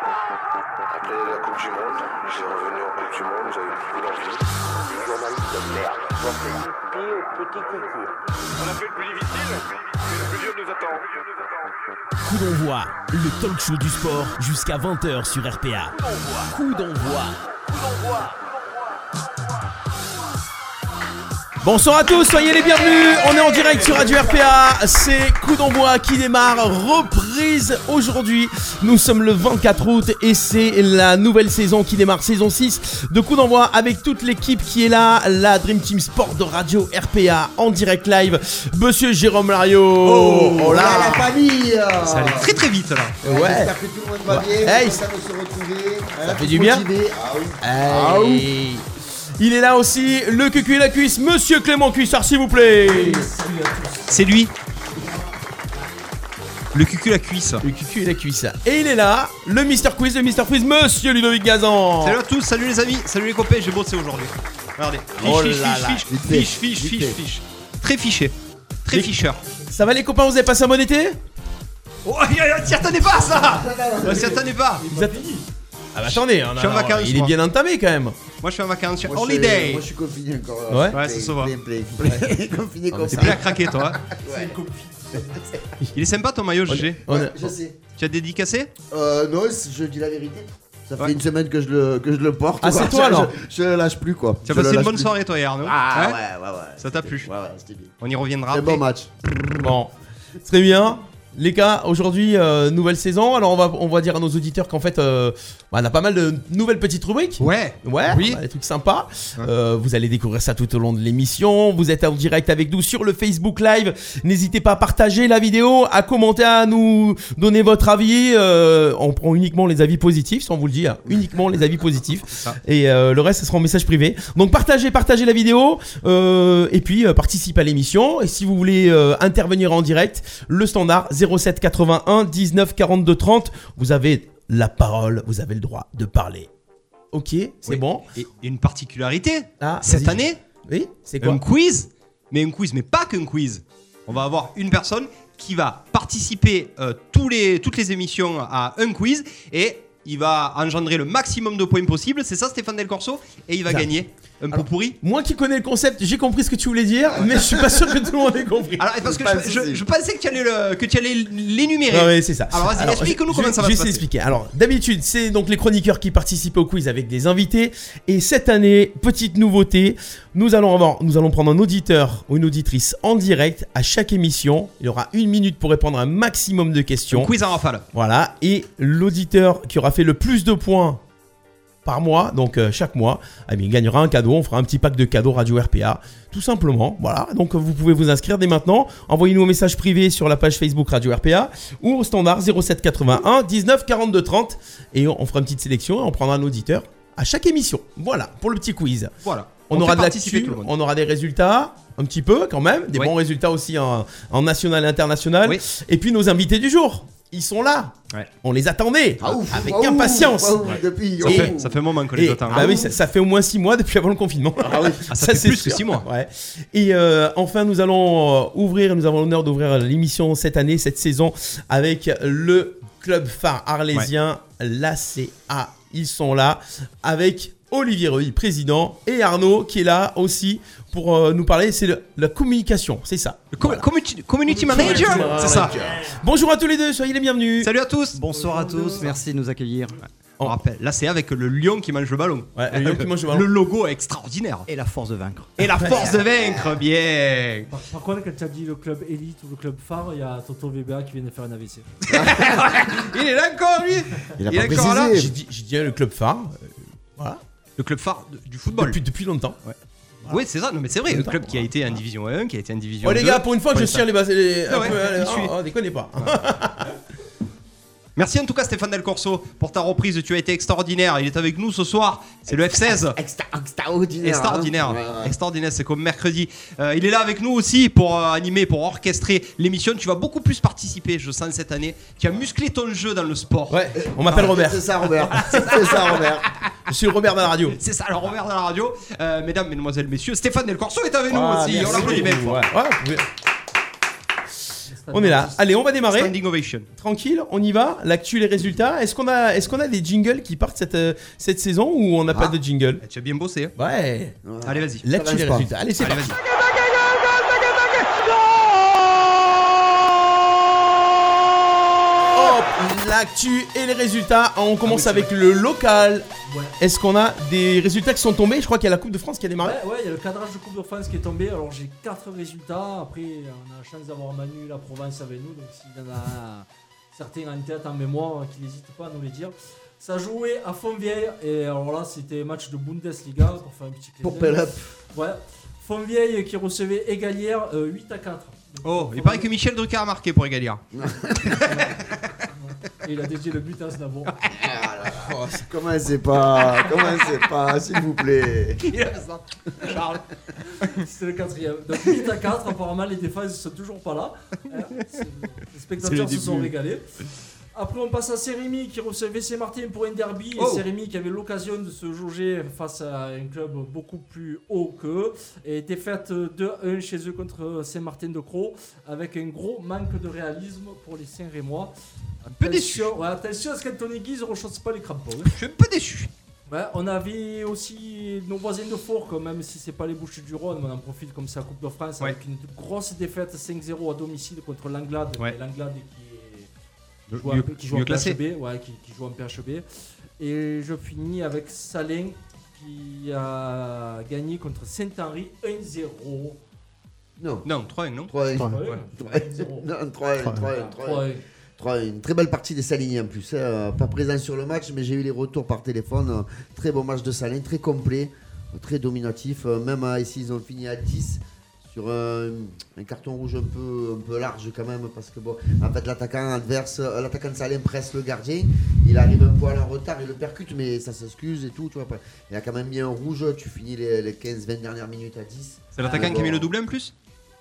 Après la Coupe du Monde, j'ai revenu en Coupe du Monde, j'avais beaucoup d'envie. Journaliste de merde. Moi, c'est pire petit cucu. On a fait le plus difficile, mais le plus dur nous attend. Coup d'envoi, le talk show du sport jusqu'à 20h sur RPA. Coup d'envoi. Bonsoir à tous, soyez les bienvenus. On est en direct sur Radio RPA. C'est Coup d'envoi qui démarre. Reprise aujourd'hui. Nous sommes le 24 août et c'est la nouvelle saison qui démarre, saison 6 de Coup d'envoi avec toute l'équipe qui est là. La Dream Team Sport de Radio RPA en direct live. Monsieur Jérôme Lario. Oh là la famille Ça allait très très vite là. Ouais. Ouais. J'espère que tout le monde va bien, Hey. content de se retrouver. Ça fait du bien. Ah oui. Hey. Il est là aussi, le cucu et la cuisse, Monsieur Clément Cuissard, s'il vous plaît. C'est lui. Le cucul à cuisse. Le cucu et la cuisse. Et il est là, le Mister Quiz, le Mister Quiz, Monsieur Ludovic Gazan. Salut à tous, salut les amis, salut les copains, j'ai bossé aujourd'hui. Regardez. Fiche, Oh fiche, là fiche, là. fiche, fiche, fiche. Très fiché. Très Les- ficheur. Ça va les copains, vous avez passé un bon été? Oh, t'y attendais pas ça On s'y attendait pas Vous êtes- Ah bah attendez, on a- Je suis en vacances, il est moi. bien entamé quand même. Moi je suis en vacances, je suis Moi, je suis- holiday. Moi je suis confiné encore. là. Ouais. Ouais, ça se voit. plein, plein, plein. Confiné comme T'es ça. prêt à craquer toi hein Ouais. Il est sympa ton maillot, GG. On a- Ouais, je sais. Tu as dédicacé Euh, non, je dis la vérité. Ça fait Ouais. une semaine que je le, que je le porte. Ah, quoi. c'est toi, Je- alors je, je le lâche plus quoi. Tu as Je le passé une lâche bonne plus. soirée toi hier, non Ah Ouais ouais, ouais, ouais. Ça t'a plu Ouais, ouais, c'était bien. On y reviendra C'est après. bon match. Bon, très bien. Les gars, aujourd'hui, euh, nouvelle saison. Alors, on va, on va dire à nos auditeurs qu'en fait, euh, bah, on a pas mal de nouvelles petites rubriques. Ouais. Ouais, Oui. on a des trucs sympas. Euh, vous allez découvrir ça tout au long de l'émission. Vous êtes en direct avec nous sur le Facebook Live. N'hésitez pas à partager la vidéo, à commenter, à nous donner votre avis. On prend uniquement les avis positifs, si on vous le dit, hein. uniquement les avis positifs. Et le reste, ce sera en message privé. Donc partagez, partagez la vidéo. et puis participez à l'émission. Et si vous voulez intervenir en direct, le standard 07 81 19 42 30. Vous avez la parole, vous avez le droit de parler. Ok, c'est Oui. bon. Et une particularité, Ah, cette année, Oui, c'est quoi un quiz, mais un quiz, mais pas qu'un quiz. On va avoir une personne qui va participer euh, tous les, toutes les émissions à un quiz et il va engendrer le maximum de points possible. C'est ça, Stéphane Del Corso, et il va Ça. gagner un pot pourri. Moi qui connais le concept, j'ai compris ce que tu voulais dire, mais je suis pas sûr que tout le monde ait compris. Alors, parce que Pas je, pensais que tu allais, le- que tu allais l'énumérer. Ah ouais, c'est ça. Alors, vas-y, explique-nous je- comment ça va Je vais se passer. expliquer. Alors, d'habitude, c'est donc les chroniqueurs qui participent au quiz avec des invités. Et cette année, petite nouveauté, nous allons avoir, nous allons prendre un auditeur ou une auditrice en direct à chaque émission. Il y aura une minute pour répondre à un maximum de questions. Un quiz en rafale. Voilà. Et l'auditeur qui aura fait le plus de points par mois, donc euh, chaque mois, eh bien, il gagnera un cadeau. On fera un petit pack de cadeaux Radio RPA, tout simplement. Voilà. Donc euh, vous pouvez vous inscrire dès maintenant. Envoyez-nous un message privé sur la page Facebook Radio RPA ou au standard 07 81 19 42 30 et on, fera une petite sélection et on prendra un auditeur à chaque émission. Voilà pour le petit quiz. Voilà. On, aura de l'actu, on aura des résultats, un petit peu quand même, des Oui. bons résultats aussi en, en national et international. Oui. Et puis nos invités du jour, ils sont là. Ouais. On les attendait Ah, ouf, avec ah, impatience. ah, ouf, Depuis. Ça, fait, ça fait un moment que les bah oui, ça, ça fait au moins 6 mois depuis avant le confinement. Ah oui. Ah, ça fait c'est plus que sûr. six mois. Ouais. Et euh, enfin, nous allons euh, ouvrir, nous avons l'honneur d'ouvrir l'émission cette année, cette saison, avec le club phare arlésien, l'ACA. Ils sont là avec Olivier Reuil, président, et Arnaud qui est là aussi pour euh, nous parler. C'est la communication, c'est ça. Le com- community, community manager, c'est ça. Bonjour à tous les deux, soyez les bienvenus. Salut à tous. Bonsoir à tous, merci de nous accueillir. On rappelle, là c'est avec le lion qui mange le ballon. Ouais, le lion qui mange le ballon. Le logo est extraordinaire. Et la force de vaincre. Et la force de vaincre, bien. Par, par contre, quand tu as dit le club élite ou le club phare, il y a Tonton VBA qui vient de faire un AVC. Il est là encore lui. Il a Il pas est encore là. J'ai dit, dit le club phare. euh, voilà. Le club phare du football. Depuis, depuis longtemps. Oui, c'est ça. Non, mais c'est vrai. Le club qui a été en division 1, qui a été en division Oh 2. les gars, pour une fois que je tire les bases. les- un Ah ouais, peu, allez, oh, oh, déconnez pas. Merci en tout cas Stéphane Del Corso pour ta reprise. Tu as été extraordinaire. Il est avec nous ce soir. C'est le F16. Extra- Extraordinaire. Extraordinaire, hein. Ouais, ouais. extraordinaire, c'est comme mercredi. Euh, il est là avec nous aussi pour euh, animer, pour orchestrer l'émission. Tu vas beaucoup plus participer, je sens, cette année. Tu as musclé ton jeu dans le sport. Ouais, on m'appelle Robert. C'est ça, Robert. C'est ça, Robert. Je suis le Robert de la radio. C'est ça, alors Robert dans la radio. Euh, mesdames, mesdemoiselles, messieurs, Stéphane Del Corso est avec nous Ah, aussi. On l'applaudit bien fort. Ouais, On est là. Allez, on va démarrer. Standing ovation. Tranquille, on y va. L'actu, les résultats. Est-ce qu'on a, est-ce qu'on a des jingles qui partent cette, euh, cette saison ou on n'a pas Ah. de jingle Eh, Tu as bien bossé. hein. Ouais. Allez, vas-y. L'actu, les résultats. Allez, c'est Allez, parti. vas-y. Hop, l'actu et les résultats. On commence avec le local. Ouais. Est-ce qu'on a des résultats qui sont tombés? Je crois qu'il y a la Coupe de France qui a démarré. Ouais, ouais, il y a le cadrage de Coupe de France qui est tombé. Alors j'ai 4 résultats. Après, on a la chance d'avoir Manu, la Provence avec nous. Donc s'il y en a certains en tête, en mémoire, qui n'hésitent pas à nous les dire. Ça jouait à Fontvieille. Et alors là, c'était match de Bundesliga pour faire un petit Pour. Pellup. Ouais. Fontvieille qui recevait Égalière euh, 8 à 4. Donc, Oh, il paraît que Michel Drucker a marqué pour Egalia. Et il a dédié le but à Aznavour. Comment c'est pas Comment c'est pas S'il vous plaît. Charles. C'était le quatrième. Donc 8 à 4, apparemment les défenses ne sont toujours pas là. Hein, c'est- les spectateurs C'est se sont régalés. Après on passe à Sérémy qui recevait Saint-Martin pour un derby. Oh. Et Sérémy qui avait l'occasion de se jauger face à un club beaucoup plus haut qu'eux. Et défaite 2-1 chez eux contre Saint-Martin de Croix avec un gros manque de réalisme pour les Saint-Rémois. Un peu déçu. Attention, ouais, attention à ce qu'Anthony Guise ne rechausse pas les crampons. hein. Je suis un peu déçu. Ouais, on avait aussi nos voisins de Four, quand même si c'est pas les Bouches du Rhône, mais on en profite comme c'est la Coupe de France Ouais. avec une grosse défaite 5-0 à domicile contre l'Anglade. Ouais. L'Anglade qui, qui joue, en- qui joue en. PHB, ouais, qui, qui joue en PHB. Et je finis avec Salin qui a gagné contre Saint-Henri 1-0. Non. Non, 3-1, non 3 Ouais, 1 1-0. Non, 3 1 3 1 3 1 3-1. 3 Une très belle partie des Saliniens en plus. hein. Pas présent sur le match, mais j'ai eu les retours par téléphone. Très bon match de Salin, très complet, très dominatif. Même à- ici, ils ont fini à 10 sur un, un carton rouge un peu, un peu large quand même. Parce que bon, en fait, l'attaquant adverse, euh, l'attaquant de Salin presse le gardien. Il arrive un poil en retard, il le percute, mais ça s'excuse et tout. Tu vois, après. il a quand même mis un rouge. Tu finis les, les 15-20 dernières minutes à 10. C'est l'attaquant Ah, qui a mis bon. le doublé en plus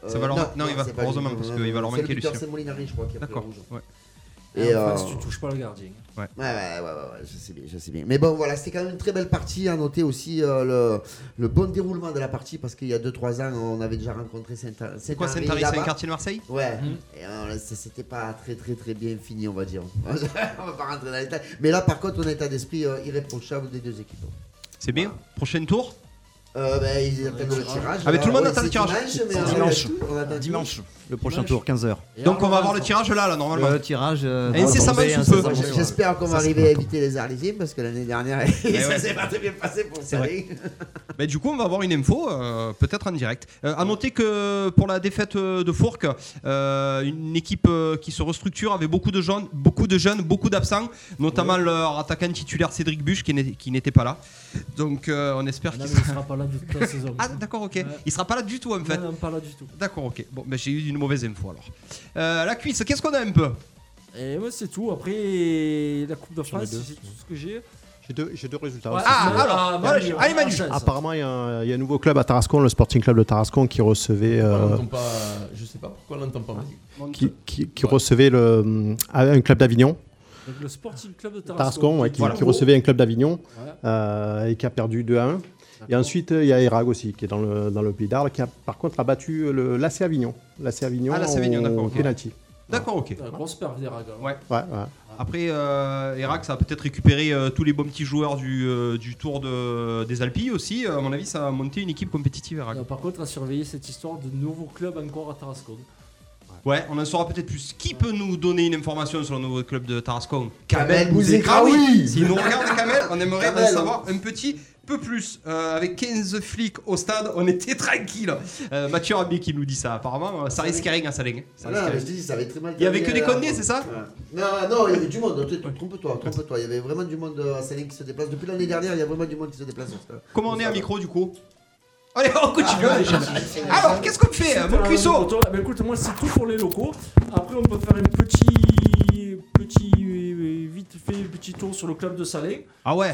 Ça va leur- non, il va- heureusement, parce Non, qu'il va non, leur manquer, Lucien. C'est Molinari, je crois, qui a pris le D'accord. rouge. Ouais. Et, Et en euh, France, tu touches pas le gardien. Ouais, ouais, ouais, ouais, ouais, je sais bien, je sais bien. Mais bon, voilà, c'était quand même une très belle partie. À noter aussi euh, le, le bon déroulement de la partie parce qu'il y a 2-3 ans, on avait déjà rencontré Saint-Henri. C'est quoi Saint-Henri C'est un quartier de Marseille? Ouais, Mhm. et euh, c'était pas très très très bien fini, on va dire. on va pas rentrer dans les détails. Mais là, par contre, on a un état d'esprit euh, irréprochable des deux équipes. C'est bien. Prochain tour? Euh, ben, ils attendent le tirage. Ah, mais tout le monde Ouais, attend le c'est tirage. dimanche, mais C'est on dimanche. Dimanche, le prochain Dimanche. tour, 15h. Et Donc on va avoir le tirage là, là, normalement. Le tirage. euh, Et sous peu. incessamment. J'espère qu'on va Ça, c'est arriver à éviter les Arlésiens parce que l'année dernière, Eh ça s'est pas très bien passé pour C'est. Salé. Bah, du coup, on va avoir une info, euh, peut-être en direct. Euh, à noter que pour la défaite euh, de Fourques, euh, une équipe euh, qui se restructure avec beaucoup de jeunes, beaucoup de jeunes, beaucoup d'absents, notamment leur attaquant titulaire Cédric Buche qui n'était pas là. Donc, euh, on espère Non, qu'il mais il sera. sera pas là de toute la saison. Ah, d'accord, ok. Ouais. Il sera pas là du tout en fait. Non, non, pas là du tout. D'accord, ok. Bon, bah, j'ai eu une mauvaise info alors. Euh, la cuisse, qu'est-ce qu'on a un peu Et moi, c'est tout. Après, la Coupe de France, c'est tout ce que j'ai. J'ai deux, résultats. Ouais, aussi. Ah, alors, ah, voilà, allez, Manu. Apparemment, il y, a un, il y a un nouveau club à Tarascon, le Sporting Club de Tarascon, qui recevait, euh, pas. Je sais pas pourquoi on l'entend pas. Manu. qui, qui- qui recevait le, un club d'Avignon, le Sporting Club de Tarascon. Tarascon, ouais, qui, Voilà. qui recevait un club d'Avignon Ouais, euh, et qui a perdu 2 à 1. Et ensuite, il y a Erag aussi, qui est dans le, dans le Pays d'Arles, qui a par contre a battu le l'AC Avignon. L'AC Avignon Ah, Avignon, au d'accord, ok. penalty. D'accord, ok. Grosse Ragas. Ouais. Ouais, ouais. Après, euh, Erac, ça va peut-être récupérer euh, tous les bons petits joueurs du, euh, du Tour de, des Alpilles aussi. À mon avis, ça va monter une équipe compétitive, Erac. Euh, Par contre, à surveiller cette histoire de nouveau club encore à Tarascon. Ouais, on en saura peut-être plus. Qui peut nous donner une information sur le nouveau club de Tarascon? Kamel Bouzekraoui. S'il nous regarde, Kamel, on aimerait en Kamel. savoir un petit peu plus. Euh, avec 15 flics au stade, on était tranquille. Euh, Mathieu Rabé qui nous dit ça. Apparemment, euh, ça risque rien. Ça risque non, rien. je dis, ça avait très mal Il y avait que des condés, c'est ça Ouais. Non, non, il y avait du monde. Trompe-toi, trompe-toi. Il y avait vraiment du monde à Salé qui se déplace. Depuis l'année dernière, il y a vraiment du monde qui se déplace. Comment on est à micro du coup Allez, on continue. Ah, ouais, Alors, qu'est-ce qu'on fait, euh, mon cuisseau Eh ben, écoute, moi c'est tout pour les locaux. Après, on peut faire un petit, petit, euh, vite fait, petit tour sur le club de Salé. Ah ouais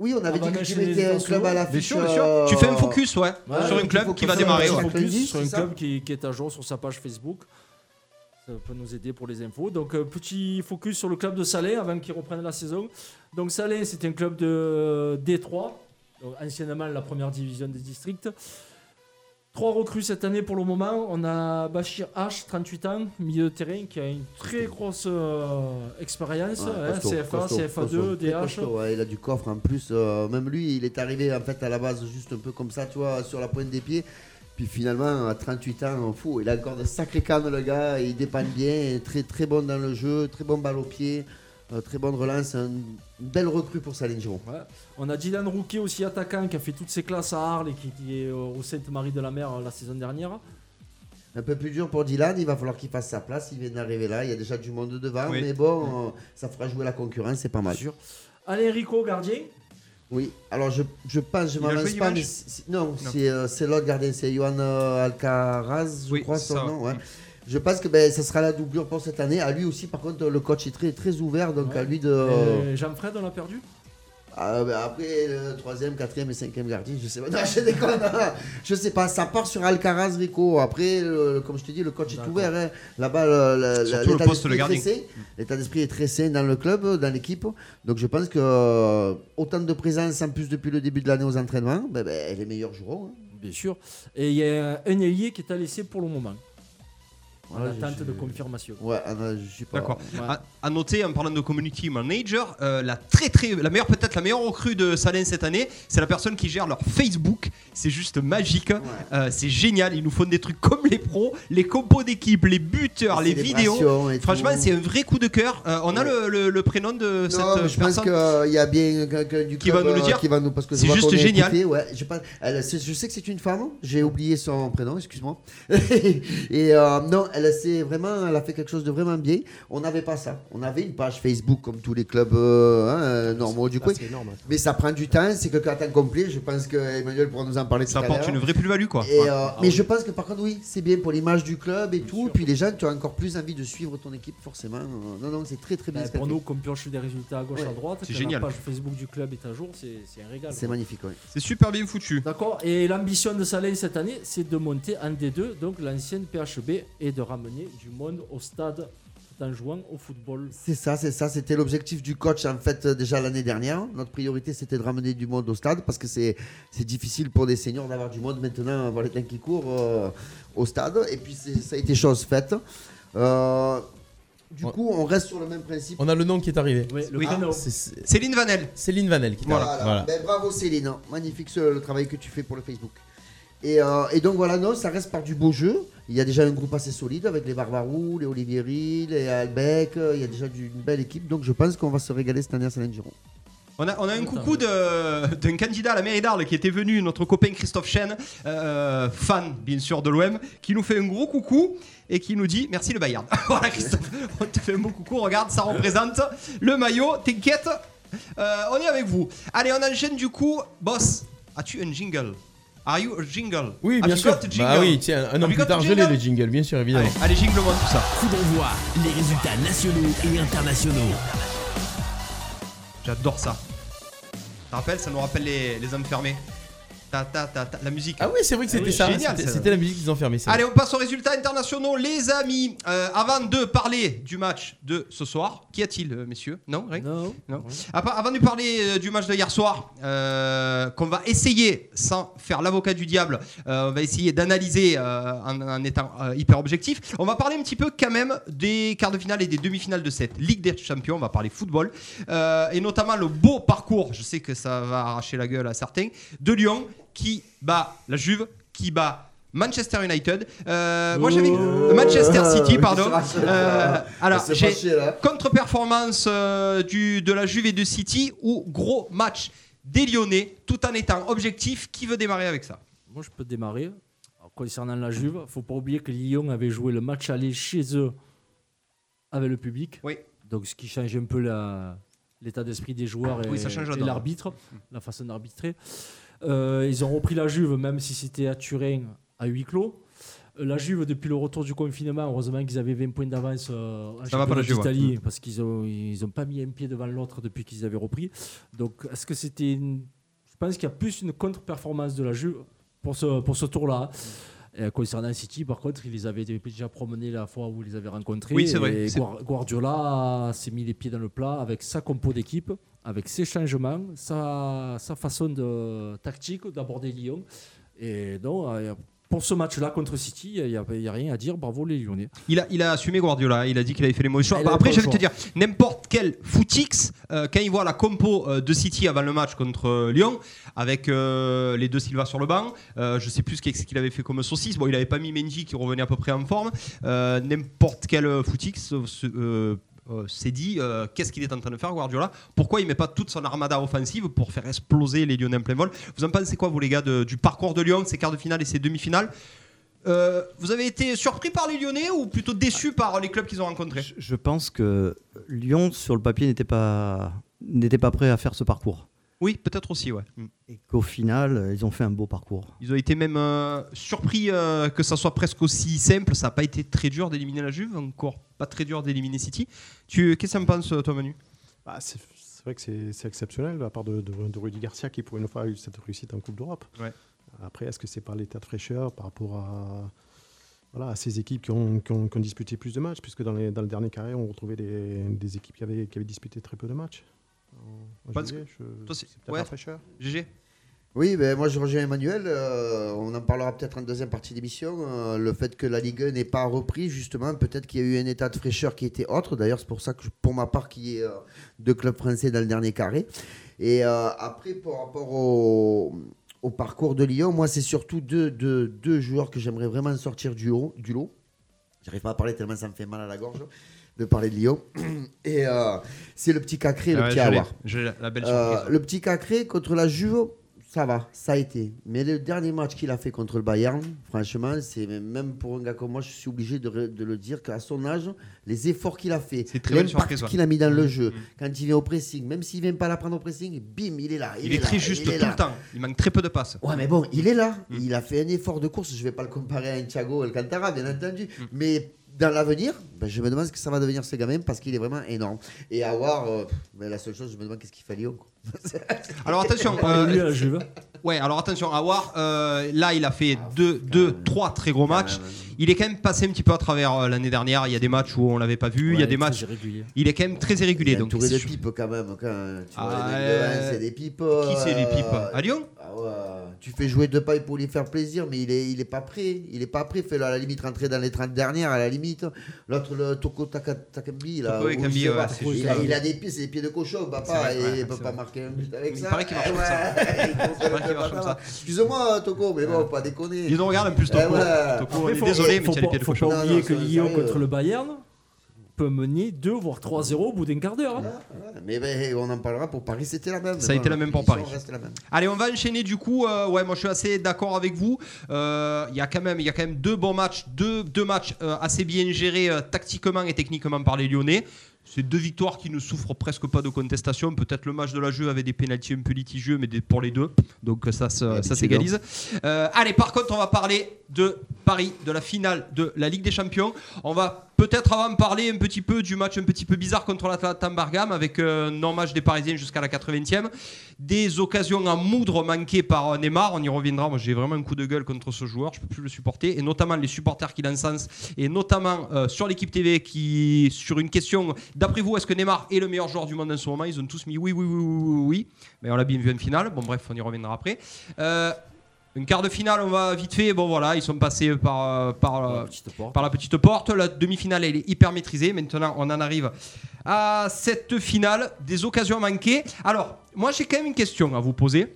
Oui, on avait Ah dit bah, que tu mettais un club à bien sûr. euh, Tu fais un focus, ouais, Ouais, sur un club qui va démarrer. sur Focus Lundi, sur un club qui, qui est à jour sur sa page Facebook. Ça peut nous aider pour les infos. Donc, euh, petit focus sur le club de Salé avant qu'il reprenne la saison. Donc, Salé, c'est un club de D3, donc anciennement la première division des districts. Trois recrues cette année pour le moment. On a Bachir H, 38 ans, milieu de terrain, qui a une très grosse euh, expérience. Ouais, hein, CFA, costaud, CFA2, costaud, très DH. costaud, ouais, il a du coffre en plus. euh, même lui, il est arrivé en fait à la base juste un peu comme ça, tu vois, sur la pointe des pieds. Puis finalement, à 38 ans, fou, il a encore de sacrés cannes, le gars. Il dépanne bien, très très bon dans le jeu, très bon balle au pied, euh, très bonne relance. un- une belle recrue pour Salin Giron. Ouais. On a Dylan Rouquet aussi attaquant qui a fait toutes ses classes à Arles et qui, qui est euh, au Sainte-Marie de la Mer euh, la saison dernière. Un peu plus dur pour Dylan, il va falloir qu'il fasse sa place. Il vient d'arriver là, il y a déjà du monde devant, Oui. mais bon, euh, ça fera jouer la concurrence, c'est pas mal. Sûr. Alain Rico, gardien. Oui, alors je, je pense, je m'avance pas, mais c'est- non, c'est euh, c'est l'autre gardien, c'est Johan euh, Alcaraz, je Oui, crois son ça. nom. ouais. Je pense que ben, ça sera la doublure pour cette année. À lui aussi, par contre, le coach est très, très ouvert, donc Ouais. à lui de. Et Jean-Fred, on l'a perdu? Ah, ben, après, le troisième, quatrième et cinquième gardien, je sais pas. Non, je déconne. je sais pas, ça part sur Alcaraz Rico. Après, le- comme je te dis, le coach est ouvert. hein. Là-bas, le- le- Surtout le l'état poste d'esprit de est très sain. L'état d'esprit est très sain dans le club, dans l'équipe. Donc je pense que euh, autant de présence en plus depuis le début de l'année aux entraînements, ben, ben, les meilleurs joueront. hein. Bien sûr. Et il y a un ailier qui est à laisser pour le moment. En Ouais, attente de confirmation. Ouais, ah non, je suis pas. D'accord. Ouais. À, à noter en parlant de community manager, euh, la très très la meilleure peut-être la meilleure recrue de Salin cette année, c'est la personne qui gère leur Facebook. C'est juste magique. Euh, c'est génial. Ils nous font des trucs comme les pros, les compos d'équipe, les buteurs, les vidéos. Franchement, tout. c'est un vrai coup de cœur. Euh, on a le, le- le prénom de cette Non, mais je pense personne. qu'il y a bien quelqu'un du Qui club, va nous le dire qui va nous parce que C'est juste génial. écouté, ouais, je, elle, je sais que c'est une femme. J'ai oublié son prénom, excuse-moi. et euh, non, elle c'est vraiment, elle a fait quelque chose de vraiment bien. On n'avait pas ça. On avait une page Facebook comme tous les clubs euh, hein, normaux du coin. énorme. Mais ça prend du temps. C'est que quand temps complet. Je pense que Emmanuel pourra nous en parler Ça apporte une vraie plus-value quoi. Et, euh, mais je pense que par contre, oui, c'est bien pour l'image du club et tout. Et puis les gens, tu as encore plus envie de suivre ton équipe, forcément. Non, non, c'est très très bien. Qu'elle pour nous, comme pioche des résultats à gauche Ouais. à droite, C'est génial. la page Facebook du club est à jour, c'est un régal. C'est magnifique, ouais. C'est super bien foutu. D'accord Et l'ambition de Salin cette année, c'est de monter en D2, donc l'ancienne PHB, et de ramener du monde au stade en jouant au football. C'est ça, c'est ça. C'était l'objectif du coach en fait euh, déjà l'année dernière. Notre priorité c'était de ramener du monde au stade parce que c'est c'est difficile pour des seniors d'avoir du monde maintenant avoir les temps qui courent euh, au stade. Et puis ça a été chose faite. Euh, du Ouais. coup, on reste sur le même principe. On a le nom qui est arrivé. Oui. c'est- Céline Vanel. Céline Vanel qui Voilà. Voilà. Ben, bravo Céline, magnifique ce- le travail que tu fais pour le Facebook. Et, euh, et donc voilà, non, ça reste par du beau jeu. Il y a déjà un groupe assez solide avec les Barbarous, les Olivieri, les Albec. Il y a déjà une belle équipe. Donc je pense qu'on va se régaler cette année à Salin-Giron. On a, on a un coucou de- d'un candidat à la mairie d'Arles qui était venu, notre copain Christophe Chen, euh, fan bien sûr de l'OM, qui nous fait un gros coucou et qui nous dit merci le Bayern. voilà Christophe, on te fait un beau coucou, regarde, ça représente le maillot, t'inquiète, euh, on est avec vous. Allez, on enchaîne du coup. Boss, as-tu un jingle? Are you a jingle? Oui, Have bien you sûr. got a jingle Bah oui, tiens, un an plus tard, je l'ai jingle? le jingle, bien sûr, évidemment. Allez, allez jingle-moi tout ça. Coup d'envoi, les résultats nationaux et internationaux. J'adore ça. Rappelles, ça nous rappelle les, les enfermés. Ta, ta, ta, ta, la musique. Ah oui, c'est vrai que c'était oui, ça. génial, C'était ça. c'était la musique qu'ils ont fermée. c'est Allez, on passe aux résultats internationaux, les amis. Euh, avant de parler du match de ce soir, qu'y a-t-il, euh, messieurs? Non, rien Non. Non. Avant avant de parler euh, du match de hier soir, euh, qu'on va essayer, sans faire l'avocat du diable, euh, on va essayer d'analyser euh, en, en étant euh, hyper objectif. On va parler un petit peu quand même des quarts de finale et des demi-finales de cette Ligue des Champions. On va parler football euh, et notamment le beau parcours. Je sais que ça va arracher la gueule à certains de Lyon qui bat la Juve, qui bat Manchester United. Euh, moi j'avais Manchester City, pardon. Euh, alors j'ai contre-performance euh, du, de la Juve et de City ou gros match des Lyonnais tout en étant objectif. Qui veut démarrer avec ça? Moi, je peux démarrer. Alors, concernant la Juve, faut pas oublier que Lyon avait joué le match aller chez eux avec le public. Oui. Donc, ce qui change un peu la- l'état d'esprit des joueurs et, Oui, et l'arbitre, la façon d'arbitrer. Euh, ils ont repris la Juve, même si c'était à Turin à huis clos. Euh, La Juve, depuis le retour du confinement, heureusement qu'ils avaient 20 points d'avance euh, d'Italie, parce qu'ils ont, ils ont pas mis un pied devant l'autre depuis qu'ils avaient repris. Donc, est-ce que c'était une... Je pense qu'il y a plus une contre-performance de la Juve pour ce, pour ce tour-là. Concernant City, par contre, ils les avaient déjà promenés la fois où ils les avaient rencontrés. Oui, c'est vrai. Et Guardiola s'est mis les pieds dans le plat avec sa compo d'équipe, avec ses changements, sa, sa façon de, tactique d'aborder Lyon. Et donc, euh, pour ce match-là contre City, il n'y a, rien à dire. Bravo les Lyonnais. Il a, il a assumé Guardiola, il a dit qu'il avait fait les mauvais choix. Ah, Bah, après, je vais te dire, n'importe quel footix, euh, quand il voit la compo euh, de City avant le match contre euh, Lyon, avec euh, les deux Silva sur le banc, euh, je sais plus ce qu'il avait fait comme saucisse. Bon, il avait pas mis Mendy qui revenait à peu près en forme. N'importe quel footix euh, se- s'est dit euh, qu'est-ce qu'il est en train de faire Guardiola? Pourquoi il met pas toute son armada offensive pour faire exploser les Lyonnais en plein vol? Vous en pensez quoi, vous les gars, du parcours de Lyon, ses quarts de finale et ses demi-finales? Euh, vous avez été surpris par les Lyonnais ou plutôt déçus par les clubs qu'ils ont rencontrés? Je, je pense que Lyon, sur le papier, n'était pas, n'était pas prêt à faire ce parcours. Oui, peut-être aussi, ouais. Mm. Et qu'au final, euh, ils ont fait un beau parcours. Ils ont été même euh, surpris euh, que ça soit presque aussi simple. Ça n'a pas été très dur d'éliminer la Juve, encore pas très dur d'éliminer City. Tu, qu'est-ce que tu en penses, toi, Manu? Bah, c'est c'est vrai que c'est c'est exceptionnel de la part de, de, de Rudy Garcia qui, pour une fois, a eu cette réussite en Coupe d'Europe. Ouais. Après, est-ce que c'est par l'état de fraîcheur par rapport à, voilà, à ces équipes qui ont, qui ont- qui ont disputé plus de matchs? Puisque dans, les- dans le dernier carré, on retrouvait des, des équipes qui avaient, qui avaient disputé très peu de matchs. En- en Parce juillet, que- je- toi, c'est- peut-être ouais. la fraîcheur. GG Oui, ben moi je rejoins Emmanuel. euh, on en parlera peut-être en deuxième partie d'émission. euh, le fait que la Ligue 1 n'ait pas repris, justement, peut-être qu'il y a eu un état de fraîcheur qui était autre. D'ailleurs, c'est pour ça que, je- pour ma part, qu'il y ait euh, deux clubs français dans le dernier carré. Et euh, après, par rapport au, au parcours de Lyon, moi, c'est surtout deux, deux, deux joueurs que j'aimerais vraiment sortir du, haut, du lot. J'arrive pas à parler tellement ça me fait mal à la gorge de parler de Lyon. Et euh, c'est le petit Cacré et le Ah ouais, petit l'ai, la belle Euh, surprise. le petit Cacré contre la Juve, ça va, ça a été. Mais le dernier match qu'il a fait contre le Bayern, franchement, c'est même pour un gars comme moi, je suis obligé de, le dire qu'à son âge, les efforts qu'il a fait, C'est très belle l'impact qu'il a mis dans le jeu, Mm. quand il vient au pressing, même s'il vient pas la prendre au pressing, bim, il est là. Il, est, très juste tout le temps. Il manque très peu de passes. Ouais, mais bon, il est là. Mm. Il a fait un effort de course. Je vais pas le comparer à Thiago Alcantara, bien entendu. Mm. Mais dans l'avenir, ben, je me demande ce que ça va devenir ce gamin parce qu'il est vraiment énorme. Et avoir, euh, ben, la seule chose, je me demande qu'est-ce qu'il fait à Lyon. quoi. Alors attention, euh, ouais, alors attention, Awar, euh, là il a fait deux, deux, trois très gros matchs. Il est quand même passé un petit peu à travers euh, l'année dernière. Il y a des matchs où on l'avait pas vu. il y a des matchs. réguliers. Il est quand même très irrégulier. Il est Donc c'est de pipes quand même. Quand tu vois, Ah, les euh, c'est des pipes. Qui c'est les euh, pipes? À Lyon? ah ouais. Tu fais jouer deux pailles pour lui faire plaisir, mais il est, il est pas prêt. Il est pas prêt. Fais-le à la limite rentrer dans les 30 dernières, à la limite. L'autre, le Toko Taka- Takambi, là, Toko ouais, pas. c'est il, a, il a des pieds, c'est des pieds de cochon, papa. vrai, et ouais, il peut c'est pas vrai. marquer un but avec Il ça. paraît qu'il marche comme ça. ouais, il paraît qu'il marche comme ça. Excuse-moi, Toko, mais bon, pas déconner. Ils nous regardent en plus Toko. Toko, on Après, est faut- désolé, mais faut les pas- pieds de faut cochon. pas Non, oublier que Lyon contre le Bayern peut mener 2 voire 3-0 au bout d'un quart d'heure. hein. Mais ben, on en parlera pour Paris, c'était la même. Ça a été la même pour Paris. reste la même. Allez, on va enchaîner du coup. Euh, ouais, moi je suis assez d'accord avec vous. Euh, Il y a quand même, il y a quand même deux bons matchs, deux, deux matchs euh, assez bien gérés euh, tactiquement et techniquement par les Lyonnais. C'est deux victoires qui ne souffrent presque pas de contestation. Peut-être le match de la jeu avait des pénalties un peu litigieux, mais des- pour les deux. Donc ça, s'égalise. Euh, allez, par contre, on va parler de Paris, de la finale de la Ligue des Champions. On va peut-être avant parler un petit peu du match un petit peu bizarre contre l'Atalanta Bergame avec un non-match des Parisiens jusqu'à la 80e. Des occasions en moudre manquées par euh, Neymar. On y reviendra. Moi, j'ai vraiment un coup de gueule contre ce joueur. Je peux plus le supporter. Et notamment les supporters qui l'encensent. Et notamment euh, sur l'équipe TV qui, sur une question, d'après vous, est-ce que Neymar est le meilleur joueur du monde en ce moment Ils ont tous mis oui, oui, oui, oui, oui, oui. Mais on l'a bien vu en finale. Bon, bref, on y reviendra après. Euh, une quart de finale, on va vite fait. Bon, voilà, ils sont passés par, euh, par, euh, Petite porte. par la petite porte. La demi-finale, elle est hyper maîtrisée. Maintenant, on en arrive à cette finale. Des occasions manquées. Alors, moi, j'ai quand même une question à vous poser.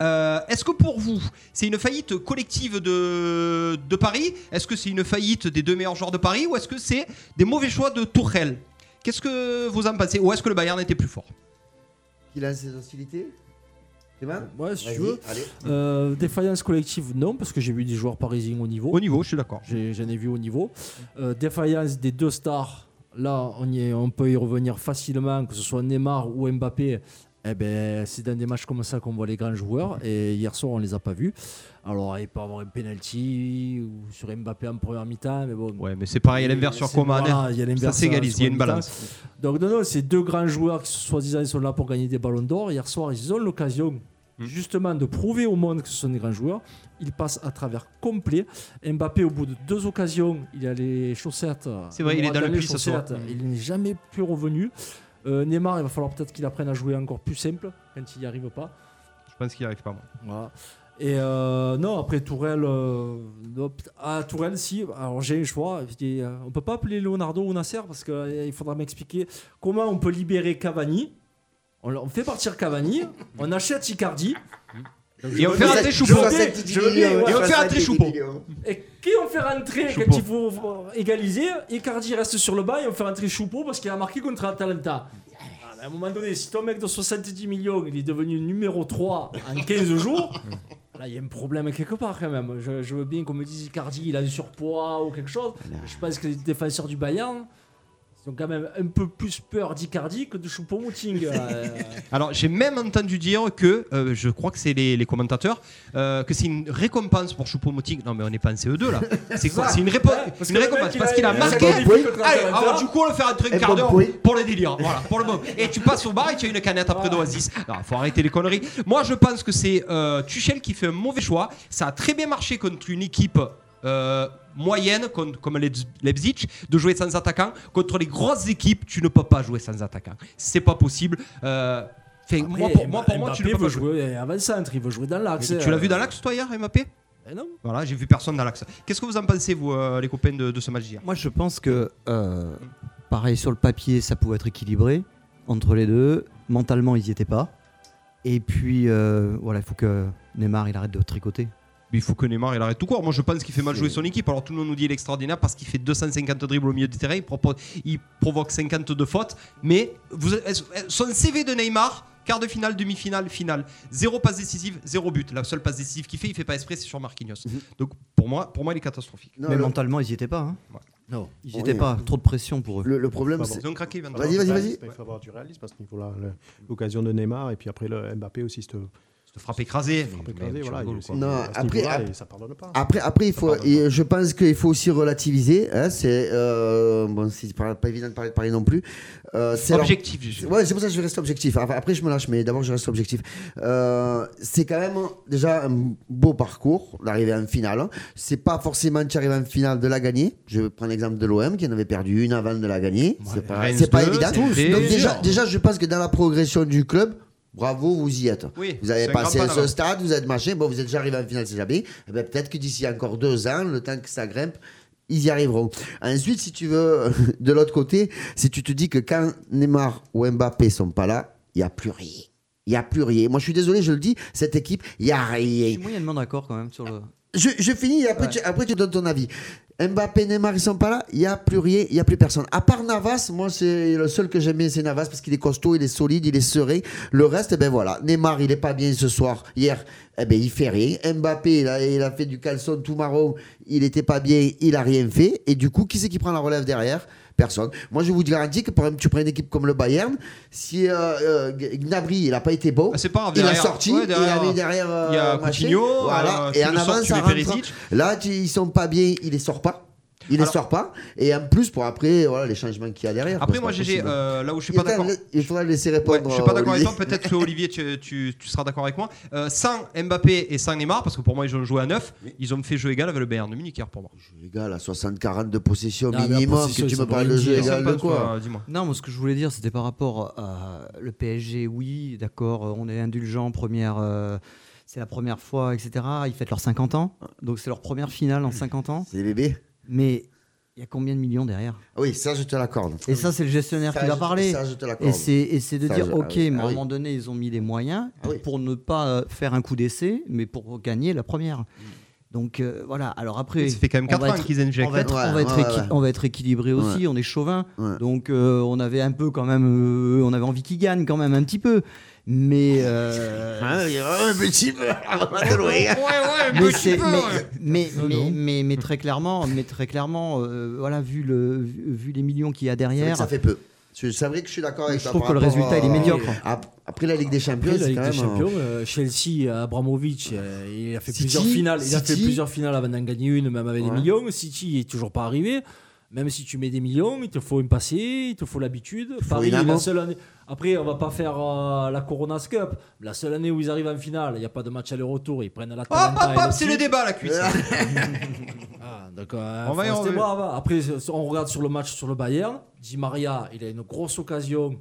Euh, Est-ce que pour vous, c'est une faillite collective de, de Paris? Est-ce que c'est une faillite des deux meilleurs joueurs de Paris? Ou est-ce que c'est des mauvais choix de Tourelle Qu'est-ce que vous en pensez Ou est-ce que le Bayern était plus fort Qui lance ses hostilités Clément Ouais, si tu veux. allez. Euh, défaillance collective, non, parce que j'ai vu des joueurs parisiens au niveau. Au niveau, je suis d'accord. J'ai- J'en ai, vu au niveau. Euh, défaillance des deux stars, là, on, y est- on peut y revenir facilement, que ce soit Neymar ou Mbappé. Eh ben, c'est dans des matchs comme ça qu'on voit les grands joueurs. Et hier soir, on les a pas vus. Alors, il peut y avoir un penalty ou sur Mbappé en première mi-temps, mais bon. Ouais, mais c'est pareil à l'inverse sur Coman. voilà, il y a l'inverse Ça s'égalise, il y a une balance. Donc, non, non, c'est deux grands joueurs qui, soi-disant, sont là pour gagner des ballons d'or. Hier soir, ils ont l'occasion, Hmm. justement, de prouver au monde que ce sont des grands joueurs. Ils passent à travers complet. Mbappé, au bout de deux occasions, il a les chaussettes. C'est vrai, il est dans le les pli ce soir. Il n'est jamais plus revenu. Euh, Neymar, il va falloir peut-être qu'il apprenne à jouer encore plus simple quand il n'y arrive pas. Je pense qu'il n'y arrive pas. moi. Voilà. Et euh, non, après Tourelle, euh, peut- ah, Tourelle, si. Alors j'ai un choix. Euh, on peut pas appeler Leonardo ou Nasser parce qu'il faudra m'expliquer comment on peut libérer Cavani. On, on fait partir Cavani, on achète Icardi. Et on fait rentrer Choupo. Et on fait rentrer Choupo. Et qui on fait rentrer quand il faut égaliser Icardi reste sur le banc et on fait rentrer Choupo parce qu'il a marqué contre Atalanta. Ah, À un moment donné, si ton mec de 70 millions il est devenu numéro 3 en 15 jours, là il y a un problème quelque part quand même. Je, je veux bien qu'on me dise Icardi il a un surpoids ou quelque chose. Je pense que les défenseurs du Bayern ils ont quand même un peu plus peur d'Icardi que de Choupo-Moting. Euh, Alors, j'ai même entendu dire que, euh, je crois que c'est les, les commentateurs, euh, que c'est une récompense pour Choupo-Moting. Non, mais on n'est pas en CE2 là. C'est quoi ça. C'est une, répo- Ouais, parce une que le récompense il parce a- qu'il a il a marqué. un bon Allez, alors du coup, on le fait rentrer Un un quart bon d'heure point. pour le délire. Voilà, pour le moment. Et tu passes au bar et tu as une canette après d'Oasis. Non, faut arrêter les conneries. Moi, je pense que c'est euh, Tuchel qui fait un mauvais choix. Ça a très bien marché contre une équipe. Euh, moyenne comme Leipz- Leipzig de jouer sans attaquant contre les grosses équipes tu ne peux pas jouer sans attaquant c'est pas possible Euh, enfin, Après, moi, pour, moi, pour moi, tu ne peux veut pas jouer jouer avant-centre, il veut jouer dans l'axe. tu l'as vu dans l'axe toi hier Mbappé? Eh non. voilà j'ai vu personne dans l'axe qu'est-ce que vous en pensez vous euh, les copains de, de ce match d'hier? Moi, je pense que, euh, pareil, sur le papier, ça pouvait être équilibré entre les deux. Mentalement, ils n'y étaient pas. Et puis, euh, voilà, il faut que Neymar il arrête de tricoter. Il faut que Neymar il arrête tout court. Moi je pense qu'il fait mal jouer son équipe. Alors tout le monde nous dit il est extraordinaire parce qu'il fait 250 dribbles au milieu du terrain, il, propose- il provoque 52 fautes. Mais vous, son CV de Neymar, quart de finale, demi-finale, finale, zéro passe décisive, zéro but. La seule passe décisive qu'il fait, il fait pas esprit, c'est sur Marquinhos. Donc pour moi, pour moi il est catastrophique. Non, Mais le- mentalement, ils n'y étaient pas. hein. Non. Ils n'y Oui, étaient pas. Trop de pression pour eux. Le, le problème, c'est. Ils ont craqué. Vincent. Vas-y, vas-y, vas-y. Il faut avoir du réalisme à ce niveau-là. L'occasion de Neymar et puis après le Mbappé aussi. cette- frappe écrasé. frappe écrasée, voilà, rigoles. Non, après- niveau-là, ap- et ça pardonne pas. Après, après, il faut, et je pense qu'il faut aussi relativiser. Hein, c'est euh, bon, c'est pas, pas évident de parler de Paris non plus. Euh, c'est leur- Objectif, Ouais, c'est pour ça que je vais rester objectif. Après, après, je me lâche, mais d'abord, je reste objectif. Euh, c'est quand même déjà un beau parcours d'arriver en finale. C'est pas forcément tu arrives en finale de la gagner. Je vais prendre l'exemple de l'OM qui en avait perdu une avant de la gagner. c'est pas, Reims c'est pas 2, évident. Donc déjà, je pense que dans la progression du club, bravo, vous y êtes. Oui, vous avez passé ce stade, vous êtes machin. Bon, vous êtes déjà arrivé en finale, c'est jamais. Eh ben, peut-être que d'ici encore deux ans, le temps que ça grimpe, ils y arriveront. Ensuite, si tu veux, de l'autre côté, si tu te dis que quand Neymar ou Mbappé sont pas là, il n'y a plus rien. Il n'y a plus rien. Moi, je suis désolé, je le dis, cette équipe, il n'y a Je rien. suis moyennement d'accord quand même sur le. Je, je finis et après, Ouais. tu, après tu donnes ton avis. Mbappé, Neymar, ils sont pas là, il n'y a plus rien, il n'y a plus personne. À part Navas, moi, c'est le seul que j'aime bien, c'est Navas parce qu'il est costaud, il est solide, il est serein. Le reste, eh ben voilà. Neymar, il est pas bien ce soir. Hier, eh ben, il fait rien. Mbappé, il a, fait du caleçon tout marron, il était pas bien, il a rien fait. Et du coup, qui c'est qui prend la relève derrière? Personne. Moi, je vous garantis que, par exemple, tu prends une équipe comme le Bayern, si euh, euh, Gnabry, il n'a pas été beau, Ah, c'est pas grave, il a sorti, ouais, il derrière, a mis derrière. il y a euh. Coutinho, voilà. euh, et en avant, ça rentre. Là, tu- ils sont pas bien, il les sort pas. Il Alors- sort pas. Et en plus, pour après, voilà, les changements qu'il y a derrière. Après, moi, GG, euh, là où je suis Il pas d'accord. Il faudra le laisser Ouais, répondre. je suis pas d'accord avec toi. Peut-être que Olivier, tu, tu- tu seras d'accord avec moi. Euh, sans Mbappé et sans Neymar, parce que pour moi, ils ont joué à 9, ils ont fait jeu égal avec le Bayern de Munich hier pour moi. Les gars, là, 60-40 de possession Non, mais en minimum, possession, que tu me parles de jeu égal de quoi toi, Dis-moi. Non, moi ce que je voulais dire, c'était par rapport à le PSG. Oui, d'accord, euh, on est indulgent. Première, euh, c'est la première fois, etc. Ils fêtent leurs 50 ans, donc c'est leur première finale en 50 ans. C'est les bébés Mais il y a combien de millions derrière? Ah Oui, ça, je te l'accorde. Et ça, c'est le gestionnaire Ça, qui va parler. Ça, je te l'accorde. Et c'est, et c'est de Ça, dire, je- ok, ah mais à ah un oui. moment donné, ils ont mis les moyens Ah oui. pour ne pas euh, faire un coup d'essai, mais pour gagner la première. Donc euh, voilà, alors après. Ça fait quand même on 4 va ans qu'ils injectent. On va être, Ouais, on va être ouais, équi- ouais. on va être équilibré aussi, on est chauvin. Ouais. Donc euh, on avait un peu quand même, euh, on avait envie qu'ils gagnent quand même un petit peu. Mais, euh, Hein, mais, mais, mais, très clairement, mais très clairement, euh, voilà, vu, le, vu, vu les millions qu'il y a derrière, ça fait peu. Je- C'est vrai que je suis d'accord avec Je toi. trouve par que le résultat, il est médiocre. Ap- Après la Ligue des Champions, Après, la c'est Ligue quand des même. Champions, euh, Chelsea, Abramovic, euh, il a fait City, plusieurs finales. Il a fait plusieurs finales avant d'en gagner une, même avec des Ouais. millions. City est toujours pas arrivé. Même si tu mets des millions, il te faut une passé, il te faut l'habitude. faut Paris, une la amont. seule année. Après, on va pas faire euh, la Corona Cup. La seule année où ils arrivent en finale, il n'y a pas de match aller-retour. Ils prennent la Hop, hop, hop, c'est le débat, la cuisse. Ah, d'accord. On va y brave. Après, on regarde sur le match sur le Bayern. Di Maria, il a une grosse occasion.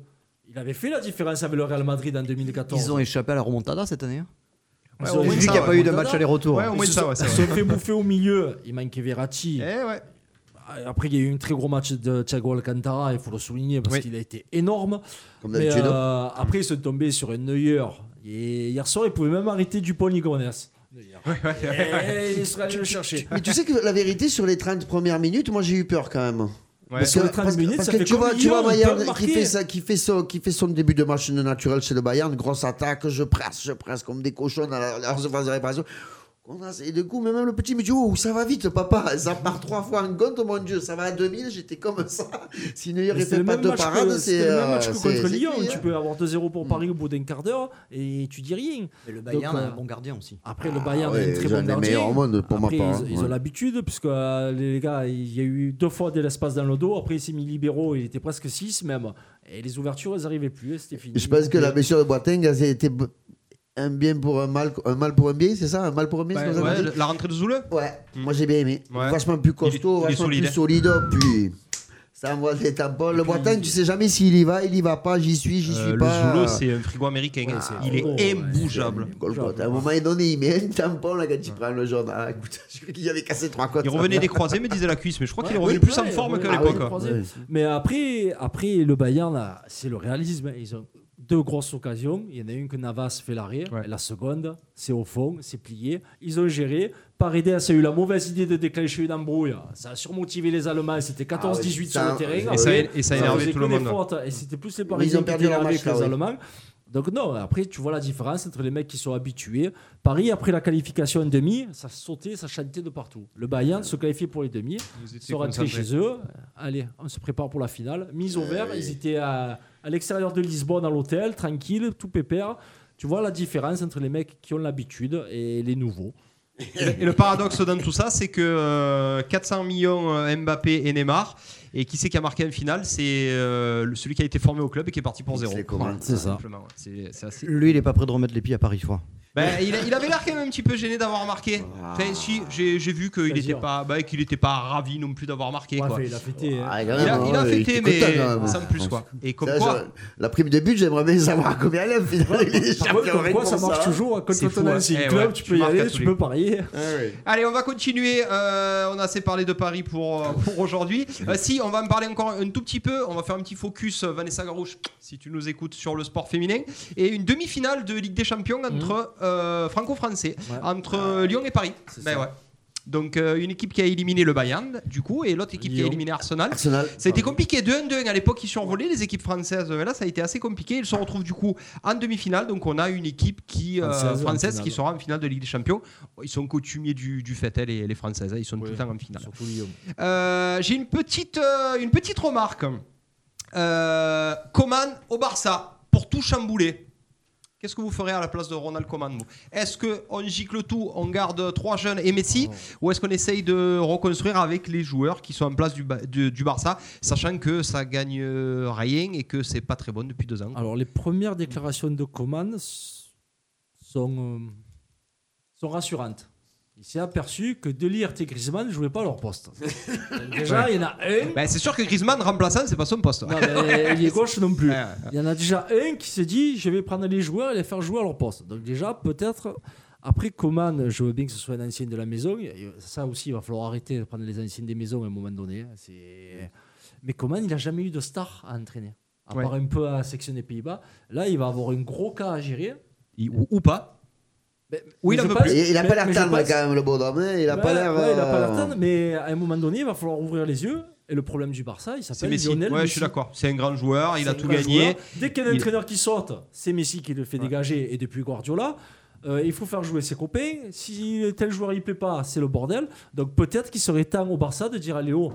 Il avait fait la différence avec le Real Madrid en 2014. ils ont échappé à la remontada cette année. hein. Ouais, au moins Vu qu'il n'y a pas ouais. eu de match aller-retour. Ouais, au moins se ça, ouais, se fait bouffer au milieu. Il manquait Verratti. Eh ouais. Après, il y a eu un très gros match de Thiago Alcantara, il faut le souligner parce Oui. qu'il a été énorme. Comme Mais d'habitude. euh, après, ils sont tombés sur un Neuer. Et hier soir, ils pouvaient même arrêter Dupont Ligonnès. Et ils seraient allés le chercher. Mais tu sais que la vérité, sur les 30 premières minutes, moi j'ai eu peur quand même. Ouais. Parce que, les 30 parce que- minutes, parce ça que fait tu vois, tu vois Bayern qui fait, ça, qui, fait son, qui fait son début de match naturel chez le Bayern, grosse attaque, je presse, je presse comme des cochons à la, à la réparation. On a- Et du coup, même le petit me dit Oh, ça va vite, papa. Ça part trois fois en compte, mon Dieu. Ça va à 2000. J'étais comme ça. Si Neuer Mais il c'était fait le pas deux parades, c'est. le même euh, match que contre Lyon. Tu hein. peux avoir 2-0 pour Paris au bout d'un quart d'heure et tu dis rien. Mais le Bayern Donc, a euh, un bon gardien aussi. Après, le Bayern ouais, est un très bon gardien. meilleurs au monde, pour ma Après, part, Ils, ils ouais. ont l'habitude, puisque euh, les gars, il y a eu deux fois de l'espace dans le dos. Après, il s'est mis libéraux, il était presque 6 même. Et les ouvertures, elles n'arrivaient plus, et c'était fini. Je pense que la blessure de Boateng a été b- un bien pour un mal, un mal pour un bien, c'est ça Un mal pour un bien, Ouais, c'est comme ça qu'on ouais, dit la rentrée de Zoule Ouais, moi j'ai bien aimé. Ouais. Vachement plus costaud, Il est- il est vachement solide, plus hein. solide. Puis ça envoie des tampons. Le Boateng, tu sais jamais s'il y va, il y va pas, j'y suis, j'y Euh, suis le pas. Zoule, c'est un frigo américain. C'est- il est oh, ouais, imbougeable. Golgoth. À un moment donné, il met un tampon là quand il prend le jaune. Ah, écoute, qu'il avait cassé trois côtes. Il revenait des croisés, me disait la cuisse, mais je crois qu'il est revenu plus en forme qu'à l'époque. Ouais. Mais après, après, le Bayern, là, c'est le réalisme. Ils ont deux grosses occasions. Il y en a une que Navas fait l'arrêt. Ouais. La seconde, c'est au fond, c'est plié. Ils ont géré. Paredes a eu la mauvaise idée de déclencher une embrouille. Ça a surmotivé les Allemands. C'était 14-18 Ah sur le terrain. Et ça, Après, et ça a ça énervé tout le monde. Et c'était plus les Parisiens ont qui perdu étaient énervés que les oui. Allemands. Donc non, après tu vois la différence entre les mecs qui sont habitués. Paris, après la qualification en demi, ça sautait, ça chantait de partout. Le Bayern se qualifiait pour les demi. Rentrés concentrés. chez eux? Allez, on se prépare pour la finale. Mise au vert, ils étaient à, à l'extérieur de Lisbonne, à l'hôtel, tranquille, tout pépère. Tu vois la différence entre les mecs qui ont l'habitude et les nouveaux. Et le paradoxe dans tout ça, c'est que euh, 400 millions euh, Mbappé et Neymar, et qui c'est qui a marqué en finale C'est euh, celui qui a été formé au club et qui est parti pour zéro. C'est comment Voilà, C'est ça. ouais. C'est assez. Lui, il est pas prêt de remettre les pieds à Paris, je crois. Ben, il, a- il avait l'air quand même un petit peu gêné d'avoir marqué. Enfin, si, j'ai vu qu'il n'était C'est-à-dire pas, bah, qu'il était pas ravi non plus d'avoir marqué. Ouais, quoi. fait, il a fêté. hein. Ah, Il a, il a ouais, fêté, mais content, même. sans plus quoi. Et comme Ça, quoi, La prime de but, j'aimerais bien savoir combien elle est. finalement. Il est Par champion contre, comme rien quoi, que ça marche toujours. Quand fou, as un hein. Eh club, ouais, tu peux y à aller, tu peux parier. Allez, on va continuer. Euh, on a assez parlé de Paris pour, euh, pour aujourd'hui. Euh, si, on va en parler encore un tout petit peu. On va faire un petit focus, Vanessa Garouche, si tu nous écoutes, sur le sport féminin. Et une demi-finale de Ligue des Champions entre euh, franco-français, Ouais. entre euh, Lyon et Paris. Ben ouais. Donc, euh, une équipe qui a éliminé le Bayern, du coup, et l'autre équipe qui a éliminé Arsenal. Arsenal. Ça a été compliqué. 2-1-2 à l'époque ils survolaient les équipes françaises. Là ça a été assez compliqué. Ils se retrouvent du coup en demi-finale. Donc on a une équipe qui euh, Française qui sera en finale de Ligue des Champions. Ils sont coutumiers du, du fait les, les françaises hein, ils sont tout le temps en finale. Euh, j'ai une petite euh, une petite remarque. Euh, Coman au Barça pour tout chambouler Qu'est-ce que vous ferez à la place de Ronald Koeman Est-ce qu'on gicle tout, on garde trois jeunes et Messi Ou est-ce qu'on essaye de reconstruire avec les joueurs qui sont en place du, du- du Barça, sachant que ça gagne euh, rien et que c'est pas très bon depuis deux ans? Alors, les premières déclarations de Coman sont, euh, sont rassurantes. Il s'est aperçu que Delirte et Griezmann ne jouaient pas à leur poste. Déjà, il y en a un. Ben, C'est sûr que Griezmann remplaçant, c'est pas son poste. Non, il est gauche non plus. Il y en a déjà un qui s'est dit je vais prendre les joueurs et les faire jouer à leur poste. Donc, déjà, peut-être. Après, Coman, je veux bien que ce soit un ancien de la maison. Ça aussi, il va falloir arrêter de prendre les anciens des maisons à un moment donné. C'est- Mais Coman, il n'a jamais eu de star à entraîner. À Ouais. part un peu à la section des Pays-Bas. Là, il va avoir un gros cas à gérer. Il- ou, ou pas Mais- Oui, il mais pense- Et il a mais- pas l'air je tendre pense- quand même, le bonhomme. hein. Il a pas l'air. ouais, il a pas l'air euh, tendre, mais à un moment donné, il va falloir ouvrir les yeux. Et le problème du Barça, il s'appelle Messi. Lionel Ouais, Messi. je suis d'accord. C'est un grand joueur, il a tout gagné. joueur. Dès qu'il y a un Il- entraîneur qui saute, c'est Messi qui le fait dégager. Et depuis Guardiola, euh, il faut faire jouer ses copains. Si tel joueur il plaît pas, c'est le bordel. Donc peut-être qu'il serait temps au Barça de dire à Léo,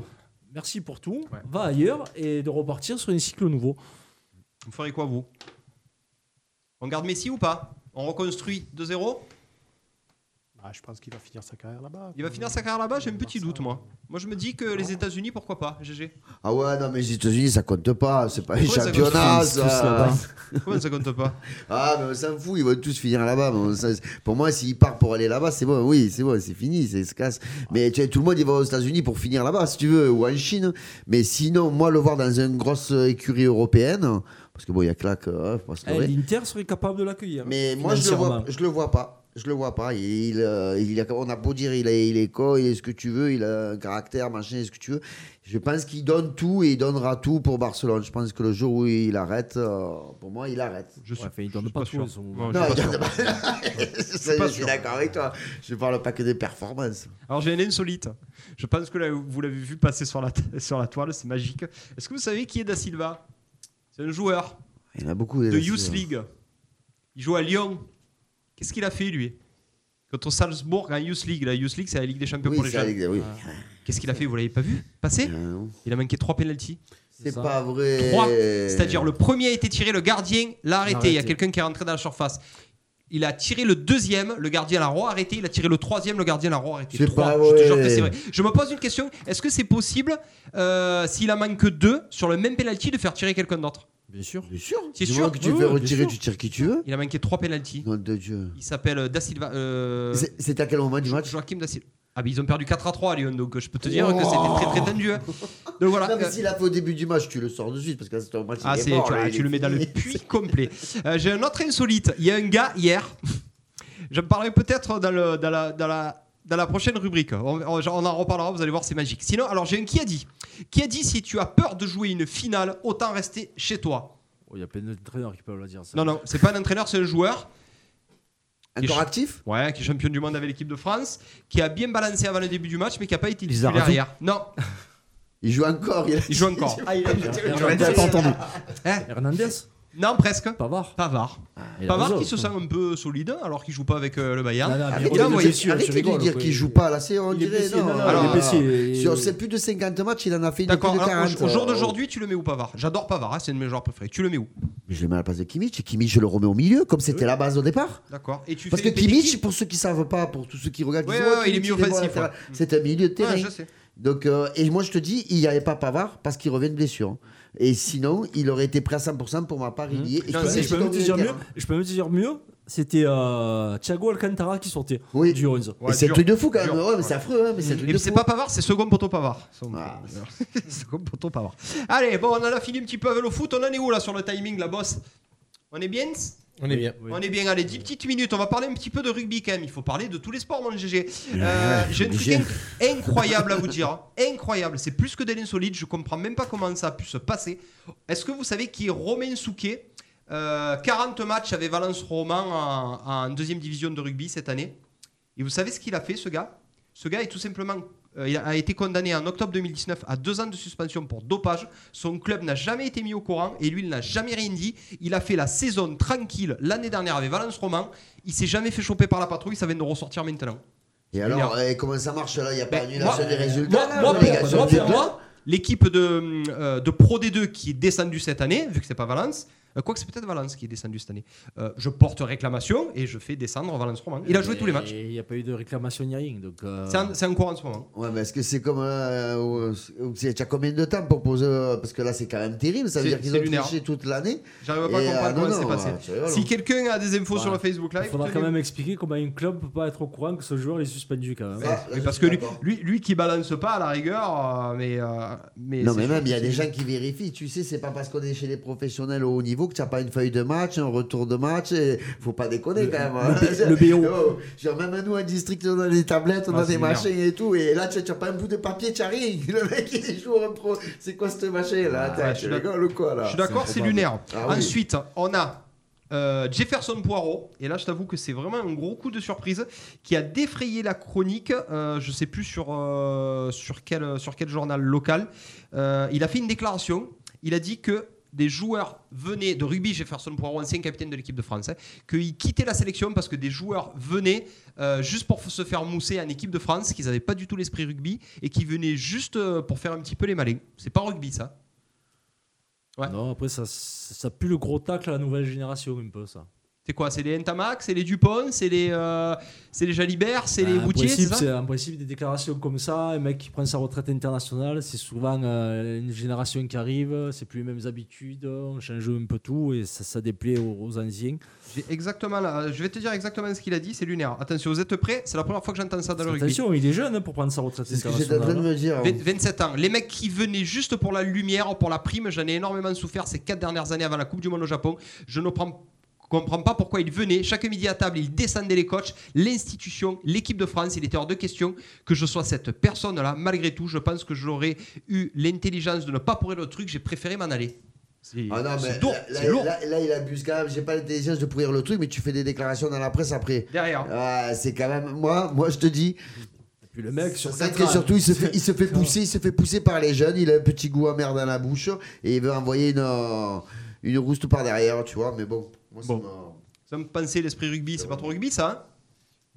merci pour tout, Ouais. va ailleurs et de repartir sur un cycle nouveau. Vous ferez quoi, vous? On garde Messi ou pas? On reconstruit de zéro Ah, je pense qu'il va finir sa carrière là-bas. Il va finir sa carrière là-bas J'ai un petit doute, moi. Moi, je me dis que les États-Unis, pourquoi pas GG. Ah ouais, non, mais les États-Unis, ça compte pas. C'est pas Pourquoi ça compte championnat, pas ça. Comment ça compte pas? Ah, mais on s'en fout, ils vont tous finir là-bas. mais on s'en- Pour moi, s'ils partent pour aller là-bas, c'est bon, oui, c'est bon, c'est fini, c'est se casse. Mais tu sais, tout le monde, il va aux États-Unis pour finir là-bas, si tu veux, ou en Chine. Mais sinon, moi, le voir dans une grosse écurie européenne, parce que bon, il y a que là que. faut pas se Eh, leurrer. L'Inter serait capable de l'accueillir. Mais moi, je le vois, financièrement. je le vois pas. Je le vois pas. Il, euh, il a- on a beau dire il est, il est con, il est ce que tu veux, il a un caractère, machin, il est ce que tu veux. Je pense qu'il donne tout et il donnera tout pour Barcelone. Je pense que le jour où il arrête, euh, pour moi, il arrête. Je suis, Ouais, enfin, il donne je suis pas pas tout, sûr. ils sont- Non, je Non, suis il pas donne sûr. pas- Ça, pas je suis sûr. d'accord avec toi. Je parle pas que des performances. Alors j'ai un insolite. Je pense que là, vous l'avez vu passer sur la, sur la toile, c'est magique. Est-ce que vous savez qui est Da Silva? C'est un joueur Il y en a beaucoup. de Youth. League. Il joue à Lyon. Qu'est-ce qu'il a fait lui? Contre Salzbourg en Youth League. La Youth League, c'est la Ligue des Champions Oui, pour les jeunes. Ligue, oui. Qu'est-ce qu'il a fait? Vous l'avez pas vu passer? Non. Il a manqué 3 pénalties. C'est pas vrai. 3. C'est-à-dire le premier a été tiré, le gardien l'a arrêté. Il y a quelqu'un qui est rentré dans la surface. Il a tiré le deuxième, le gardien l'a arrêté. Il a tiré le troisième, le gardien l'a arrêté. C'est Trois. pas Je te jure vrai. que c'est vrai. Je me pose une question. Est-ce que c'est possible, euh, s'il en manque que deux, sur le même penalty, de faire tirer quelqu'un d'autre? Bien sûr. Bien sûr. C'est sûr. que tu Oui, fais oui, bien retirer, tu tires qui tu veux. Il a manqué trois. Nom de Dieu. Il s'appelle euh, Da Silva. euh, C'était à quel moment du match? Joachim Da Silva. Ah, mais ils ont perdu 4 à 3 à Lyon, donc euh, je peux te dire Oh. que c'était très très tendu. hein. Donc voilà. Non, mais s'il a fait au début du match, tu le sors de suite parce que c'est un match. Ah, est c'est, mort, tu, là, ah, tu le mets dans le puits complet. Euh, j'ai un autre insolite. Il y a un gars hier. Je me parlerai peut-être dans, le, dans, la, dans, la, dans la prochaine rubrique. On, en reparlera, vous allez voir, c'est magique. Sinon, alors j'ai un qui a dit. Qui a dit si tu as peur de jouer une finale, autant rester chez toi. Oh, Il y a plein d'entraîneurs qui peuvent le dire. Ça. Non, non, c'est pas un entraîneur, c'est un joueur. Encore actif Ouais, qui est champion du monde avec l'équipe de France, qui a bien balancé avant le début du match, mais qui n'a pas été titulaire hier. Non, Il joue encore. Il, a- il joue encore. Ah, il a- pas entendu. Hein Hernandez non, presque. Pavard Pavard. Il a Pavard qui se sent un peu solide alors qu'il joue pas avec euh, le Bayern. Non, non, mais Arrêtez de dire quoi. qu'il joue pas là, c'est on Il est dirait. blessé, non, non, non, Alors, il est blessé. Sur Il- ses plus de 50 matchs, il en a fait une D'accord, plus de alors, 40. au, au jour euh, d'aujourd'hui, tu le mets où Pavard? J'adore Pavard, hein, c'est un de mes joueurs préférés. Tu le mets où? Mais je le mets à la place de Kimmich. Et Kimmich, je le remets au milieu, comme c'était la base au départ. D'accord. Et tu Parce que fais Kimmich, pour ceux qui savent pas, pour tous ceux qui regardent, Ouais, disent, ouais, oh, ouais, il est Kimmich, bon à offensif, ouais. C'est un milieu de terrain. Ouais, je sais. Donc, euh, et moi, je te dis, il n'y avait pas Pavard parce qu'il revient de blessure. Et sinon, il aurait été prêt à 100% pour ma part. Il y est. Et Non, je c'est- Et je peux même te dire mieux. Je peux même te dire mieux. C'était euh, Thiago Alcantara qui sortait Oui. du 11. Et c'est un dur. truc de fou quand même. Dur. Ouais, mais c'est affreux, hein, mais c'est un truc Et de c'est fou. pas Pavard, c'est second poteau Pavard. Ah. second poteau Pavard. Allez, bon, on en a fini un petit peu avec le foot. On en est où là sur le timing, la bosse? On est bien? On est bien. On est bien, allez, 10 petites minutes. On va parler un petit peu de rugby quand même. Il faut parler de tous les sports, mon GG. Euh, J'ai un truc inc- incroyable à vous dire. Incroyable. C'est plus que de l'insolite. Je comprends même pas comment ça a pu se passer. Est-ce que vous savez qui est Romain Souquet Euh, 40 matchs avec Valence Roman en, en deuxième division de rugby cette année? Et vous savez ce qu'il a fait, ce gars? Ce gars est tout simplement. Euh, il a été condamné en octobre 2019 à deux ans de suspension pour dopage. Son club n'a jamais été mis au courant et lui, il n'a jamais rien dit. Il a fait la saison tranquille l'année dernière avec Valence Roman. Il s'est jamais fait choper par la patrouille. Ça vient de ressortir maintenant. Et alors, eh, comment ça marche là? Il n'y a pas Ben, annulation moi- des résultats Moi, moi, moi, l'équipe de, euh, de Pro D2 qui est descendue cette année, vu que c'est pas Valence, quoique c'est peut-être Valence qui est descendu cette année, euh, je porte réclamation et je fais descendre Valence Roman. Il a joué tous les matchs. Il n'y a pas eu de réclamation ni rien. Donc, euh, C'est en, cours en ce moment. Ouais, mais est-ce que c'est comme. Euh, tu as combien de temps pour poser. euh, Parce que là, c'est quand même terrible. Ça veut dire qu'ils ont lunaire. triché toute l'année. J'arrive pas à comprendre euh, comment c'est passé. ouais, Si quelqu'un a des infos Ouais. sur le Facebook Live, Il faudra quand même expliquer comment un club peut pas être au courant que ce joueur est suspendu quand même. Ouais, parce que lui, lui, lui qui balance pas à la rigueur, euh, mais, euh, mais Non, mais même, il y a des gens qui vérifient. Tu sais, c'est pas parce qu'on est chez les professionnels au haut niveau que tu n'as pas une feuille de match, un retour de match. Et faut pas déconner quand même. hein. le BO. Oh, genre, même nous, en district, on a des tablettes, on Ah, a c'est des machins et tout. Et là, tu n'as pas un bout de papier, tu rien. Le mec, il joue en pro. C'est quoi ce machin là? Attends, ouais, je tu suis d'accord. rigoles ou quoi là? Je suis d'accord, c'est lunaire. Ah oui. Ensuite, on a euh, Jefferson Poirot, et là je t'avoue que c'est vraiment un gros coup de surprise, qui a défrayé la chronique, euh, je sais plus sur, euh, sur, quel, sur quel journal local. Euh, il a fait une déclaration, il a dit que des joueurs venaient de rugby, Jefferson Poirot, ancien capitaine de l'équipe de France, hein, qu'il quittait la sélection parce que des joueurs venaient euh, juste pour se faire mousser en équipe de France, qu'ils n'avaient pas du tout l'esprit rugby, et qui venaient juste euh, pour faire un petit peu les malins. C'est pas rugby ça. Ouais. Non, après, ça, ça pue le gros tacle à la nouvelle génération, un peu ça. C'est quoi C'est les Ntamak, c'est les Dupont, c'est les, euh, c'est les Jalibert, c'est les en Boutier, c'est En principe, des déclarations comme ça, un mec qui prend sa retraite internationale, c'est souvent euh, une génération qui arrive, c'est plus les mêmes habitudes, on change un peu tout et ça, ça déplaît aux, aux anciens. J'ai exactement là, je vais te dire exactement ce qu'il a dit, c'est lunaire. Attention, vous êtes prêts? C'est la première fois que j'entends ça dans le rugby. Attention, il est jeune hein, pour prendre sa retraite C'est ce que j'étais en train de internationale. me dire. hein. Vingt- 27 ans. Les mecs qui venaient juste pour la lumière, pour la prime, j'en ai énormément souffert ces 4 dernières années avant la Coupe du Monde au Japon. Je ne prends comprends pas pourquoi il venait chaque midi à table, il descendait les coachs, l'institution, l'équipe de France. Il était hors de question que je sois cette personne-là. Malgré tout, je pense que j'aurais eu l'intelligence de ne pas pourrir le truc. J'ai préféré m'en aller. C'est Ah non, mais lourd. là, lourd. là- là, il abuse quand même. J'ai pas l'intelligence de pourrir le truc, mais tu fais des déclarations dans la presse après. Derrière. Ouais, c'est quand même. Moi, moi, je te dis. Puis le mec, sur Ça, quatre et surtout, il se, fait, il se fait pousser, il se fait pousser par les jeunes. Il a un petit goût amer dans la bouche et il veut envoyer une, euh, une rouste par derrière, tu vois. Mais bon, moi, ça Bon. Ça me pensait l'esprit rugby, c'est pas trop rugby ça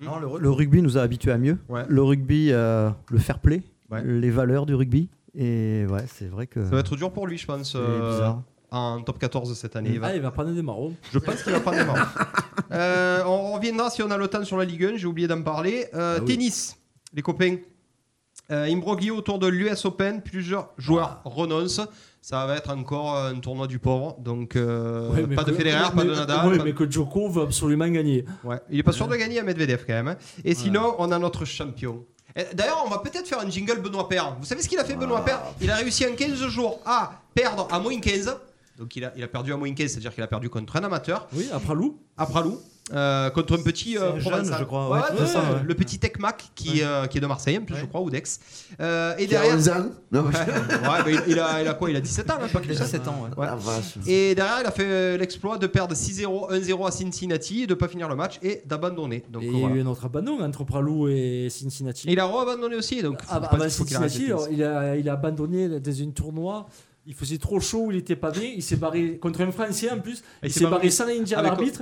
hein Non, le, le rugby nous a habitués à mieux. Ouais. Le rugby, euh, le fair play, Ouais. les valeurs du rugby. Et ouais, c'est vrai que. Ça va être dur pour lui, je pense. C'est euh, bizarre. en top 14 cette année. Il va- Ah, il va prendre des marrons. Je pense qu'il va prendre des marrons. Euh, on reviendra si on a le temps sur la Ligue 1, j'ai oublié d'en parler. Euh, Ah oui. Tennis, les copains. Euh, imbroglio autour de l'US Open, plusieurs joueurs Ah. renoncent. Ça va être encore un tournoi du pauvre. Donc, euh, Ouais, pas de Federer, pas de Nadal. pas- mais que Djoko veut absolument gagner. Ouais. Il est pas sûr de gagner à Medvedev quand même. hein. Et sinon, on a notre champion. D'ailleurs, on va peut-être faire un jingle Benoît Père. Vous savez ce qu'il a fait, Benoît Père Il a réussi en 15 jours à perdre à moins 15. Donc, il a, il a perdu à moins 15, c'est-à-dire qu'il a perdu contre un amateur. Oui, à Pralou. À Pralou. Euh, contre un petit euh, jeune, je crois, ouais, Ouais, c'est ça, ouais. le petit Tech Mac qui, euh, qui est de Marseille, en plus, Ouais. je crois, ou d'Aix. Euh, et derrière. 11 ans Non, Ouais, ouais, mais il, il a, il a quoi Il a 17 ans, même pas que Il a ça. 17 ans, ouais. Ouais. Et derrière, il a fait euh, l'exploit de perdre 6-0, 1-0 à Cincinnati, et de pas finir le match et d'abandonner. Donc, Et il y a eu un autre abandon entre Pralou et Cincinnati. Et il a re-abandonné aussi, donc Ah, je bah, bah, Cincinnati, il, a, il a abandonné dans une tournoi. Il faisait trop chaud, il était pas bien. Il s'est barré contre un Français en plus. il Il s'est barré sans rien dire à l'arbitre.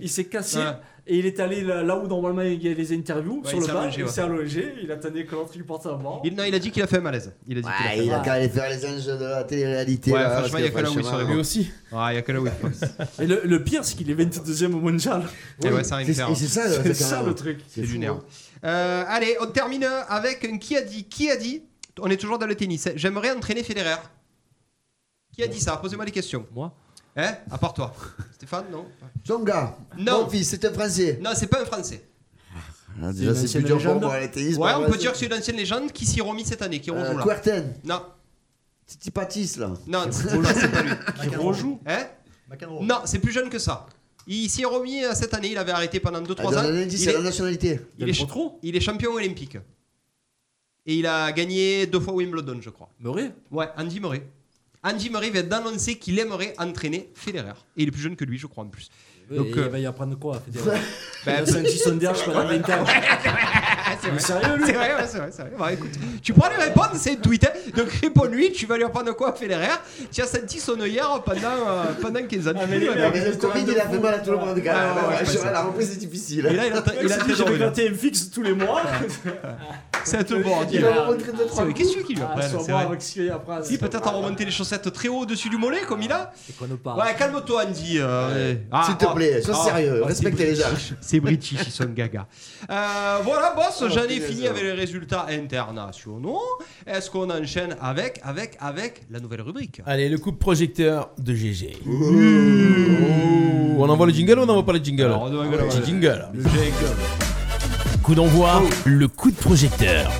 Il s'est cassé Ouais. et il est allé là, là où normalement il y a les interviews Ouais, sur il le s'est banc. allongé, Il ouais. s'est allongé. Il attendait que l'autre lui porte sa main. Il, non, il a dit qu'il a fait un malaise. Il a dit qu'il a Ouais, fait il a qu'à aller faire les anges de la télé-réalité. Ouais, là, franchement, il y a que là où il serait aussi. Ouais, il y a que là où il. Et le, le pire, c'est qu'il est 22ème au mondial. Et ouais, ça rien C'est c'est ça, quand même- le truc. C'est lunaire. hein. Euh, allez, on termine avec un qui a dit Qui a dit On est toujours dans le tennis. hein. J'aimerais entraîner Federer. Qui a dit ça Posez-moi des questions. Moi Hein À part toi. Stéphane, non Tsonga, Non. mon fils, c'est un français. Non, c'est pas un Français. Ah, une déjà, c'est ancienne plus dur pour légende. moi. Ouais, on peut dire que c'est une ancienne légende qui s'y est remis cette année, qui Euh, rejoue là. Non, Titi Patis, là. non, c'est pas lui. Qui rejoue Hein Non, c'est plus jeune que ça. Il s'y est remis euh, cette année, il avait arrêté pendant 2-3 Ah, ans. donne un indice, Il c'est est- la nationalité. Il est, il est champion olympique. Et il a gagné deux fois Wimbledon, je crois. Murray Ouais, Andy Murray. Andy Murray vient d'annoncer qu'il aimerait entraîner Federer. Et il est plus jeune que lui, je crois, en plus. Donc, Donc, euh, il va y apprendre quoi Federer? Ben, Il a senti son derche pendant 20 ans. C'est vrai. sérieux, lui C'est vrai, ouais, c'est vrai, c'est vrai. Bah, écoute, tu pourras lui répondre, c'est un tweet. hein. Donc réponds-lui, tu vas lui apprendre quoi Federer? Tu as senti son œillère pendant, euh, pendant 15 ans. Ah, mais les Ouais, mecs, Mais le Covid, il a fait mal à tout le monde, ouais, ouais, je je- pense. La reprise, c'est difficile. Et là, il a, il a Il a très vais drôle. un fixe tous les mois. C'est un bon Il va rentrer deux, trois C'est qu'est-ce qu'il lui Ah, apprenne sur c'est vrai. avec ce qu'il y a après. Si, peut-être à remonter les chaussettes très haut au-dessus du mollet, comme il a. C'est. Ouais, calme-toi, Andy. euh, ah, S'il te ah, plaît, sois ah, sérieux, ah, respecte c'est les gens. British. C'est British, ils sont gaga. Euh, voilà, boss, j'en ai fini avec les résultats internationaux. Est-ce qu'on enchaîne avec, avec, avec la nouvelle rubrique Allez, le coup de projecteur de GG. Ouh. On envoie le jingle ou on n'envoie pas le jingle Alors, on envoie le- jingle. Le jingle. Coup d'envoi, le coup de projecteur.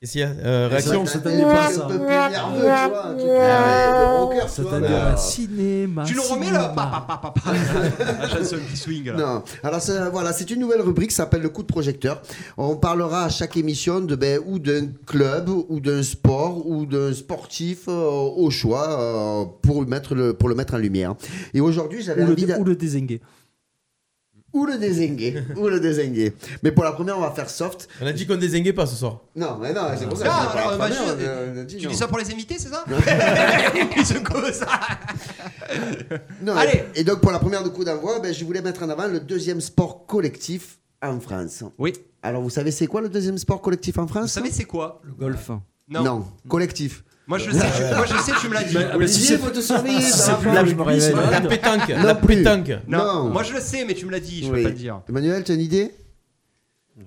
Qu'est-ce qu'il y a Euh, Réaction Ça t'attendait pas à Un ça. peu plus nerveux, tu vois. un truc, de rocker, Ça cinéma. Tu nous remets là pa, pa, pa, pa, chanson qui swing là. Non. Alors ça, voilà, c'est une nouvelle rubrique, ça s'appelle le coup de projecteur. On parlera à chaque émission de ben, ou d'un club ou d'un sport ou d'un sportif euh, au choix euh, pour le mettre le pour le mettre en lumière. Et aujourd'hui, j'avais envie le, de ou le désinguer. Ou le désinguer, ou le désinguer. Mais pour la première, on va faire soft. On a dit qu'on désinguait pas ce soir. Non, mais non, c'est pour ça. Non, alors, pas bah, première, je- on a- on a dit Tu non. dis ça pour les invités, c'est ça Ils sont comme ça. Non, Allez. Et donc pour la première de coup d'envoi, ben, je voulais mettre en avant le deuxième sport collectif en France. Oui. Alors vous savez c'est quoi le deuxième sport collectif en France Vous savez c'est quoi Le golf. Non. collectif. Moi je le sais, tu, moi je sais, tu me l'as dit. Si Olivier, c'est- faut te surveiller. ça va là, je me réveille. La pétanque. Non la plus. pétanque. Non. Non. Moi je le sais, mais tu me l'as dit, je Oui. peux pas le dire. Emmanuel, tu as une idée?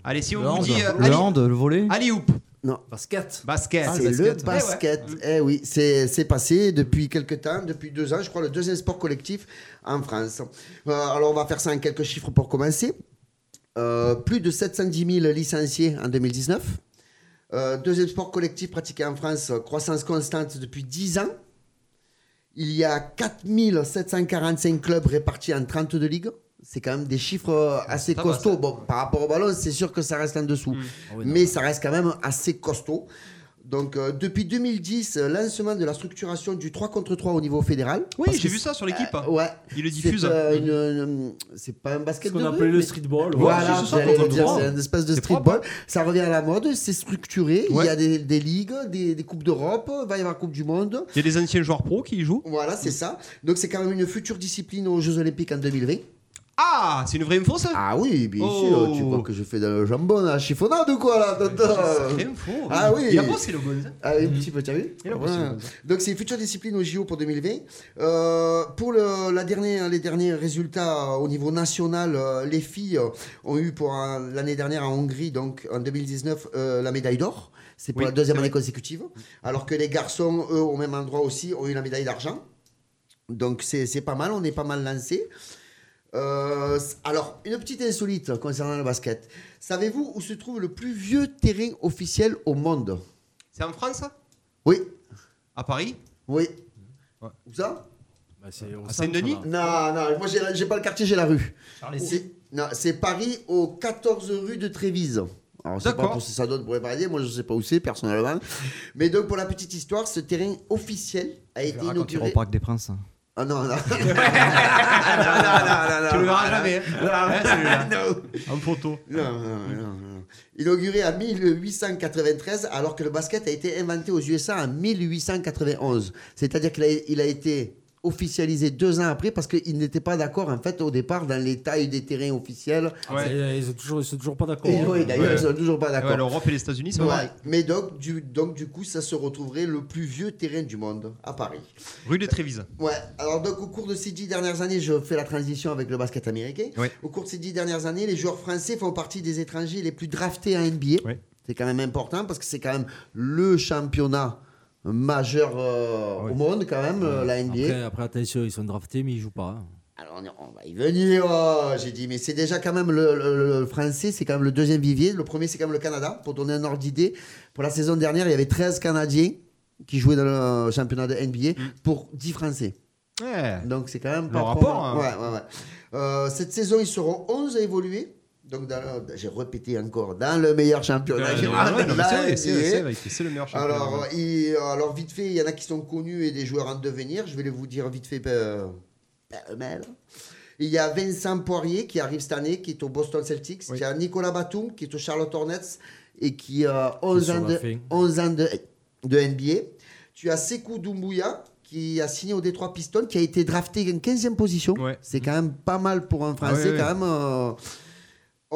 Allez, si on Le vous hand, dit euh, le allez, hand, le volley. allez hoop, Non. Basket. basket. Ah, c'est le basket. basket. Eh, oui, c'est c'est passé depuis quelques temps, depuis deux ans, je crois, le deuxième sport collectif en France. Euh, alors, on va faire ça en quelques chiffres pour commencer. Euh, plus de 710 000 licenciés en 2019. Euh, deuxième sport collectif pratiqué en France, croissance constante depuis 10 ans. Il y a 4745 clubs répartis en 32 ligues. C'est quand même des chiffres euh, assez Ça va, costauds. Bon, par rapport au ballon, c'est sûr que ça reste en dessous. Ah ouais, non. Mais ça reste quand même assez costaud. Donc, euh, depuis 2010, euh, lancement de la structuration du 3 contre 3 au niveau fédéral. Oui, j'ai vu ça sur l'équipe. euh, ouais. Il le C'est, diffuse. euh, une- une- c'est pas un basket Ce qu'on appelait rue, le mais- streetball. ouais. Voilà, c'est une espèce de streetball. propre, Ça revient à la mode, c'est structuré. Il y a des, des ligues, des, des coupes d'Europe, il va y avoir la Coupe du Monde. Il y a des anciens joueurs pro qui y jouent. Voilà, c'est ça. Donc c'est quand même une future discipline aux Jeux Olympiques en 2020. Ah, c'est une vraie info ça? Ah oui, bien Oh. sûr. Tu crois que je fais dans le jambon à chiffonnade ou quoi là Sacrée info. Ah oui. Il a bossé le Gonz. Ah, un petit peu, t'as vu? Il a bossé Ouais. Donc c'est une future discipline au JO pour 2020. Euh, pour le- la dernière, les derniers résultats au niveau national, euh, les filles ont eu pour l'année dernière en Hongrie, donc en 2019, euh, la médaille d'or. C'est pour Oui, la deuxième c'est année consécutive. Alors que les garçons, eux, au même endroit aussi, ont eu la médaille d'argent. Donc c'est c'est pas mal, on est pas mal lancé. Euh, alors, une petite insolite concernant le basket. Savez-vous où se trouve le plus vieux terrain officiel au monde? C'est en France? Oui, À Paris? Oui. Ouais. Où ça? Bah, c'est au À Saint-Denis? Non, non, moi j'ai j'ai pas le quartier, j'ai la rue. C'est non, c'est Paris au 14 rue de Trévise. Alors, je sais pas D'accord. pour si ça donne pour les Parisiens, moi je sais pas où c'est personnellement. Mais donc pour la petite histoire, ce terrain officiel a été inauguré. au Parc des Princes. Ah non, non. Tu le verras jamais. hein. Celui-là. Non. En photo. Non, non, non, non. Inauguré en 1893, alors que le basket a été inventé aux USA en 1891. C'est-à-dire qu'il a, il a été officialisé deux ans après parce qu'ils n'étaient pas d'accord en fait au départ dans les tailles des terrains officiels. Ouais. Et, Ils sont toujours, ils sont toujours pas d'accord. Et hein. oui, d'ailleurs, Ouais. ils sont toujours pas d'accord. Ouais, L'Europe et les États-Unis, c'est Ouais. pareil. Mais donc du, donc, du coup, ça se retrouverait le plus vieux terrain du monde, à Paris. Rue des Trévises. Ouais, alors donc au cours de ces dix dernières années, je fais la transition avec le basket américain. Ouais. Au cours de ces dix dernières années, les joueurs français font partie des étrangers les plus draftés en NBA. Ouais. C'est quand même important parce que c'est quand même le championnat majeur euh, Ouais. au monde, quand même, euh, la NBA. Après, après, attention, ils sont draftés, mais ils jouent pas. hein. Alors on, on va y venir. oh, J'ai dit, mais c'est déjà quand même le, le- le français, c'est quand même le deuxième vivier. Le premier, c'est quand même le Canada. Pour donner un ordre d'idée, pour la saison dernière, il y avait 13 Canadiens qui jouaient dans le championnat de NBA pour 10 Français. Ouais. Donc c'est quand même Le pas trop rapport, hein. Ouais, ouais, ouais. Euh, cette saison, ils seront 11 à évoluer. Donc j'ai répété encore, dans le meilleur championnat c'est le meilleur. Alors, vite fait, il y en a qui sont connus et des joueurs en devenir. Je vais les vous dire vite fait euh. Il y a Vincent Poirier qui arrive cette année, qui est au Boston Celtics. Il y a Nicolas Batum qui est au Charlotte Hornets et qui a 11 sur ans, de, fin. 11 ans de, de NBA. Tu as Sekou Doumbouya qui a signé au Détroit Pistons, qui a été drafté en 15e position. Ouais. C'est quand même pas mal pour un Français, Ah quand même. euh,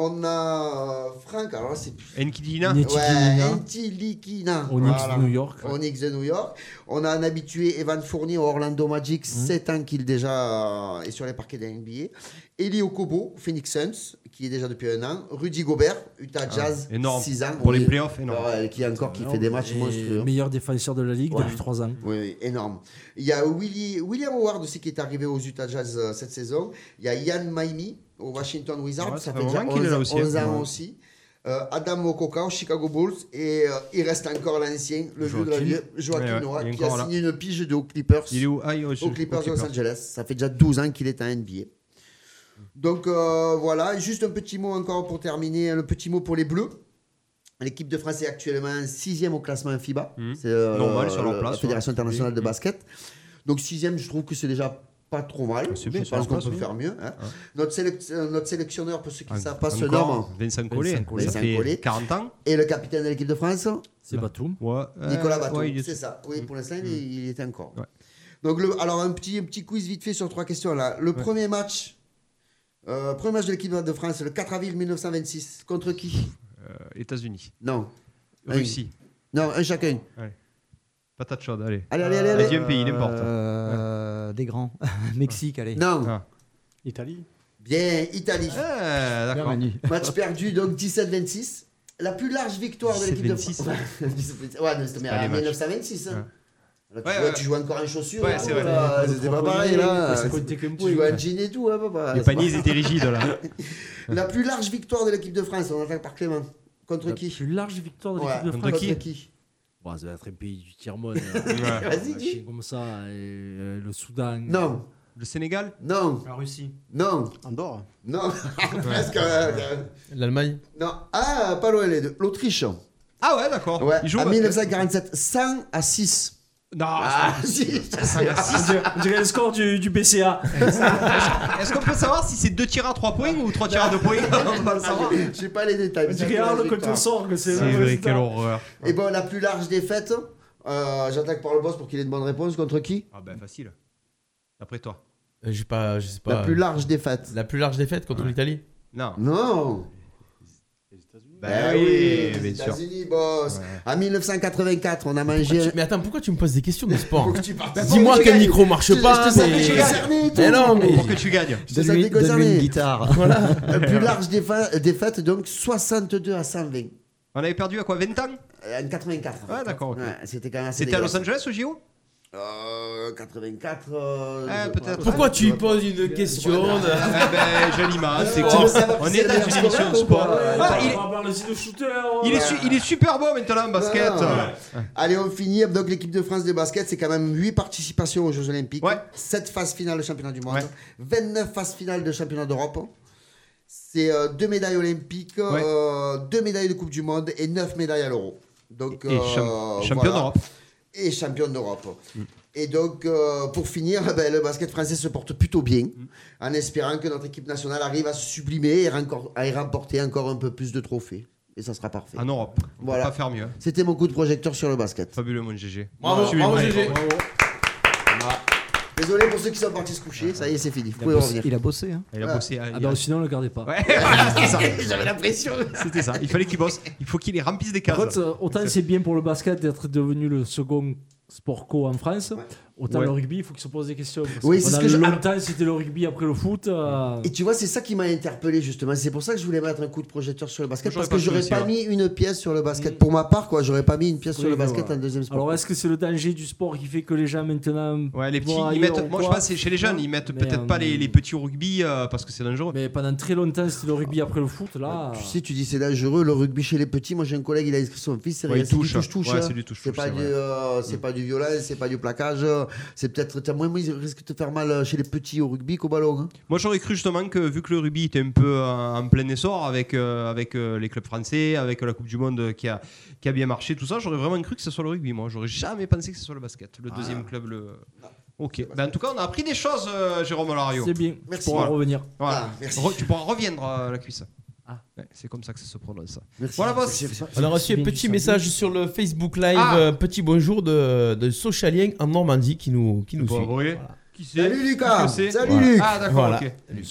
on a Franck, alors là, c'est Enkidina Neti Ouais, Ntilikina. Onyx Voilà. de New York. Onyx de New York. On a un habitué, Evan Fournier, au Orlando Magic, 7 ans qu'il déjà euh, est sur les parquets de la NBA. Eli Okobo, Phoenix Suns, qui est déjà depuis un an. Rudy Gobert, Utah Jazz, Ah, énorme. 6 ans. Pour les playoffs, énorme. Qui est encore qui fait des matchs Et monstrueux. Meilleur défenseur de la ligue Ouais. depuis 3 ans. Oui, oui, énorme. Il y a Willy- William Howard aussi qui est arrivé aux Utah Jazz euh, cette saison. Il y a Ian Maimi au Washington Wizards. Ouais, ça ça fait déjà longtemps qu'il est 11, là aussi, 11 ans Ouais. aussi. Euh, Adam Mokoka au Chicago Bulls. Et euh, il reste encore l'ancien, le vieux de la vie, Joaquin Noah, qui a là. signé une pige de aux Clippers. Il est où? Ah, il est au- aux Clippers de Los. Angeles. Ça fait déjà 12 ans qu'il est en NBA. Donc euh, voilà, juste un petit mot encore pour terminer, le petit mot pour les Bleus. L'équipe de France est actuellement sixième au classement FIBA. Mhm. C'est euh, Normal, sur leur la place, Fédération ouais. internationale de oui. basket. Donc sixième, je trouve que c'est déjà pas trop mal. C'est bien, je pense qu'on peut faire mieux. hein. Notre, sélec- euh, notre sélectionneur, pour ceux qui ne En- savent pas, se encore, nomme Vincent Collet. Vincent Collet. Ça Vincent fait Collet. 40 ans. et le capitaine de l'équipe de France, C'est Batum. Ouais. Nicolas Batum. ouais, c'est ça. Oui, pour l'instant, il, Mm. il est encore. Ouais. Donc, le, alors, un petit, un petit quiz vite fait sur trois questions. Là. Le premier match. euh, premier match de l'équipe de France, le 4 avril 1926. Contre qui? Euh, États-Unis. Non. Russie. Non, un chacun. Patate chaude, allez. Allez, allez, allez, allez. Un pays, n'importe. Des grands. Mexique, allez. Non. Ah. Italie Bien, Italie. Ah, Bien, d'accord. Match perdu, donc 17-26. La plus large victoire de l'équipe de 17-26. France. ouais, mais en les matchs. 1926. hein. Ouais. Là, tu, Ouais, vois, ouais. tu joues encore en chaussures. Ouais, et c'est vrai. C'était pas pareil là. Tu joues en jean et tout, hein, papa. Les paniers, étaient rigides, là. La plus large victoire de l'équipe de France, on attaque par Clément. Contre La qui plus large victoire de Ouais, l'équipe de contre France. qui qui? Bon, ça va être un pays du tiers-monde. Vas-y, dis. Comme ça, et, euh, le Soudan. Non. Le Sénégal Non. La Russie. Non. Andorre. Non. Presque. euh, euh, L'Allemagne non. Ah, pas loin les deux. L'Autriche. Ah ouais, d'accord. Ouais. Ils jouent En au basket. 1947, 100 à 6. Non, Ah, si. On dirait- on le score du, du BCA. Est-ce qu'on peut savoir si c'est 2 tirs à 3 points ou 3 tirs à 2 points? On va le savoir. Je sais pas les détails. On fait la Arles victoire. contre Sorgue, c'est vrai, quelle horreur. Et bon, la plus large défaite, euh, j'attaque par le boss pour qu'il ait une bonne réponse. Contre qui? Ah ben facile. D'après toi. Euh, J'ai pas, je sais pas. La plus large défaite. La plus large défaite contre l'Italie Non. Non. Ben Ben oui, les bien sûr. États-Unis, boss. En 1984, on a mangé. Mais attends, pourquoi tu me poses des questions de sport que. Dis-moi que le micro marche gagnes. pas. Je te mais- concerné. Mais non, mais. Pour que tu gagnes. Je te savais concerné. une guitare. Voilà. La plus large défa- défaite, donc 62 à 120. On avait perdu à quoi 20 ans? Euh, En 84. Ouais, d'accord, ok. Ouais, C'était quand même assez C'était à Los. Angeles au JO Euh, 84. euh, Ah, je- peut-être. Pourquoi tu poses une question de- Eh ben, joli mal, c'est Tu quoi On est c'est dans le une émission sport. Ah, il est- On va voir le site de shooter. il est, super beau maintenant le basket. Ah. Allez, on finit. Donc, l'équipe de France de basket, c'est quand même 8 participations aux Jeux Olympiques, Ouais. 7 phases finales de championnat du monde, Ouais. 29 phases finales de championnat d'Europe. C'est 2 médailles olympiques, 2 médailles de Coupe du Monde et 9 médailles à l'Euro. Donc, Et champ- champion d'Europe. Et champion d'Europe. Et donc, euh, pour finir, ben, le basket français se porte plutôt bien, en espérant que notre équipe nationale arrive à se sublimer et à y remporter encore un peu plus de trophées. Et ça sera parfait. En Europe. On Voilà. peut pas faire mieux. C'était mon coup de projecteur sur le basket. Fabuleux mon GG. Bravo, bravo, moi. GG. Désolé pour ceux qui sont partis se coucher, ça y est, c'est fini. Vous Il a pouvez bossé, revenir. il a bossé, hein. Il a Ah. bossé. Ah il ben a- sinon, ne le gardez pas. Ouais, voilà, c'était ça. J'avais la pression. C'était ça. Il fallait qu'il bosse. Il faut qu'il les remplisse des cases. En fait, euh, autant c'est bien pour le basket d'être devenu le second sport co en France, autant Ouais. le rugby, il faut qu'il se pose des questions. Parce Oui, que c'est ce que je- longtemps, c'était le rugby après le foot. euh, Et tu vois, c'est ça qui m'a interpellé justement. C'est pour ça que je voulais mettre un coup de projecteur sur le basket. Parce que pas j'aurais pas mis une pièce sur le basket. Pour ma part, quoi, j'aurais pas mis une pièce sur le basket voilà. en deuxième sport. Alors, est-ce que c'est le danger du sport qui fait que les gens maintenant. Ouais, les petits, ils mettent. Moi, je pense c'est chez les jeunes, ils mettent peut-être pas euh, les, les petits au rugby euh, parce que c'est dangereux. Mais pendant très longtemps, c'était le rugby après le foot. Là, Tu sais, tu dis c'est dangereux le rugby chez les petits. Moi, j'ai un collègue, il a inscrit son fils. C'est du touche. touche-touche. Ouais, hein. c'est pas, du, pas du violon, c'est pas du plaquage. C'est peut-être. T'as moins ils risquent de te faire mal chez les petits au rugby qu'au ballon. hein. Moi, j'aurais cru justement que vu que le rugby était un peu euh, en plein essor avec, euh, avec euh, les clubs français, avec la Coupe du Monde qui a, qui a bien marché, tout ça, j'aurais vraiment cru que ce soit le rugby. Moi, j'aurais jamais pensé que ce soit le basket, le deuxième club. Le... Ok. Ben, en tout cas, on a appris des choses, euh, Jérôme Lario. c'est bien. Merci. Tu pourras Voilà. revenir. Voilà. Ah, merci. Re- tu pourras reviendre à la cuisse. Ah. Ouais, c'est comme ça que ça se prononce. Merci. Voilà, boss. On a reçu un bien petit message sur le Facebook Live, Ah. euh, petit bonjour de, de Socialien en Normandie qui nous, qui nous suit. Qui c'est Salut Lucas. Salut Voilà. Luc. Ah, d'accord, Voilà.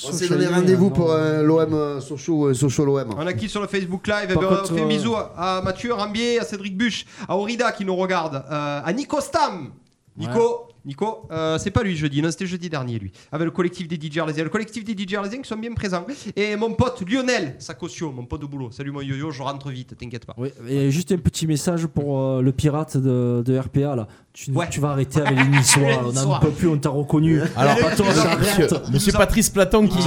On s'est donné rendez-vous pour euh, l'OM euh, Sochaux, euh, Sochaux l'OM. On a qui sur le Facebook Live? Eh Par contre, On fait euh, bisous à Mathieu Rambier, à Cédric Buche, à Aurida qui nous regarde, euh, à Nico Stam. Nico, Nico, euh, c'est pas lui jeudi, non, c'était jeudi dernier lui. Avec le collectif des DJ Arlésiens. Le collectif des DJ Arlésiens qui sont bien présents. Et mon pote Lionel Sacosio, mon pote de boulot. Salut mon yo-yo, je rentre vite, t'inquiète pas. Oui, et juste un petit message pour euh, le pirate de, de RPA là. Tu, Ouais. tu vas arrêter avec les Niçois. On n'en peut plus, on t'a reconnu. Alors, Pas toi, monsieur, arrête. monsieur Patrice Platon qui,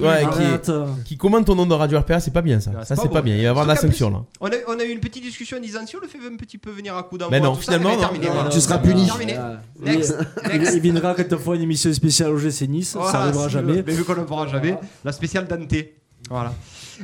ouais, commente ton nom de Radio RPA, c'est pas bien ça. Ah, ça, c'est pas bien. Il va y avoir de la sanction là. On a, on a eu une petite discussion en disant si on le fait un petit peu venir à coup d'envoi. Mais non, finalement, mais non. terminé, Non, voilà. non, Tu seras puni. Terminé. Next, il, viendra fera une émission spéciale au GC Nice. Voilà, ça arrivera si, jamais. Mais vu qu'on ne fera jamais, la spéciale Dante. Voilà.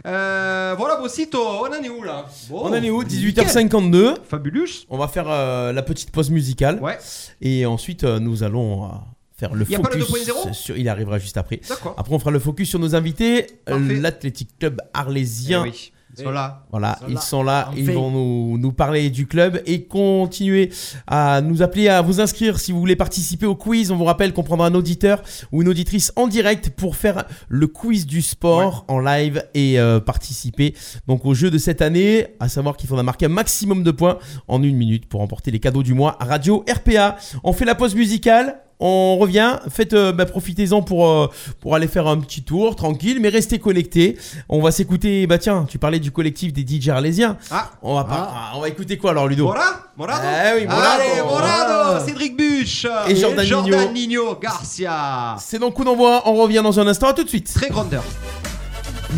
Euh, voilà, Bossito, on en est où là Bon, On en est où nickel. 18h52. Fabulous. On va faire euh, la petite pause musicale. Ouais. Et ensuite, euh, nous allons euh, faire le Y a pas le focus 2.0? sur. Il arrivera juste après. D'accord. Après, on fera le focus sur nos invités. L'Athletic Club Arlésien. Eh oui, ils sont là. Voilà, Ils sont ils là. sont là, ils vont nous, nous parler du club et continuer à nous appeler à vous inscrire si vous voulez participer au quiz. On vous rappelle qu'on prendra un auditeur ou une auditrice en direct pour faire le quiz du sport en live et euh, participer donc au jeu de cette année. À savoir qu'il faudra marquer un maximum de points en une minute pour remporter les cadeaux du mois à Radio RPA. On fait la pause musicale. On revient, faites, euh, bah, profitez-en pour, euh, pour aller faire un petit tour, tranquille, mais restez connectés. On va s'écouter, bah tiens, tu parlais du collectif des DJ arlésiens. Ah, On va, pas, ah, on va écouter quoi alors, Ludo? Mora Morado? Eh oui, Morado. Allez, Morado Voilà. Cédric Buche Et Jordan Nino. Nino Garcia C'est donc coup d'envoi, on revient dans un instant, à tout de suite. Très grandeur.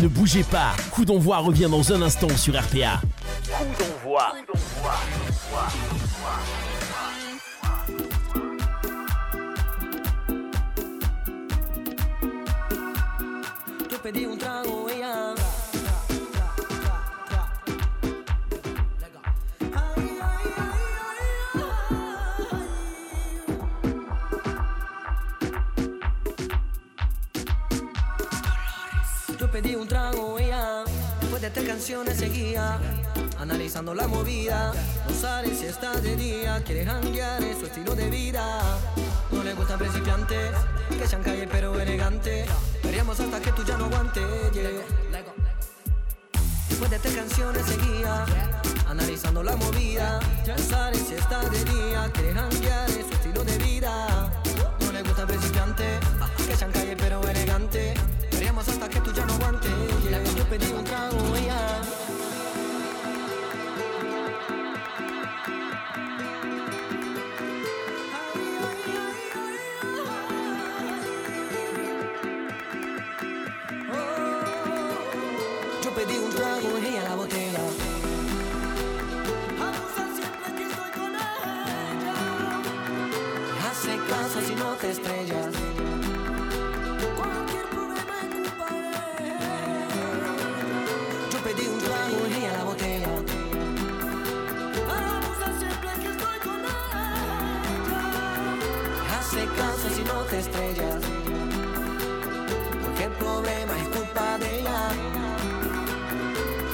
Ne bougez pas, coup d'envoi revient dans un instant sur RPA. Coup d'envoi. pedí un trago. Yo pedí un trago, ella. Después de tres canciones seguía. Analizando la movida, no sabes si estás de día, quieres cambiar su estilo de vida no le gustan principiantes, que sean calle pero elegante. Veríamos hasta que tú ya no aguantes, yeah. Después de estas canciones seguía, analizando la movida. No sale si está de día, janguear, es su estilo de vida. No le gusta principiante, que sean calle pero elegante. Veríamos hasta que tú ya no aguantes. yeah. Yo pedí un trago te estrellas. Cualquier problema ella. Yo pedí un trago y ella la botella. Abusa siempre que estoy con ella. Hace caso si no te estrellas. Porque el problema es culpa de ella.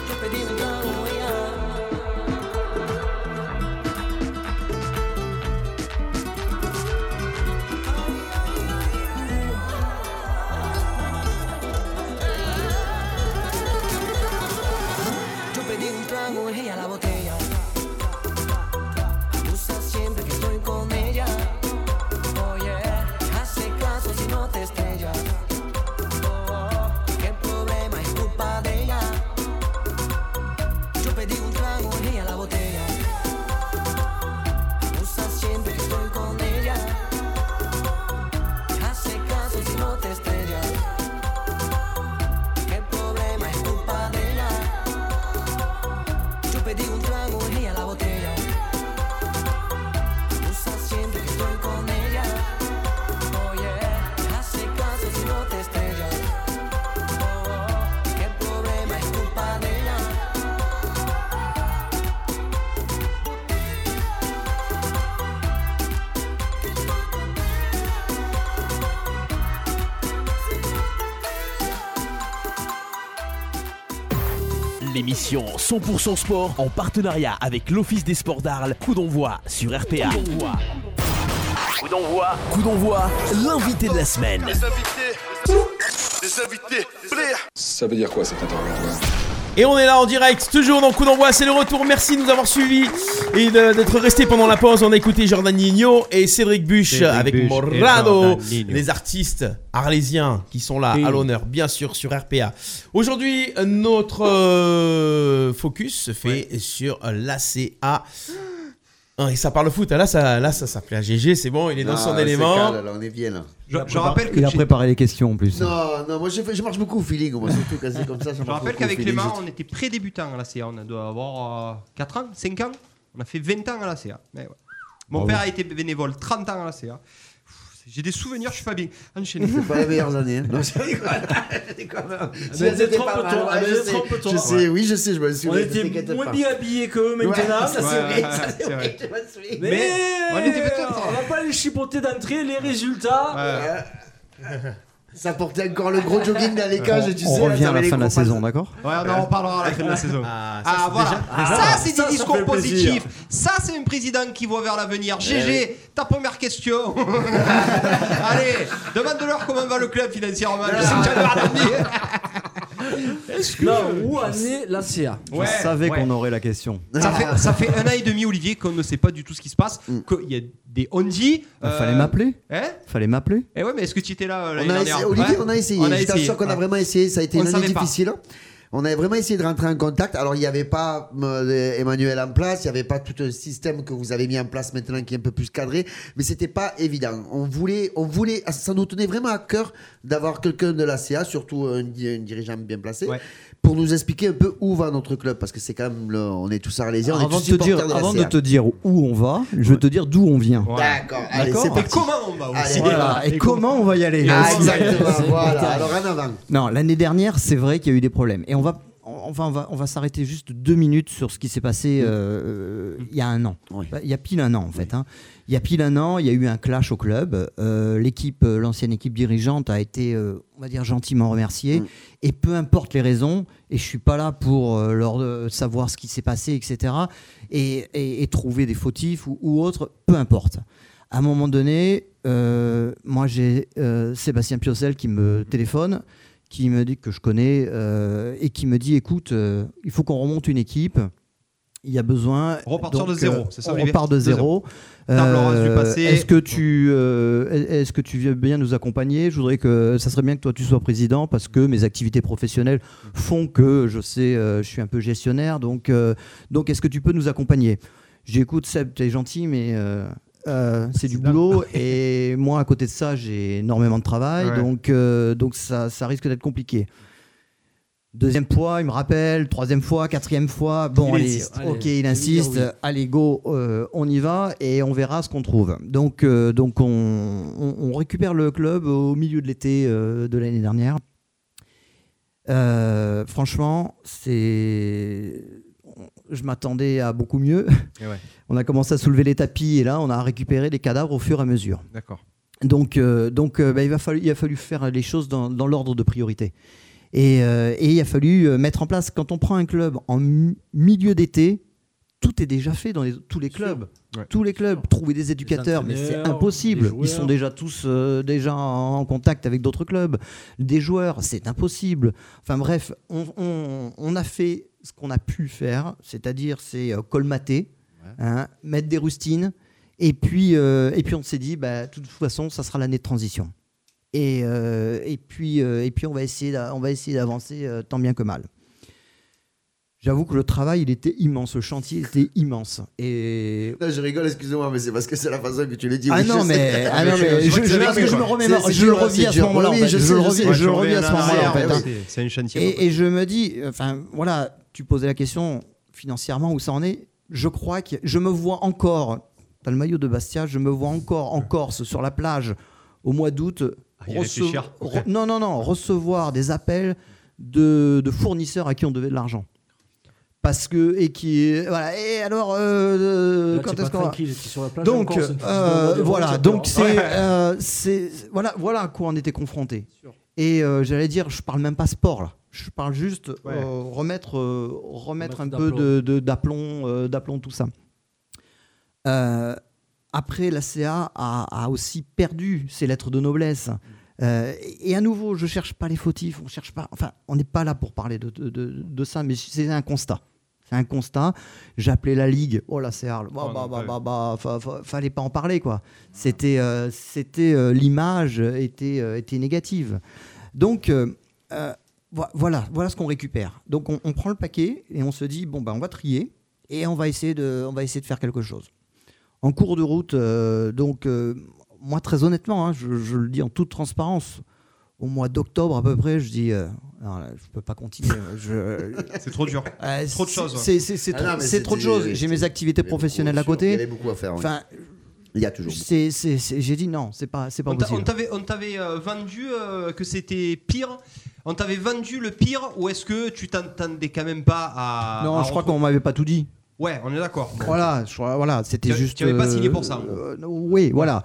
Yo pedí un trago pedí un trago y ella la botella. L'émission 100% sport en partenariat avec l'Office des sports d'Arles. Coup d'envoi sur RPA. Coup d'envoi. Coup d'envoi. L'invité de la semaine. Les invités, les invités. Ça veut dire quoi cet interrogatoire Et on est là en direct, toujours dans Coup d'envoi, c'est le retour. Merci de nous avoir suivis et d'être restés pendant la pause. On a écouté Jordan Nino et Cédric Buche Cédric avec Morado, les artistes arlésiens qui sont là Oui. à l'honneur, bien sûr, sur RPA. Aujourd'hui, notre euh, focus se fait sur l'ACA. Ah, et ça parle foot, là ça, là, ça s'appelait à GG, c'est bon, il est dans Ah, son élément. calme, là, on est bien là. Je, je rappelle que Il a préparé les questions en plus. Non, non, moi je, fais- je marche beaucoup au feeling, moi surtout quand c'est comme ça. Je rappelle qu'avec Clément, on était pré-débutant à la CA. On doit avoir 4 ans, 5 ans. On a fait 20 ans à la CA. Mais ouais. Mon Bravo. père a été bénévole 30 ans à la CA. J'ai des souvenirs, je suis pas bien. Enchaînez. C'est pas les meilleures années. hein. Non, je rigole. Je déconne. Si, mais mal, ah, ouais, mais je sais. trompe-toi. Je sais, oui, je sais, je me souviens. On était moins pas. bien habillés qu'eux maintenant. Ouais, ça, c'est Ouais, vrai, ça, c'est c'est vrai, vrai. je me souviens. Mais, Mais on était peut-être- on va pas les chipoter d'entrée, les résultats. Ça portait encore le gros jogging dans les cages, tu on sais. revient ça à la fin de la saison, d'accord Ouais, on en reparlera à la fin de la saison. Ah, ça, c'est voilà. déjà- ça, c'est des ça discours positifs. Ça, c'est un président qui voit vers l'avenir. GG, oui. ta première question. Allez, demande-leur comment va le club financièrement. Que. Non, où en est la CA Je Ouais, savais ouais. qu'on aurait la question. Ça fait, ça fait un an et demi, Olivier, qu'on ne sait pas du tout ce qui se passe. Qu'il y a des on-dit. Il Mm. fallait m'appeler. Hein Fallait m'appeler. Eh ouais, mais est-ce que tu étais là euh, On a dernière essayé, Olivier, Ouais. on a essayé. On a Je essayé. t'assure qu'on a vraiment essayé. Ça a été On une ne année savait pas. difficile. On avait vraiment essayé de rentrer en contact. Alors, il n'y avait pas euh, Emmanuel en place, il n'y avait pas tout un système que vous avez mis en place maintenant qui est un peu plus cadré, mais c'était pas évident. On voulait, on voulait, ça nous tenait vraiment à cœur d'avoir quelqu'un de la CA, surtout un, un dirigeant bien placé. Pour nous expliquer un peu où va notre club, parce que c'est quand même, le- on est tous arlésiens, on est Avant, tous de te, dire, de avant de te dire où on va, je vais te dire d'où on vient. Voilà. D'accord, allez, Et comment on va aussi Allez, Voilà. Et comment on va y aller Ah, exactement, voilà. Alors, en avant. Non, l'année dernière, c'est vrai qu'il y a eu des problèmes. Et on va, on va, on va s'arrêter juste deux minutes sur ce qui s'est passé euh, euh, il y a un an. Bah, Il y a pile un an, en fait. hein. Il y a pile un an, il y a eu un clash au club. Euh, L'équipe, euh, l'ancienne équipe dirigeante a été, euh, on va dire, gentiment remerciée. Et peu importe les raisons, et je suis pas là pour leur savoir ce qui s'est passé, etc. Et, et- et trouver des fautifs ou, ou autres, peu importe. À un moment donné, moi j'ai Sébastien Piocel qui me téléphone, qui me dit que je connais euh, et qui me dit écoute, euh, il faut qu'on remonte une équipe. Il y a besoin. Repartir de zéro, euh, c'est ça, On repart de zéro. Est-ce que tu, est-ce que tu veux bien nous accompagner? Je voudrais que ça serait bien que toi tu sois président parce que mes activités professionnelles font que je sais, je suis un peu gestionnaire. Donc, donc est-ce que tu peux nous accompagner? J'écoute Seb, t'es gentil, mais euh, c'est du boulot et moi à côté de ça j'ai énormément de travail, Ouais. donc euh, donc ça, ça risque d'être compliqué. Deuxième fois, il me rappelle. Troisième fois, quatrième fois. Bon, Il allez, insiste. ok, il insiste. oui. Allez, go, euh, on y va et on verra ce qu'on trouve. Donc, donc on, on- on récupère le club au milieu de l'été de l'année dernière. Franchement, c'est. Je m'attendais à beaucoup mieux. Et ouais. On a commencé à soulever les tapis et là, on a récupéré les cadavres au fur et à mesure. D'accord. Donc, euh, donc euh, bah, il, va fallu, il a fallu faire les choses dans, dans l'ordre de priorité. Et, euh, et il a fallu mettre en place, quand on prend un club en mi- milieu d'été, tout est déjà fait dans les- tous les clubs. Ouais. Tous les clubs, trouver des éducateurs, mais c'est impossible. Ils sont déjà tous euh, déjà en contact avec d'autres clubs. Des joueurs, c'est impossible. Enfin bref, on, on- on a fait ce qu'on a pu faire, c'est-à-dire c'est euh, colmater, hein, mettre des rustines, et puis, euh, et puis on s'est dit, bah, de toute façon, ça sera l'année de transition. Et, euh, et, puis, euh, et puis on va essayer on va essayer d'avancer tant bien que mal. J'avoue que le travail, il était immense, le chantier était immense. Et Là, je rigole, excusez-moi, mais c'est parce que c'est la façon que tu l'as dit. ah oui, non mais, ah non, mais je, je- parce que je me le revis à ce moment-là. je le revis, à ce moment-là. en fait, hein. C'est- C'est un chantier. Et, et je me dis, enfin voilà, tu posais la question financièrement où ça en est. Je crois que je me vois encore, dans le maillot de Bastia, je me vois encore en Corse sur la plage au mois d'août. re- non, non, non, recevoir des appels de, de fournisseurs à qui on devait de l'argent. Parce que, et qui. Voilà, et alors, euh, Là, quand est-ce qu'on va- tranquille, t'es sur la plage Donc, euh, voilà, donc c'est, Ouais. euh, c'est, voilà, voilà à quoi on était confronté. Et euh, j'allais dire, je parle même pas sport là. Je parle juste euh, remettre, euh, remettre Remettre un peu d'aplomb. de, de- d'aplomb, euh, tout ça. Après, la CA a, a aussi perdu ses lettres de noblesse. Euh, et à nouveau, je cherche pas les fautifs, on cherche pas. Enfin, on n'est pas là pour parler de, de- de- de ça, mais c'est un constat. C'est un constat. J'appelais la ligue. Oh là, c'est Arles. Bah, bah, bah, bah, bah, fa- fa- fallait pas en parler quoi. C'était, euh, c'était euh, l'image était, était négative. Donc voilà, voilà ce qu'on récupère. Donc on, on prend le paquet et on se dit bon bah on va trier et on va essayer de, on va essayer de faire quelque chose. En cours de route, euh, donc euh, moi très honnêtement, hein, je, je le dis en toute transparence, au mois d'octobre à peu près, je dis euh, non, là, je peux pas continuer. je- C'est trop dur. Euh, Trop de c'est- choses. C'est c'est Ah trop, c'est trop de choses. J'ai mes activités professionnelles à côté. il y avait beaucoup à faire, oui. Enfin, Il y a toujours. j'ai dit non, c'est pas, c'est pas On possible. on t'avait, on t'avait euh, vendu euh, que c'était pire. On t'avait vendu le pire ou est-ce que tu t'entendais quand même pas à. non, à je crois qu'on m'avait pas tout dit. Ouais, on est d'accord. Voilà, je voilà, c'était juste. tu avais pas euh, signé pour ça, en euh, oui, voilà.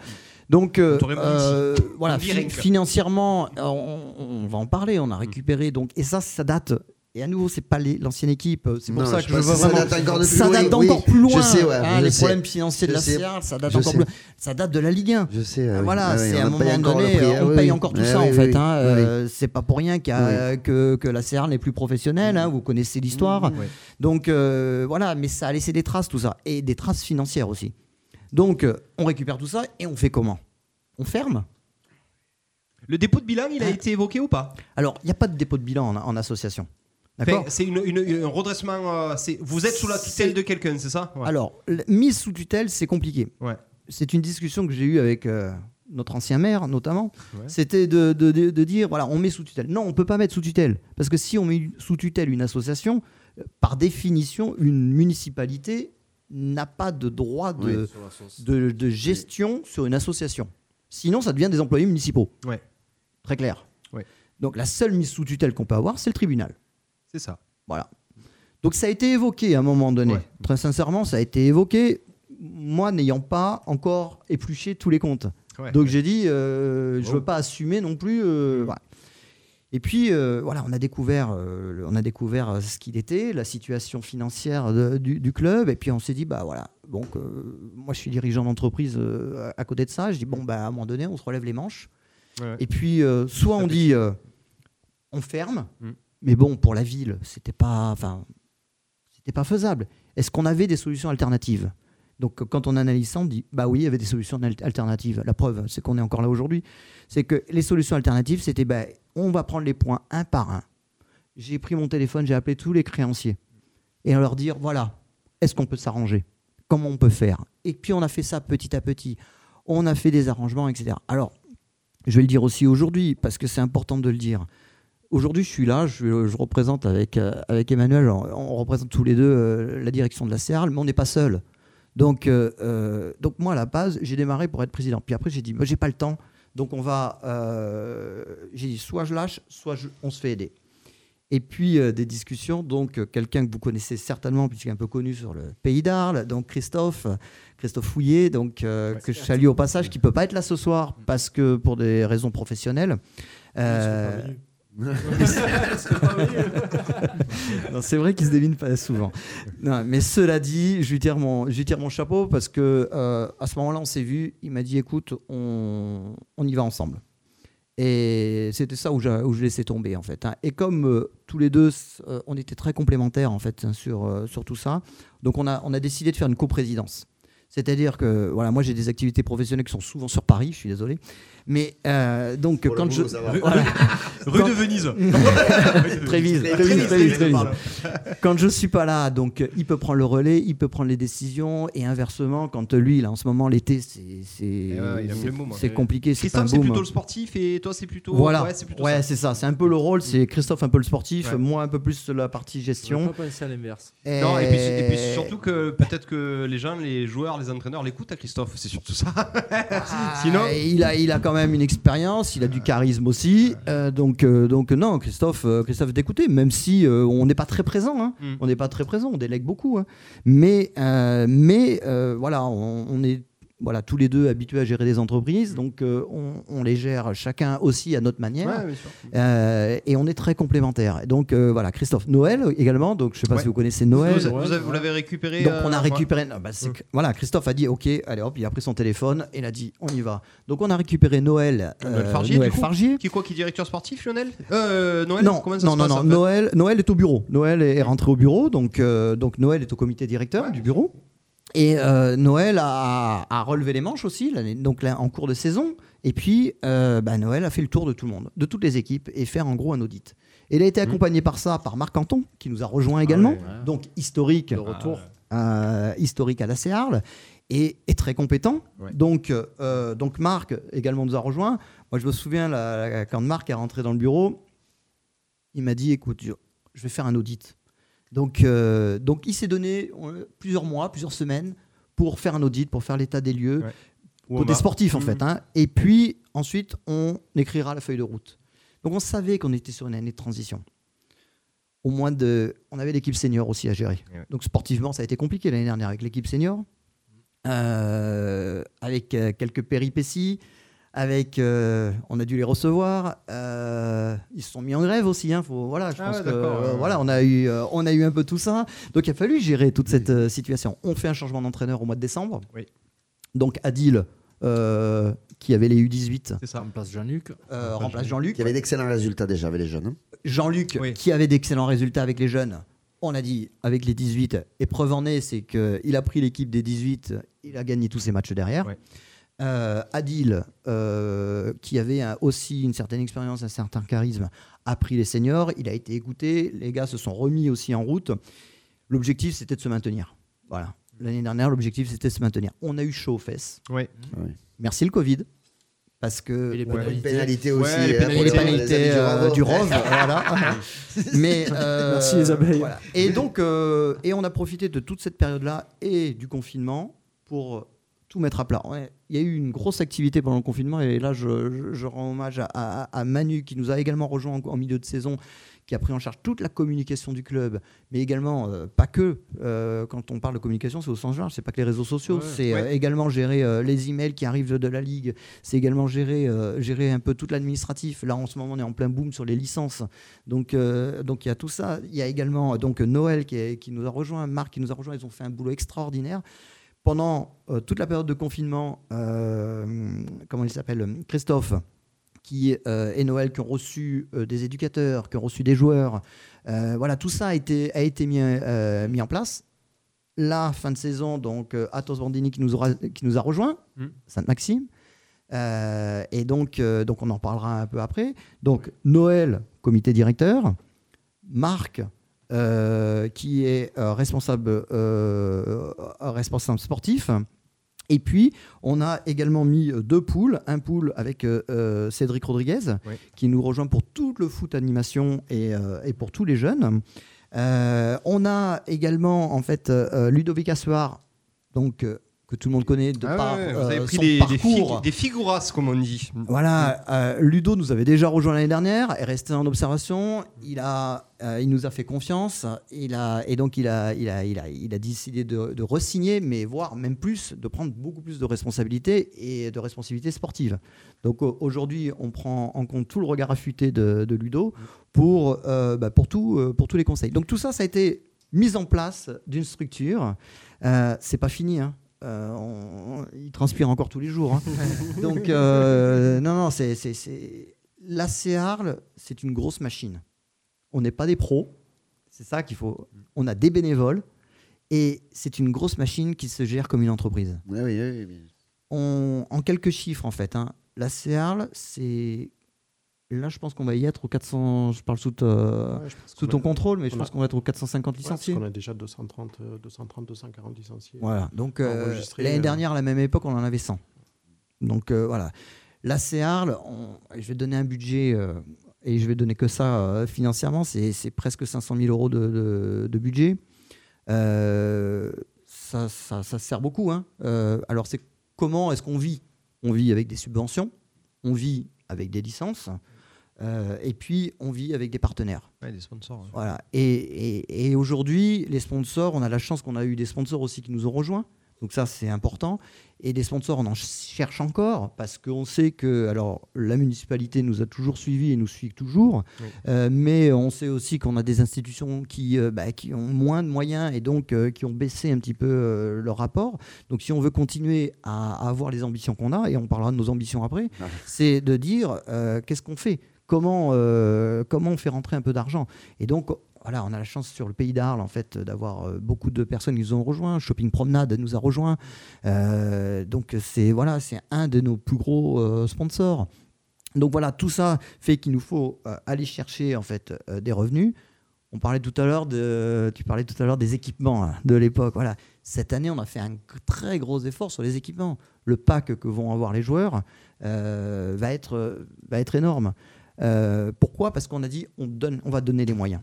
Donc, euh, euh, voilà, fi- financièrement, euh, on, on va en parler. On a récupéré donc, et ça, ça date. Et à nouveau, c'est pas l'ancienne équipe. C'est pour Non, ça je que je pense veux que ça vraiment. date encore de plus ça loin, date d'encore oui. plus loin. Je sais, ouais, hein, je les sais. problèmes financiers de Je la sais. CR, ça date Je encore sais. plus. Ça date de la Ligue 1. Je sais. ah. Voilà, Ah c'est à un moment encore donné, ah on oui, paye encore tout Ah ça en fait. hein, euh, c'est pas pour rien a- que, que la CR n'est plus professionnelle. hein, vous connaissez l'histoire. Mmh, Donc euh, voilà, mais ça a laissé des traces tout ça et des traces financières aussi. Donc euh, on récupère tout ça et on fait comment? On ferme? Le dépôt de bilan, il a été évoqué ou pas? Alors il n'y a pas de dépôt de bilan en association. D'accord C'est une, une- un redressement. euh, vous êtes sous la tutelle de quelqu'un, c'est ça? Ouais. Alors, mise sous tutelle, c'est compliqué. Ouais. C'est une discussion que j'ai eue avec euh, notre ancien maire, notamment. Ouais. C'était de, de- de- de dire, voilà, on met sous tutelle. Non, on peut pas mettre sous tutelle. Parce que si on met sous tutelle une association, euh, par définition, une municipalité n'a pas de droit de, Oui. Gestion sur une association. Sinon, ça devient des employés municipaux. Ouais. Très clair. Ouais. Donc, la seule mise sous tutelle qu'on peut avoir, c'est le tribunal. C'est ça. Voilà. Donc ça a été évoqué à un moment donné. Très sincèrement, ça a été évoqué. Moi, n'ayant pas encore épluché tous les comptes. Ouais. Donc j'ai dit, euh, je Oh. veux pas assumer non plus. euh, voilà. Et puis euh, voilà, on a découvert, le- on a découvert ce qu'il était, la situation financière de- du, du club, et puis on s'est dit bah voilà. Donc moi je suis dirigeant d'entreprise à côté de ça. Je dis bon bah à un moment donné on se relève les manches. Et puis soit on dit on ferme, Mm. Mais bon pour la ville c'était pas, enfin c'était pas faisable. Est-ce qu'on avait des solutions alternatives? Donc quand on analyse ça, on dit bah oui, il y avait des solutions al- alternatives. La preuve, c'est qu'on est encore là aujourd'hui. C'est que les solutions alternatives, c'était bah, on va prendre les points un par un. J'ai pris mon téléphone, j'ai appelé tous les créanciers et leur dire voilà, est-ce qu'on peut s'arranger? Comment on peut faire? Et puis on a fait ça petit à petit. On a fait des arrangements, etc. Alors, je vais le dire aussi aujourd'hui parce que c'est important de le dire. Aujourd'hui, je suis là, je, je représente avec, euh, avec Emmanuel, on, on représente tous les deux euh, la direction de la CERL, mais on n'est pas seul. Donc, euh, donc moi, à la base, j'ai démarré pour être président. Puis après, j'ai dit, moi, j'ai pas le temps. Donc, on va. j'ai dit, soit je lâche, soit je- on se fait aider. Et puis, des discussions. Donc, quelqu'un que vous connaissez certainement, puisqu'il est un peu connu sur le pays d'Arles. Donc, Christophe, Christophe Fouillet, donc, que je salue au passage, qui peut pas être là ce soir parce que pour des raisons professionnelles. C'est vrai qu'il se devine pas souvent. Non, mais cela dit, je lui tire mon, je tire mon chapeau parce que euh, à ce moment-là, on s'est vu. Il m'a dit, écoute, on, on y va ensemble. Et c'était ça où, j'ai- où je laissais tomber en fait. hein. Et comme euh, tous les deux, euh, on était très complémentaires en fait hein, sur, sur tout ça, donc on a, on a décidé de faire une coprésidence. C'est-à-dire que voilà, moi j'ai des activités professionnelles qui sont souvent sur Paris, je suis désolé. Mais euh, donc quand je. Voilà. Rue Quand- de Venise. Trévise, Trévise, Trévise. Quand je suis pas là, donc il peut prendre le relais, il peut prendre les décisions et inversement, quand lui là en ce moment l'été c'est c'est Eh c'est compliqué, c'est pas un Christophe, c'est plutôt le sportif et toi, c'est plutôt. Voilà, Ouais, c'est plutôt ouais, ça. c'est ça. C'est un peu le rôle. C'est Christophe un peu le sportif, Ouais. moi un peu plus la partie On gestion. pas penser à l'inverse. Non, et puis, et puis surtout que peut-être que les gens, les joueurs, les entraîneurs l'écoutent à Christophe, c'est surtout ça. Sinon. Ah, il a, il a quand même une expérience, il a du charisme aussi. euh, donc, euh, donc non, Christophe, euh, Christophe d'écouter, même si on n'est pas très présent. hein. Mm. On n'est pas très présent, on délègue beaucoup. hein. Mais, mais voilà, on, on est voilà, tous les deux habitués à gérer des entreprises, donc euh, on, on les gère chacun aussi à notre manière. Ouais. Euh, et on est très complémentaires. Et Donc euh, voilà, Christophe Noël également. Donc je sais pas Ouais. si vous connaissez Noël. Vous, vous avez- vous l'avez récupéré. Donc on a récupéré. non, bah, que- voilà, Christophe a dit OK, allez hop, il a pris son téléphone et il a dit on y va. Donc on a récupéré Noël. Noël Fargier, Noël du coup Fargier. Qui quoi Qui est directeur sportif, Lionel? Noël Non, ça non, non, non. Noël, Noël est au bureau. Noël est rentré au bureau, donc, donc Noël est au comité directeur du bureau. Et euh, Noël a, a relevé les manches aussi, donc là, en cours de saison. Et puis, euh, bah, Noël a fait le tour de tout le monde, de toutes les équipes, et faire en gros un audit. Et il a été accompagné par ça par Marc Canton, qui nous a rejoint également, ouais, ouais. donc historique, De retour. euh, historique à la CEARL, et, et très compétent. Ouais. Donc, donc Marc également nous a rejoint. Moi, je me souviens, quand Marc est rentré dans le bureau, il m'a dit, écoute, je je vais faire un audit. Donc, euh, donc il s'est donné euh, plusieurs mois, plusieurs semaines pour faire un audit, pour faire l'état des lieux, Ouais. Ou côté Omar. sportif en Mhm. fait. hein. Et puis ensuite, on écrira la feuille de route. Donc on savait qu'on était sur une année de transition. Au moins de, on avait l'équipe senior aussi à gérer. Ouais. Donc sportivement, ça a été compliqué l'année dernière avec l'équipe senior, Euh, avec quelques péripéties. Avec, euh, on a dû les recevoir. euh, ils se sont mis en grève aussi. Hein, faut, voilà, je Ah pense ouais, que euh, ouais. voilà, on a eu, euh, on a eu un peu tout ça. Donc il a fallu gérer toute cette euh, situation. On fait un changement d'entraîneur au mois de décembre. Oui. Donc Adil, euh, qui avait les U18, C'est ça. Remplace Jean-Luc. euh, remplace Jean-Luc. Il y avait d'excellents résultats déjà avec les jeunes. hein. Jean-Luc, Oui. qui avait d'excellents résultats avec les jeunes. On a dit avec les 18, épreuve en est, c'est qu'il a pris l'équipe des 18, il a gagné tous ses matchs derrière. Ouais. Euh, Adil, euh, qui avait un- aussi une certaine expérience, un certain charisme, a pris les seniors, il a été écouté, les gars se sont remis aussi en route. L'objectif, c'était de se maintenir. Voilà. L'année dernière, l'objectif, c'était de se maintenir. On a eu chaud aux fesses. Ouais. Merci le Covid. Parce que Et les pénalités. Ouais, aussi. les hein, pénalités. pour et les pénalités les amis euh, du Rove. Voilà. Mais euh, Merci les abeilles. voilà. Et donc, euh, et on a profité de toute cette période-là et du confinement pour tout mettre à plat. Il y a eu une grosse activité pendant le confinement et là, je, je- je rends hommage à, à- à Manu qui nous a également rejoint en, en milieu de saison, qui a pris en charge toute la communication du club, mais également euh, pas que. euh, quand on parle de communication, c'est au sens large. C'est pas que les réseaux sociaux, Ouais. c'est euh, également gérer les emails qui arrivent de la ligue. C'est également gérer gérer un peu tout l'administratif. Là, en ce moment, on est en plein boom sur les licences. Donc donc il y a tout ça. Il y a également donc Noël qui, est- qui nous a rejoint, Marc qui nous a rejoint. Ils ont fait un boulot extraordinaire pendant euh, toute la période de confinement, euh, comment il s'appelle Christophe qui, euh, et Noël qui ont reçu euh, des éducateurs, qui ont reçu des joueurs. Euh, voilà, tout ça a été, a été mis, euh, mis en place. La fin de saison, donc euh, Athos Bandini qui nous, aura, qui nous a rejoint, Mm. Sainte-Maxime. Euh, et donc, euh, donc, on en parlera un peu après. Donc, Noël, comité directeur. Marc, euh, qui est euh, responsable, euh, responsable sportif. Et puis, on a également mis deux poules. Un pool avec euh, Cédric Rodriguez, qui nous rejoint pour tout le foot animation et, euh, et pour tous les jeunes. Euh, on a également, en fait, Ludovic Assoir, donc, que tout le monde connaît de Ah par ouais, vous euh, avez pris son des, des, parcours. fig- des figuras, comme on dit. Voilà, euh, Ludo nous avait déjà rejoint l'année dernière, est resté en observation. Il a, euh, il nous a fait confiance. Il a, et donc il a, il a, il a, il a décidé de, de re-signer, mais voire même plus, de prendre beaucoup plus de responsabilités et de responsabilités sportives. Donc au- aujourd'hui, on prend en compte tout le regard affûté de, de Ludo pour, euh, bah, pour, tout, euh, pour tous les conseils. Donc tout ça, ça a été mis en place d'une structure. Euh, c'est pas fini. Hein. Euh, on- on- il transpire encore tous les jours. hein. Donc, euh, non, non, c'est. c'est- c'est- L'AC Arles, c'est une grosse machine. On n'est pas des pros. C'est ça qu'il faut. On a des bénévoles. Et c'est une grosse machine qui se gère comme une entreprise. Oui, oui, oui. On- en quelques chiffres, en fait, hein, l'AC Arles, c'est. Là, je pense qu'on va y être aux 400. Je parle sous, te- Ouais, je pense sous qu'on ton a- contrôle, mais je on pense a- qu'on va être aux 450 Ouais, parce licenciés. qu'on a déjà 230, euh, 230, 240 licenciés. Voilà. Donc euh, l'année euh, dernière, à la même époque, on en avait 100. Donc euh, voilà. La Arles, on- je vais donner un budget euh, et je vais donner que ça euh, financièrement, c'est presque 500 000 euros de, de- de budget. Euh, ça, ça- ça sert beaucoup. hein. Euh, alors c'est comment est-ce qu'on vit? On vit avec des subventions, on vit avec des licences. Euh, et puis on vit avec des partenaires. Ouais, des sponsors. ouais. Voilà. Et, et- et aujourd'hui, les sponsors, on a la chance qu'on a eu des sponsors aussi qui nous ont rejoints. Donc ça, c'est important. Et des sponsors, on en ch- cherche encore parce qu'on sait que alors la municipalité nous a toujours suivis et nous suit toujours. Oui. Euh, mais on sait aussi qu'on a des institutions qui, euh, bah, qui ont moins de moyens et donc euh, qui ont baissé un petit peu euh, leur rapport. Donc si on veut continuer à, à avoir les ambitions qu'on a, et on parlera de nos ambitions après, c'est de dire euh, qu'est-ce qu'on fait? Comment, euh, comment on fait rentrer un peu d'argent Et donc, voilà, on a la chance sur le pays d'Arles en fait d'avoir euh, beaucoup de personnes qui nous ont rejoints. Shopping Promenade nous a rejoints. Euh, donc c'est voilà, c'est un de nos plus gros euh, sponsors. Donc voilà, tout ça fait qu'il nous faut aller chercher en fait des revenus. On parlait tout à l'heure de, tu parlais tout à l'heure des équipements hein, de l'époque. Voilà, cette année on a fait un très gros effort sur les équipements. Le pack que vont avoir les joueurs va être va être énorme. Euh, pourquoi? Parce qu'on a dit on donne, on va donner les moyens.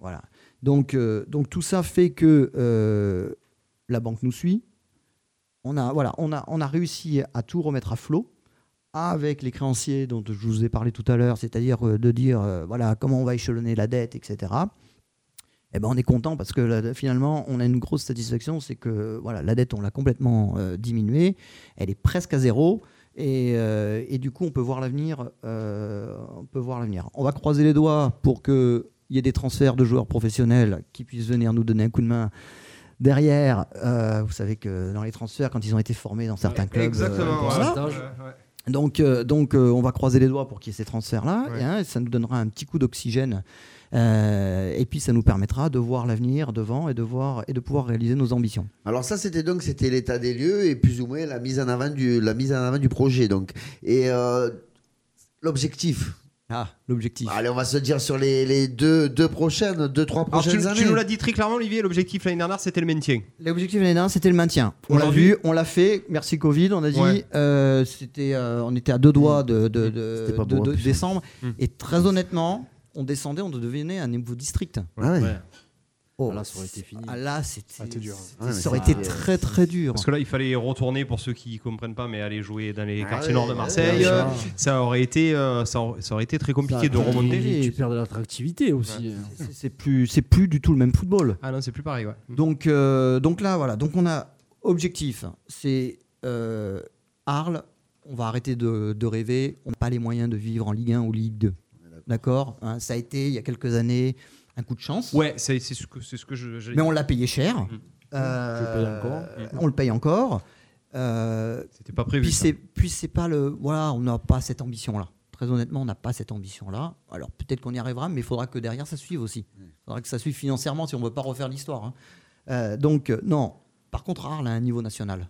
Voilà. Donc, euh, donc tout ça fait que euh, la banque nous suit. On a, voilà, on a, on a réussi à tout remettre à flot avec les créanciers dont je vous ai parlé tout à l'heure, c'est-à-dire de dire voilà comment on va échelonner la dette, etc. Eh ben, on est content parce que finalement, on a une grosse satisfaction, c'est que voilà, la dette, on l'a complètement diminuée, elle est presque à zéro, et, euh, et du coup, on peut voir l'avenir. euh, on peut voir l'avenir. On va croiser les doigts pour que il y ait des transferts de joueurs professionnels qui puissent venir nous donner un coup de main. Derrière, euh, vous savez que dans les transferts, quand ils ont été formés dans certains clubs, Exactement. ouais. Ouais, ouais. Donc, donc on va croiser les doigts pour qu'il y ait ces transferts-là. Ouais. et, hein, ça nous donnera un petit coup d'oxygène. Euh, et puis, ça nous permettra de voir l'avenir devant et de, voir, et de pouvoir réaliser nos ambitions. Alors ça, c'était donc c'était l'état des lieux et plus ou moins la mise en avant du, la mise en avant du projet. Donc. Et euh, l'objectif Ah, l'objectif. Allez, on va se dire sur les, les deux, deux prochaines, deux, trois Alors, tu, prochaines années. tu nous l'as dit très clairement, Olivier, l'objectif l'année dernière, c'était le maintien. L'objectif l'année dernière, c'était le maintien. On l'a vu, on l'a fait. Merci Covid, on a dit. Ouais. euh, c'était, euh, on était à deux doigts de, de, décembre. Mm. Et très honnêtement, on descendait, on devenait un niveau district. Ah ouais. Oh, Là, ça aurait été fini. Ah, là, c'était, Ah, dur. Ouais, ça aurait été très très dur. Parce que là, il fallait retourner pour ceux qui comprennent pas, mais aller jouer dans les Ah quartiers nord de Marseille. ouais, euh, ça aurait été, euh, ça, aurait, ça aurait été très compliqué de remonter. Tu perds de l'attractivité aussi. C'est- C'est plus, c'est plus du tout le même football. Ah non, c'est plus pareil, ouais. Donc, euh, donc là, voilà. Donc on a objectif, c'est euh, Arles. On va arrêter de, de rêver. On n'a pas les moyens de vivre en Ligue 1 ou Ligue 2. D'accord Hein, Ça a été il y a quelques années un coup de chance. Ouais, c'est ce que, c'est ce que je. Mais on l'a payé cher. Mm. Euh, Je le paye encore. On le paye encore. Euh, C'était pas prévu. puis c'est pas le voilà, on n'a pas cette ambition là. Très honnêtement, on n'a pas cette ambition là. Alors peut-être qu'on y arrivera, mais il faudra que derrière ça suive aussi. Il faudra que ça suive financièrement si on veut pas refaire l'histoire. hein. Euh, donc non. Par contre, Arles a un niveau national.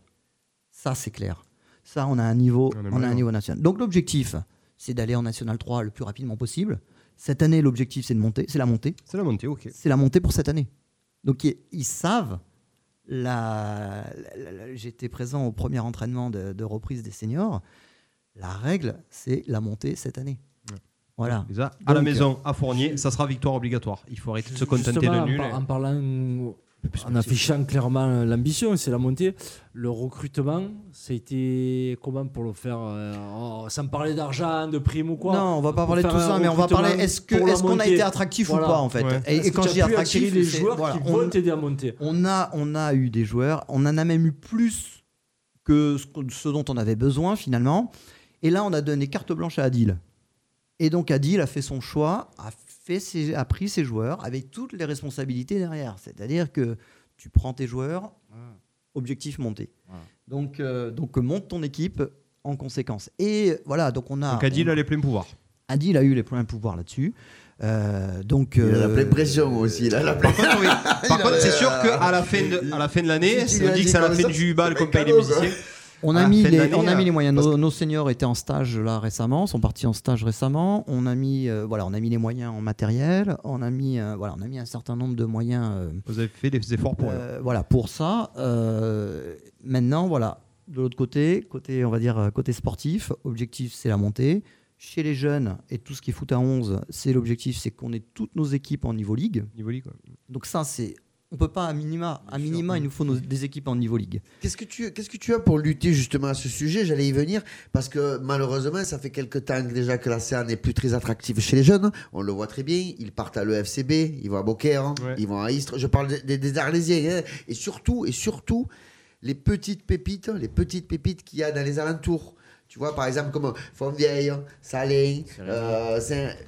Ça c'est clair. Ça on a un niveau, On a un niveau national. Donc l'objectif, c'est d'aller en national 3 le plus rapidement possible. Cette année, l'objectif c'est de monter, c'est la montée. C'est la montée, ok. C'est la montée pour cette année. Donc ils, ils savent. La, la- la- J'étais présent au premier entraînement de, de reprise des seniors. La règle, c'est la montée cette année. Voilà. À la maison, à Fournier, ça sera victoire obligatoire. Il faut arrêter de se contenter de en nul. par- et- En, parlant, en affichant clairement l'ambition, c'est la montée. Le recrutement, ça a été comment pour le faire euh, oh, Sans parler d'argent, de primes ou quoi Non, on va pas parler de tout ça, mais on va parler. Est-ce qu'on a été attractif Voilà. ou pas en fait Ouais. Et, quand je dis attractif, les joueurs voilà, qui on- vont t'aider à monter. On a, on a eu des joueurs, on en a même eu plus que ce, que- ce dont on avait besoin finalement. Et là, on a donné carte blanche à Adil. Et donc Adil a fait son choix, a, fait ses- a pris ses joueurs avec toutes les responsabilités derrière. C'est-à-dire que tu prends tes joueurs, objectif monté. Donc, euh, donc monte ton équipe en conséquence. Et voilà, donc on a. Donc Adil on- a les pleins pouvoirs. Adil a eu les pleins pouvoirs là-dessus. Euh, donc, Il a la euh, pleine pression aussi. La pleine- Par contre, oui. Par contre, c'est sûr qu'à la fin de, à la fin de l'année, Si as dit que c'est à la comme fin du c'est qu'on paye les musiciens. On À a, la mis fin de les, l'année, on a mis les moyens. Nos, nos seniors étaient en stage là récemment, sont partis en stage récemment. On a mis, euh, voilà, on a mis les moyens en matériel. On a mis, euh, voilà, on a mis un certain nombre de moyens. euh, Vous avez fait des efforts pour voilà, pour ça. Maintenant, voilà, de l'autre côté, côté, on va dire, côté sportif, objectif, c'est la montée. Chez les jeunes et tout ce qui est foot à 11, c'est l'objectif, c'est qu'on ait toutes nos équipes en niveau ligue. Niveau ligue. Donc ça, c'est, on peut pas à minima, à minima, il nous faut nos- des équipes en niveau ligue. Qu'est-ce que tu qu'est-ce que tu as pour lutter justement à ce sujet? J'allais y venir parce que malheureusement ça fait quelques temps déjà que la CA n'est plus très attractive chez les jeunes. On le voit très bien. Ils partent à l'EFCB, ils vont à Beaucaire, hein, Ouais. ils vont à Istres. Je parle des, Arlésiens hein. et surtout et surtout les petites pépites, les petites pépites qu'il y a dans les alentours. Tu vois, par exemple, comme Fontvieille, Salin, euh,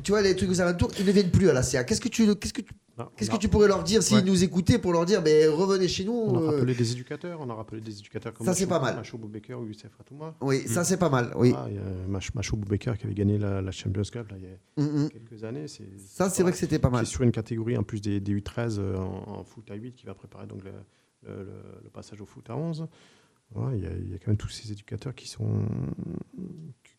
tu vois, les trucs aux alentours, ils ne viennent plus à la CA. Qu'est-ce que tu, qu'est-ce que tu, qu'est-ce que tu pourrais leur dire s'ils Ouais. nous écoutaient pour leur dire, ben, revenez chez nous On a euh, rappelé des éducateurs, on a rappelé des éducateurs comme Ça, c'est pas mal. Macho Boubaker ou Youssef Atouma. Oui, ça, c'est pas mal, oui. Ah, il y a Mach- Macho Boubaker qui avait gagné la, la Champions Cup là, il y a Mm, mm. quelques années. C'est, Ça, c'est vrai que c'était pas mal. Qui est sur une catégorie en plus des, des U13 euh, en, en foot à 8 qui va préparer donc le, le- le- le passage au foot à 11. Voilà, il, y a, il y a quand même tous ces éducateurs qui, sont,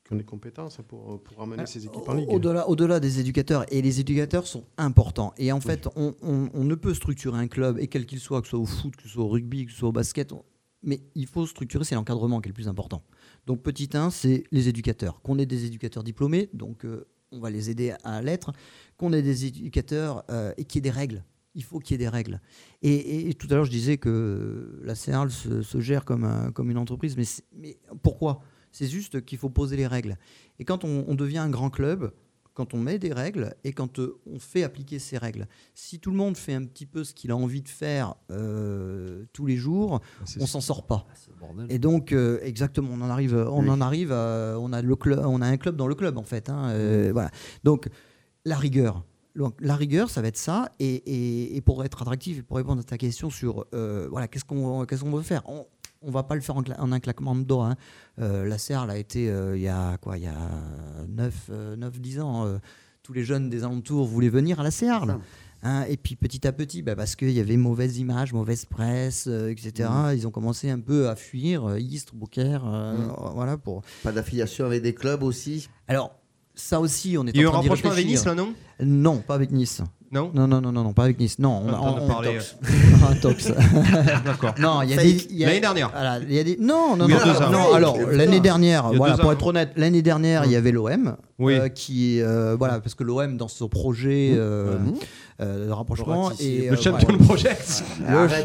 qui ont des compétences pour, pour amener ces équipes en Ligue. Au-delà, au-delà des éducateurs, et les éducateurs sont importants. Et en fait, on, on- on ne peut structurer un club, et quel qu'il soit, que ce soit au foot, que ce soit au rugby, que ce soit au basket, on- mais il faut structurer, c'est l'encadrement qui est le plus important. Donc petit 1, c'est les éducateurs. Qu'on ait des éducateurs diplômés, donc euh, on va les aider à l'être. Qu'on ait des éducateurs euh, et qu'il y ait des règles. Il faut qu'il y ait des règles. Et, et- et tout à l'heure, je disais que la CERL se, se gère comme, un- comme une entreprise, mais pourquoi? C'est juste qu'il faut poser les règles. Et quand on, on devient un grand club, quand on met des règles et quand euh, on fait appliquer ces règles, si tout le monde fait un petit peu ce qu'il a envie de faire euh, tous les jours, on s'en sort pas. Et donc euh, exactement, on en arrive, on Oui. en arrive, à- on a le club, on a un club dans le club en fait. hein, euh, voilà. Donc la rigueur. Donc, la rigueur, ça va être ça. Et, et- et pour être attractif et pour répondre à ta question sur euh, voilà, qu'est-ce qu'on veut faire, on, on va pas le faire en, cla- en un claquement de doigts. hein. Euh, la CERL a été euh, il y a quoi, il y a 9, 10 ans. euh, tous les jeunes des alentours voulaient venir à la CERL. Hein, et puis petit à petit, bah, parce qu'il y avait mauvaise image, mauvaise presse, euh, etc., Mm. ils ont commencé un peu à fuir euh, Istres, Beaucaire, euh, Mm. voilà pour. Pas d'affiliation avec des clubs aussi? Alors ça aussi, on est Il y a eu un rapprochement avec. Nice, là, non? Non, pas avec Nice. Non Non, non, non, non, non, pas avec Nice. Non, on, On entend on- parler. tox. D'accord. Non, il y a des. a- L'année dernière. voilà, il y a des. Non, non, non. a non, alors a l'année dernière, a voilà, pour être honnête, l'année dernière, il y avait l'OM. Oui. euh, qui euh, voilà parce que l'OM dans son projet euh, euh, de rapprochement et Le champion voilà. project.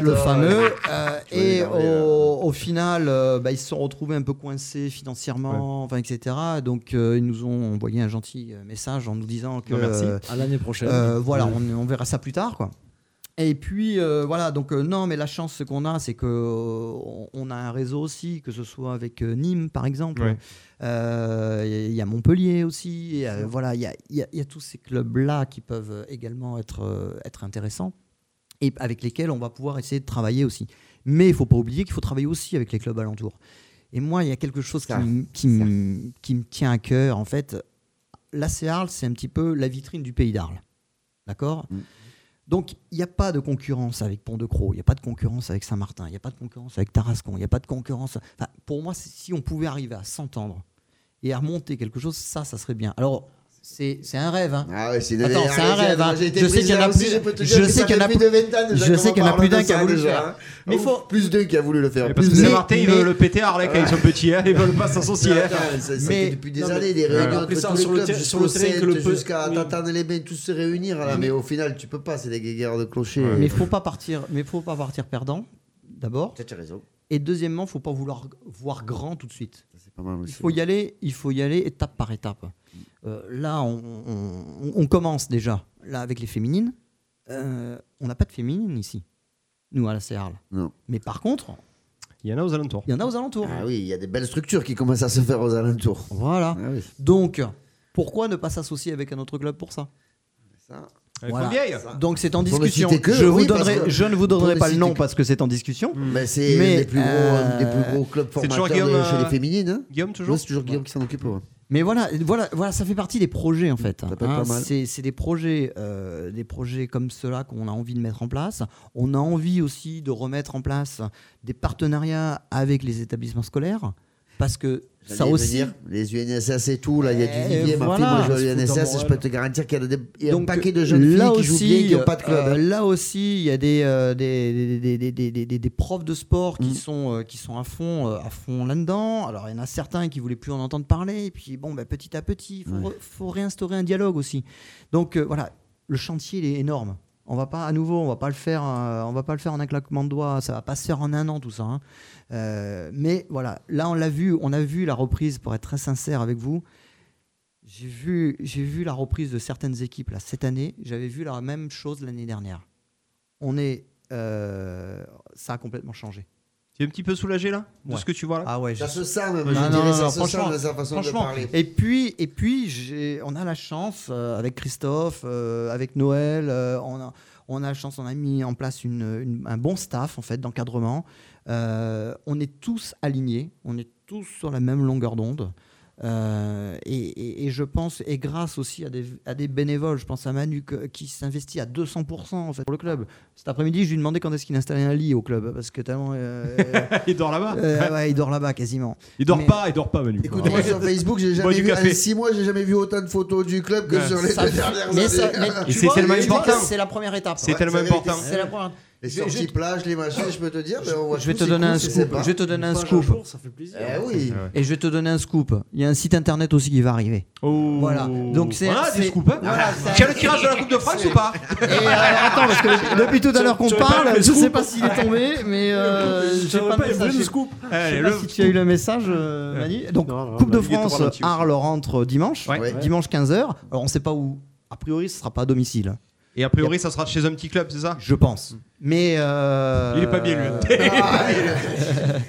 le, fameux euh, et au, au final euh, bah, ils se sont retrouvés un peu coincés financièrement enfin etc donc euh, ils nous ont envoyé un gentil message en nous disant que Non, merci. euh, À l'année prochaine. euh, voilà, Ouais. on, on verra ça plus tard, quoi. Et puis euh, voilà, donc euh, non, mais la chance qu'on a, c'est que euh, on- a un réseau aussi, que ce soit avec euh, Nîmes par exemple. Ouais. Il y a Montpellier aussi. et, voilà, il y a, il y a- il y a tous ces clubs-là qui peuvent également être, être intéressants et avec lesquels on va pouvoir essayer de travailler aussi. Mais il faut pas oublier qu'il faut travailler aussi avec les clubs alentours. Et moi, il y a quelque chose qui, Ça, m- qui, qui me tient à cœur. En fait, l'AC Arles, c'est un petit peu la vitrine du pays d'Arles. D'accord? Donc, il n'y a pas de concurrence avec Pont-de-Croix, il n'y a pas de concurrence avec Saint-Martin, il n'y a pas de concurrence avec Tarascon, il n'y a pas de concurrence. Pour moi, si on pouvait arriver à s'entendre et à remonter quelque chose, ça, ça serait bien. Alors, c'est un rêve. Hein. Ah ouais, c'est une- Attends, c'est un rêve. hein. Je sais qu'il y en a plus. aussi, je sais qu'il y en a fait plus de 20 ans déjà Je qu'on sais qu'il y en a parle plus d'un qui a voulu le faire. hein. Mais faut. Plus d'un qui a voulu le faire. Parce que ils mais- veulent le péter à Arlec quand ils sont petits, hein. ils veulent pas s'associer. hein. Attends, ça, ça Mais- depuis des années, des réunions Après entre ça, tous les sur le clubs, ter- jusqu'au sur le terrain le jusqu'à oui. t'entendre les mains tous se réunir là, mais au final tu peux pas, c'est des guéguerres de clochers. Mais faut pas partir. Mais faut pas partir perdant. D'abord. Tu as raison. Et deuxièmement, faut pas vouloir voir grand tout de suite. Pas mal Il faut y aller, il faut y aller étape par étape. Euh, là, on, on- on commence déjà. Là, avec les féminines, euh, on n'a pas de féminines ici, nous à la CRL. Non. Mais par contre, Il y en a aux alentours. il y en a aux alentours. Ah oui, il y a des belles structures qui commencent à se faire aux alentours. Voilà. Ah oui. Donc, pourquoi ne pas s'associer avec un autre club pour ça? Ça. Voilà. Donc c'est en discussion. que, je, oui, vous parce donnerai, que- je ne vous donnerai ne pas le nom que- parce que c'est en discussion. Mais c'est un des plus gros, euh, des plus gros clubs c'est toujours formateurs chez les euh, féminines. hein. Guillaume, toujours c'est toujours Guillaume qui s'en occupe. ouais. Mais voilà, voilà, voilà, ça fait partie des projets en fait. Ça peut être hein. pas mal. C'est des projets, euh, des projets comme ceux-là qu'on a envie de mettre en place. On a envie aussi de remettre en place des partenariats avec les établissements scolaires parce que ça aussi. venir, les UNSS et tout, là, il y a du Eh, vivier. Ma voilà. fille, moi, en je peux te garantir qu'il y a, des- il y a un Donc, paquet de jeunes là filles qui jouent aussi, bien, qui n'ont pas de club. euh, là aussi, il y a des, euh, des, des, des, des, des- des- des profs de sport qui, Mm. sont, euh, qui sont à fond, euh, à fond là-dedans. Alors, il y en a certains qui voulaient plus en entendre parler. Et puis, bon, bah, petit à petit, il faut, Ouais. faut réinstaurer un dialogue aussi. Donc, euh, voilà, le chantier, il est énorme. On va pas, à nouveau, on va pas le faire, euh, on va pas le faire en un claquement de doigts. Ça va pas se faire en un an, tout ça. hein. Euh, mais voilà, là, on l'a vu, on a vu la reprise. Pour être très sincère avec vous, j'ai vu, j'ai vu la reprise de certaines équipes là cette année. J'avais vu la même chose l'année dernière. On est, euh, ça a complètement changé. Tu es un petit peu soulagé là de Ouais. ce que tu vois là? Ah ouais, Ça se sent même, Ah je non, non, ça non, se franchement, sent de sa façon de franchement. parler. Et puis, et puis, on a la chance euh, avec Christophe, euh, avec Noël, euh, on a, on a la chance, on a mis en place une- une- un bon staff en fait d'encadrement. Euh, on est tous alignés, on est tous sur la même longueur d'onde. Euh, et, et- et je pense, et grâce aussi à des, à des bénévoles, je pense à Manu que- qui s'investit à 200% en fait pour le club. Cet après-midi, je lui ai demandé quand est-ce qu'il installait un lit au club parce que tellement. euh, Il dort là-bas. euh, ouais, il dort là-bas quasiment. Il dort Mais- pas, il dort pas Manu. Écoute, moi sur Facebook, j'ai jamais vu, en 6 mois, j'ai jamais vu autant de photos du club que Ouais. sur les Ça- deux dernières mais ça- années. c'est tellement important. C'est la première étape. C'est Ouais, tellement important. C'est la première. Les sorties je- plages, les machins, je peux te dire, mais on voit Je vais te donner un scoop. Je vais te donner un scoop. jour, ça fait plaisir. Eh oui. Et je vais te donner un scoop. Il y a un site internet aussi qui va arriver. Oh. Voilà. Donc c'est- Voilà, des c'est- scoops. hein. voilà, c'est- Tu as le tirage de la Coupe de France ou pas Et alors, attends, parce que depuis tout à l'heure qu'on parle, je sais scoop pas s'il est tombé, mais euh, j'ai pas pas message. scoop. Je Allez, sais le pas si tu as eu le message, euh, Manu. Donc, Coupe de France. Arles rentre dimanche. Dimanche 15h. Alors, on ne sait pas où. A priori, ce sera pas à domicile. Et a priori, ça sera chez un petit club, c'est ça? Je pense. Mais. euh, Il est pas bien, lui. Ah,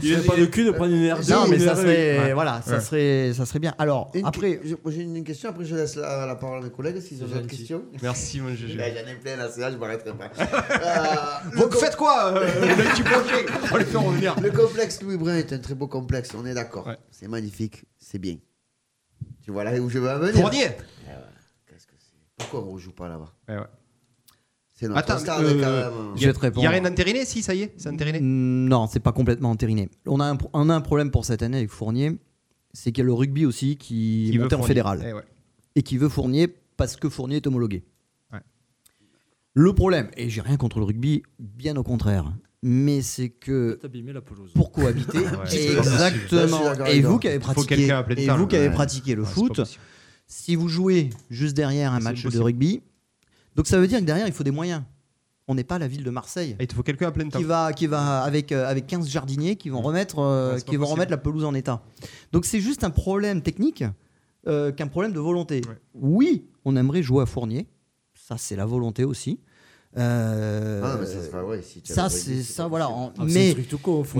Il n'a pas de cul de prendre une R2 Non, mais ça R1. serait, Ouais. voilà, ça serait, ça serait bien. Alors Une- après, j'ai j'ai une question, après je laisse la, la parole à mes collègues s'ils ont d'autres questions. Merci, mon GG. Ouais, J'en ai plein là, c'est là, je m'arrêterai pas. Euh, le, Vous com- faites quoi, euh, le petit projet? On les faire revenir. le complexe Louis Brun est un très beau complexe, on est d'accord. Ouais. C'est magnifique, c'est bien. Tu vois là où je veux en venir? Fournier Qu'est-ce que c'est? Pourquoi on ne joue pas là-bas? Ouais, ouais. C'est notre Attends, stade euh, quand même. je vais te répondre. Il y a rien d'entériné Si, ça y est, c'est entériné. Non, c'est pas complètement entériné. On a un, pro- on a un problème pour cette année avec Fournier, c'est qu'il y a le rugby aussi qui, Qui est veut monté en Fournier. fédéral Eh ouais. et qui veut Fournier parce que Fournier est homologué. Ouais. Le problème, et j'ai rien contre le rugby, bien au contraire, mais c'est que T'abîmer la pelouse. pour cohabiter, Ouais. Là, je suis exactement. d'accord Et avec vous toi. qui avez faut pratiqué, quelqu'un à plein et vous qui avez ouais. pratiqué le Ouais, c'est pas foot, possible. Si vous jouez juste derrière un match de impossible. rugby, donc ça veut dire que derrière, il faut des moyens. On n'est pas la ville de Marseille. il te faut quelqu'un à plein temps. Qui va, qui va avec, euh, avec 15 jardiniers qui vont, remettre, euh, pas qui vont remettre la pelouse en état. Donc c'est juste un problème technique euh, qu'un problème de volonté. Oui, on aimerait jouer à Fournier. Ça, c'est la volonté aussi. Euh, Ah, mais ça ouais, si ça, c'est voilà. en- Ah, mais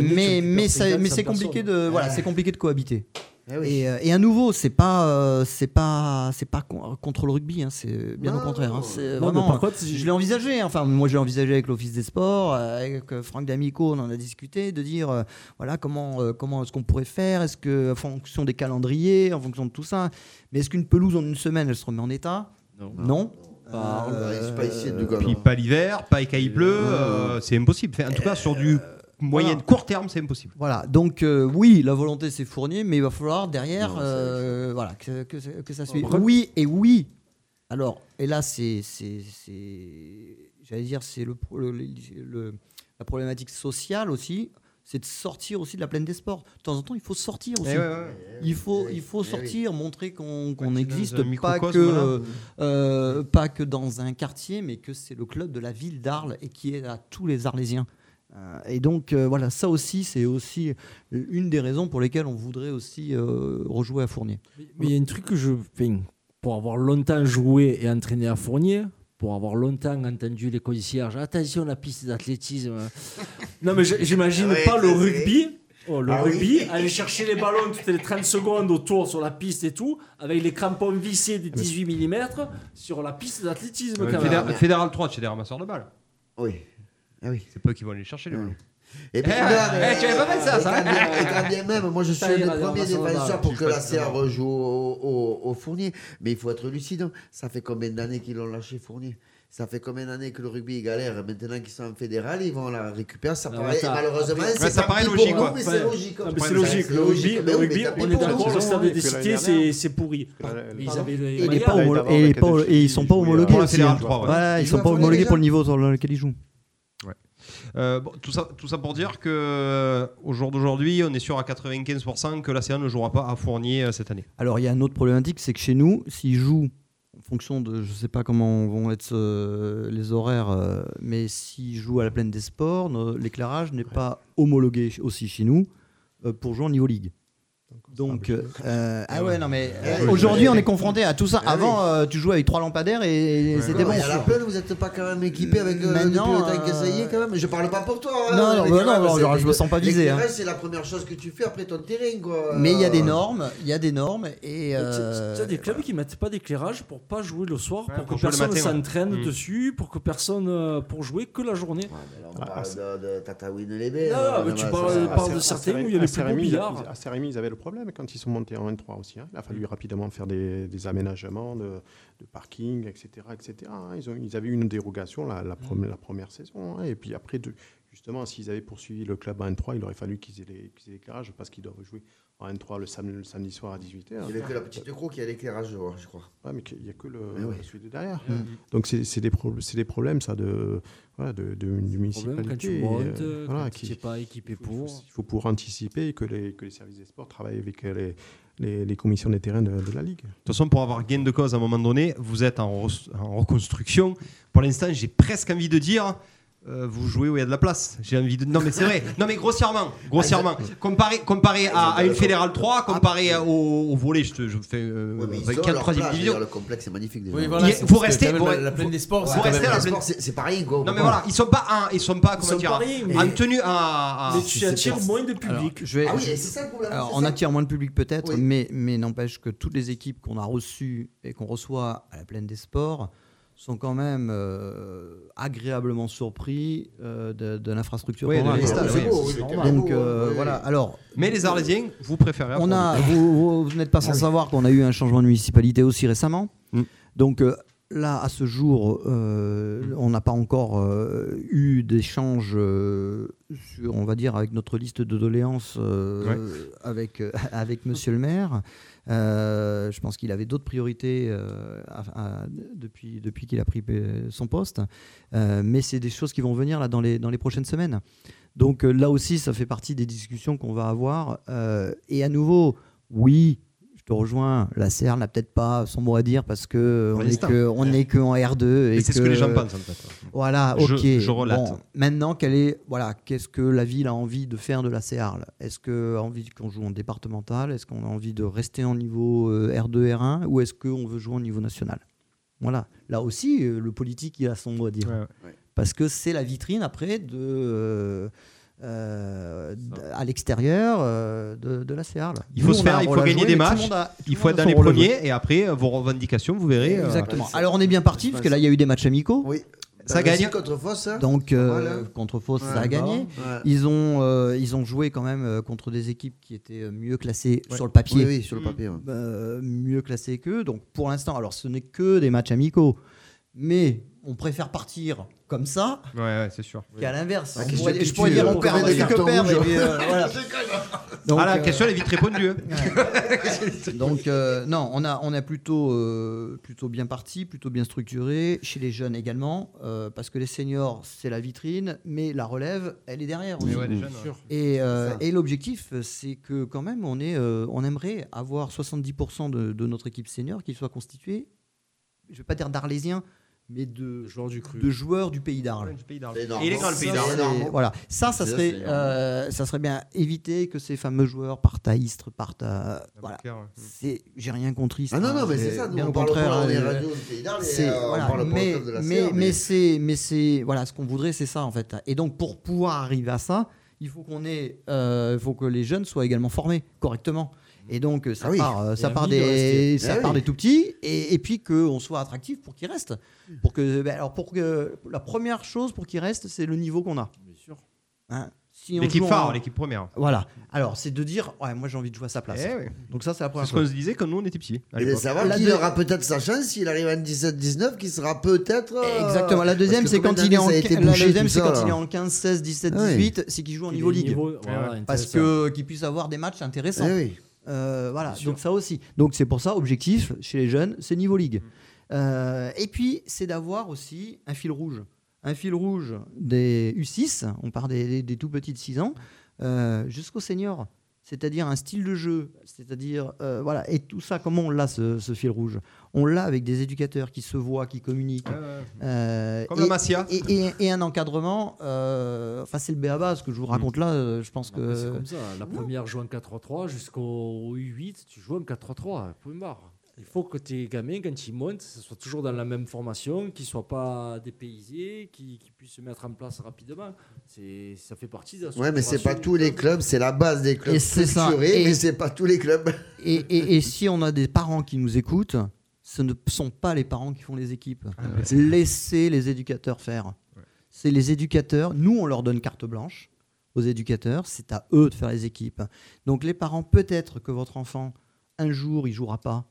mais mais, ça- 50, mais ça c'est personne. compliqué de voilà, Ouais. c'est compliqué de cohabiter. Eh oui. Et, euh, et à nouveau, c'est pas euh, c'est pas c'est pas con- contre le rugby, hein, c'est bien Non, au contraire. hein, non. c'est Non, vraiment- mais par contre, je l'ai envisagé. hein. Enfin, moi, j'ai envisagé avec l'Office des Sports, euh, avec euh, Franck D'Amico, on en a discuté, de dire euh, voilà comment euh, comment est-ce qu'on pourrait faire, est-ce que en fonction des calendriers, en fonction de tout ça, mais est-ce qu'une pelouse en une semaine, elle se remet en état? Non. Euh, c'est pas ici de Puis pas l'hiver, pas il pleut, euh, c'est impossible. Enfin, en tout cas, sur du moyen voilà. court terme, c'est impossible. Voilà, donc euh, oui, la volonté c'est Fournier, mais il va falloir derrière euh, voilà, que, que- que ça suive. Oui et oui. Alors, et là, c'est, j'allais dire, c'est le, pro- le- le- la problématique sociale aussi, c'est de sortir aussi de la plaine des sports. De temps en temps, il faut sortir aussi. Eh ouais, ouais. Il faut, il faut Eh sortir, montrer qu'on, Ouais, n'existe pas que, euh, euh, pas que dans un quartier, mais que c'est le club de la ville d'Arles et qui est à tous les Arlésiens. Euh, et donc euh, voilà, ça aussi, c'est aussi une des raisons pour lesquelles on voudrait aussi euh, rejouer à Fournier. Mais il y a un truc que je pour avoir longtemps joué et entraîné à Fournier, pour avoir longtemps entendu les concierges, attention la piste d'athlétisme. non mais j'imagine Ouais, pas le rugby. Oh, le Ah rugby, oui. aller chercher les ballons toutes les 30 secondes autour sur la piste et tout, avec les crampons vissés des 18 mm sur la piste d'athlétisme. Ouais, Fédéral, même. Fédéral 3, tu es des ramasseurs de balles. Oui. Ah oui. C'est pas eux qui vont aller chercher les ballons. Et puis, Eh, non, mais- eh, tu avais pas fait ça, et ça, hein bien- et quand bien même, moi je suis Ça un des ira, premiers Vincent Labarre. défenseurs pour que la d'accord. rejoue au, au- au Fournier. Mais il faut être lucide. Ça fait combien d'années qu'ils l'ont lâché Fournier? Ça fait combien d'années que le rugby est galère? Maintenant qu'ils sont en fédéral, ils vont la récupérer. Ça Non, paraît, malheureusement, c'est ça paraît logique, nous, mais Ouais. c'est logique. Mais logique, le rugby, le rugby, on est d'accord, le stade des cités, c'est pourri. Et ils sont pas homologués Pour la aussi. Fédéral hein. 3, ouais. Voilà, ils sont pas homologués pour le niveau sur lequel ils jouent. Euh, bon, tout, ça, tout ça pour dire que euh, au jour d'aujourd'hui, on est sûr à 95% que la CA ne jouera pas à Fournier euh, cette année. Alors il y a une autre problématique, c'est que chez nous, s'ils jouent en fonction de, je sais pas comment vont être euh, les horaires, mais s'ils jouent à la plaine des sports, l'éclairage n'est pas homologué aussi chez nous pour jouer en niveau ligue. Donc, euh, euh, ah ouais, non mais euh, oui, aujourd'hui on est confronté à tout ça. Ah. Avant, euh, tu jouais avec trois lampadaires et, et c'était Non, bon. et à la plaine, vous n'êtes pas quand même équipé avec euh, Maintenant, le y est euh, quand même. Je parle pas pour toi. hein, Non, non, mais bah non, non, genre, je me sens pas visé, l'éclairage, hein. c'est la première chose que tu fais après ton terrain, quoi. Mais il y a des Euh, normes, il y a des normes et. Tu euh, as des clubs qui mettent pas d'éclairage pour pas jouer le soir, Ouais, pour pour que personne s'entraîne Mm. dessus, pour que personne euh, pour jouer que la journée. On Ah, parle ah, de, de Tataouine les. Non, euh, mais tu parles- de certains où il y a les plus ils- billards. À Saint-Rémy, ils avaient le problème quand ils sont montés en N3 aussi. hein. Il a fallu rapidement faire des, des aménagements de, de parking, etc. etc. hein. Ils, ont, ils avaient eu une dérogation la, la première saison. hein. Et puis après, de, justement, s'ils avaient poursuivi le club en N3, il aurait fallu qu'ils aient les- qu'ils aient l'éclairage parce qu'ils doivent jouer en N3 le samedi, le samedi soir à 18h. Il n'y avait que la petite croix qui a l'éclairage, je crois. Ouais, mais il n'y a que le, oui. celui de derrière. Mm. Donc c'est c'est des, pro- c'est des problèmes, ça, de, voilà, de, de, du municipalité. quand tu montes, euh, voilà, tu qui- n'es pas équipé il faut- pour. Il faut pouvoir anticiper que les, que les services des sports travaillent avec euh, les, les, les commissions des terrains de, de la Ligue. De toute façon, pour avoir gain de cause à un moment donné, vous êtes en, re- en reconstruction. Pour l'instant, j'ai presque envie de dire. Euh, vous jouez où il y a de la place. J'ai envie de. Non, mais c'est vrai. Non, mais grossièrement. Grossièrement. Comparé, comparé à, à une Fédérale 3, comparé à- au, au volet, je, te, je fais. Euh, Ouais, mais ils avec ont quelle leur troisième place, division je veux dire, Le complexe est magnifique déjà. Oui, voilà, Il- c'est vous restez- quand même vous- la, la plaine des sports, vous c'est quand restez même- à la plaine- c'est c'est pas rien, quoi. Non, mais voilà, ils sont pas, un, ils sont pas, comment sont dire, pas rien, mais- en tenue à. à- Mais tu attires moins de public. je vais- Ah oui, je- et c'est ça le problème. Alors, c'est on ça. attire moins de public peut-être, Oui. mais, mais n'empêche que toutes les équipes qu'on a reçues et qu'on reçoit à la plaine des sports sont quand même euh, agréablement surpris euh, de, de l'infrastructure. Oui, qu'on de a. l'espace, c'est oui, oui. Donc euh, oui, voilà. Alors, Mais les Arlésiens, vous préférez. on a, vous, vous- vous n'êtes pas sans savoir qu'on a eu un changement de municipalité aussi récemment. Mm. Donc euh, là, à ce jour, euh, on n'a pas encore euh, eu d'échange, euh, sur, on va dire, avec notre liste de doléances euh, avec, euh, avec Monsieur le maire. Euh, je pense qu'il avait d'autres priorités euh, depuis, qu'il a pris euh, son poste. Mais c'est des choses qui vont venir là, dans, les, prochaines semaines. Donc là aussi, ça fait partie des discussions qu'on va avoir. Et à nouveau, oui, je te rejoins. La CR n'a peut-être pas son mot à dire parce que Pour on est l'instant. que on est que en R2 et, c'est ce que les gens pensent, en fait. Voilà, Je- ok. je relate. Bon, maintenant, quelle est voilà, qu'est-ce que la ville a envie de faire de la CR Est-ce qu'on a envie qu'on joue en départemental? Est-ce qu'on a envie de rester en niveau euh, R2, R1 ou est-ce qu'on veut jouer au niveau national? Voilà. Là aussi, euh, le politique il a son mot à dire parce que c'est la vitrine après de euh, à l'extérieur euh, de, de la CR. là. Il faut Nous, se a faire, il faut gagner jouer, des matchs, a- il faut être a dans les premiers et après euh, vos revendications, vous verrez. euh, Exactement. Alors on est bien parti parce que là il y a eu des matchs amicaux. Oui. Ça réussi gagne. contre Foss, hein Donc contre Fos, Ouais, ça a gagné. ouais. Ils ont euh, ils ont joué quand même euh, contre des équipes qui étaient mieux classées Ouais. sur le papier. Oui, oui, sur le papier, ouais. Euh, mieux classées qu'eux. Donc pour l'instant, alors ce n'est que des matchs amicaux, mais on préfère partir comme ça Ouais, ouais, c'est sûr. qu'à l'inverse. Pourrait- qui je pourrais dire euh, on perd, on que cartons perdre. et rouges. puis, euh, voilà. Donc, ah, la euh, question elle est vite répondue. hein. Donc euh, non, on a on a plutôt euh, plutôt bien parti, plutôt bien structuré chez les jeunes également, euh, parce que les seniors c'est la vitrine, mais la relève elle est derrière. Aussi. ouais, les jeunes, ouais. Et, euh, l'objectif c'est que quand même on est euh, on aimerait avoir 70% de, de notre équipe senior qui soit constituée, je vais pas dire d'arlésiens, mais de joueurs du cru. de joueurs du pays d'Arles. il est grand le pays d'Arles. Voilà, ça, ça serait, euh, ça serait bien éviter que ces fameux joueurs partent à Istres, partent à. Voilà. C'est, j'ai rien contre Istres. Ah non, hein, non, mais c'est ça, nous, bien on au contraire. pas, on est hein, radio du Pays d'Arles et, c'est- euh, on voilà, parle pas mais, autant de la mais, CR, mais mais- c'est, mais c'est, voilà, ce qu'on voudrait, c'est ça en fait. Et donc, pour pouvoir arriver à ça, il faut qu'on ait, euh, il faut que les jeunes soient également formés correctement. Et donc, ça Ah oui. part, euh, ça part de des, ça Ah part oui. des tout petits, et, et puis qu'on soit attractif pour qu'ils restent. Pour que, ben, alors pour que la première chose pour qu'ils restent, c'est le niveau qu'on a. Bien sûr. Hein, si L'équipe phare, en- l'équipe première. Voilà. Alors, c'est de dire, ouais, moi j'ai envie de jouer à sa place. Eh oui. Donc ça, c'est la C'est première ce qu'on chose. se disait quand nous on était petits. à Et savoir qu'il deux- aura peut-être sa chance s'il arrive en 17-19, qui sera peut-être. euh, Exactement. La deuxième, c'est quand il est en, la deuxième, c'est quand il est en 15, 16, 17, Ah oui. 18, c'est qu'il joue en niveau ligue. Parce que qu'il puisse avoir des matchs intéressants. Eh oui. Euh, voilà, donc ça aussi. Donc c'est pour ça, objectif chez les jeunes, c'est niveau ligue. Mm. Euh, et puis c'est d'avoir aussi un fil rouge. Un fil rouge des U6, on part des, des- des tout petits de 6 ans, euh, jusqu'aux seniors. C'est-à-dire un style de jeu, c'est-à-dire euh, voilà, et tout ça, comment on l'a ce, ce fil rouge? On l'a avec des éducateurs qui se voient, qui communiquent, euh, Comme et, la Masia. et, et- et un encadrement. euh, Enfin, c'est le béaba, ce que je vous raconte là. Je pense Après, C'est que comme ça. La première joue en 4-3-3 jusqu'au U8, tu joues en 4-3-3. Point barre. Il faut que tes gamins, quand ils montent, ce soit toujours dans la même formation, qu'ils ne soient pas dépaysés, qu'ils qu'ils puissent se mettre en place rapidement. C'est- Ça fait partie de la Ouais, mais c'est pas tous les club. clubs, c'est la base des clubs Et c'est ça. structurés, Et- mais c'est pas tous les clubs. Et, et- et si on a des parents qui nous écoutent, ce ne sont pas les parents qui font les équipes. Laissez les éducateurs faire. C'est les éducateurs. Nous, on leur donne carte blanche aux éducateurs. C'est à eux de faire les équipes. Donc les parents, peut-être que votre enfant, un jour, il jouera pas.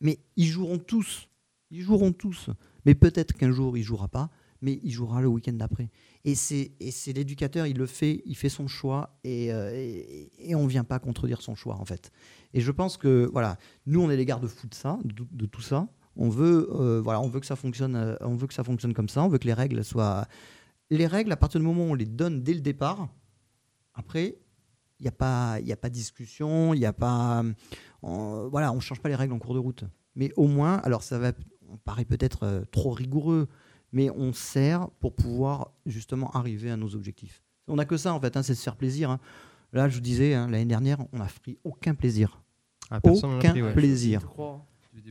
Mais ils joueront tous. Ils joueront tous. Mais peut-être qu'un jour, il jouera pas. Mais il jouera le week-end d'après. Et c'est l'éducateur, il le fait, il fait son choix et, euh, on vient pas contredire son choix en fait. Et je pense que voilà, nous on est les garde-fous de ça, de, tout ça. On veut euh, voilà, on veut que ça fonctionne, euh, on veut que ça fonctionne comme ça. On veut que les règles soient les règles à partir du moment où on les donne dès le départ. Après, il n'y a pas a pas discussion, il y a pas on, voilà, on change pas les règles en cours de route. Mais au moins, alors ça va, on paraît peut-être euh, trop rigoureux, mais on sert pour pouvoir justement arriver à nos objectifs. On n'a que ça en fait, hein, c'est se faire plaisir. hein. Là, je vous disais, hein, l'année dernière, on n'a pris aucun plaisir. Ah, aucun pris, ouais. plaisir.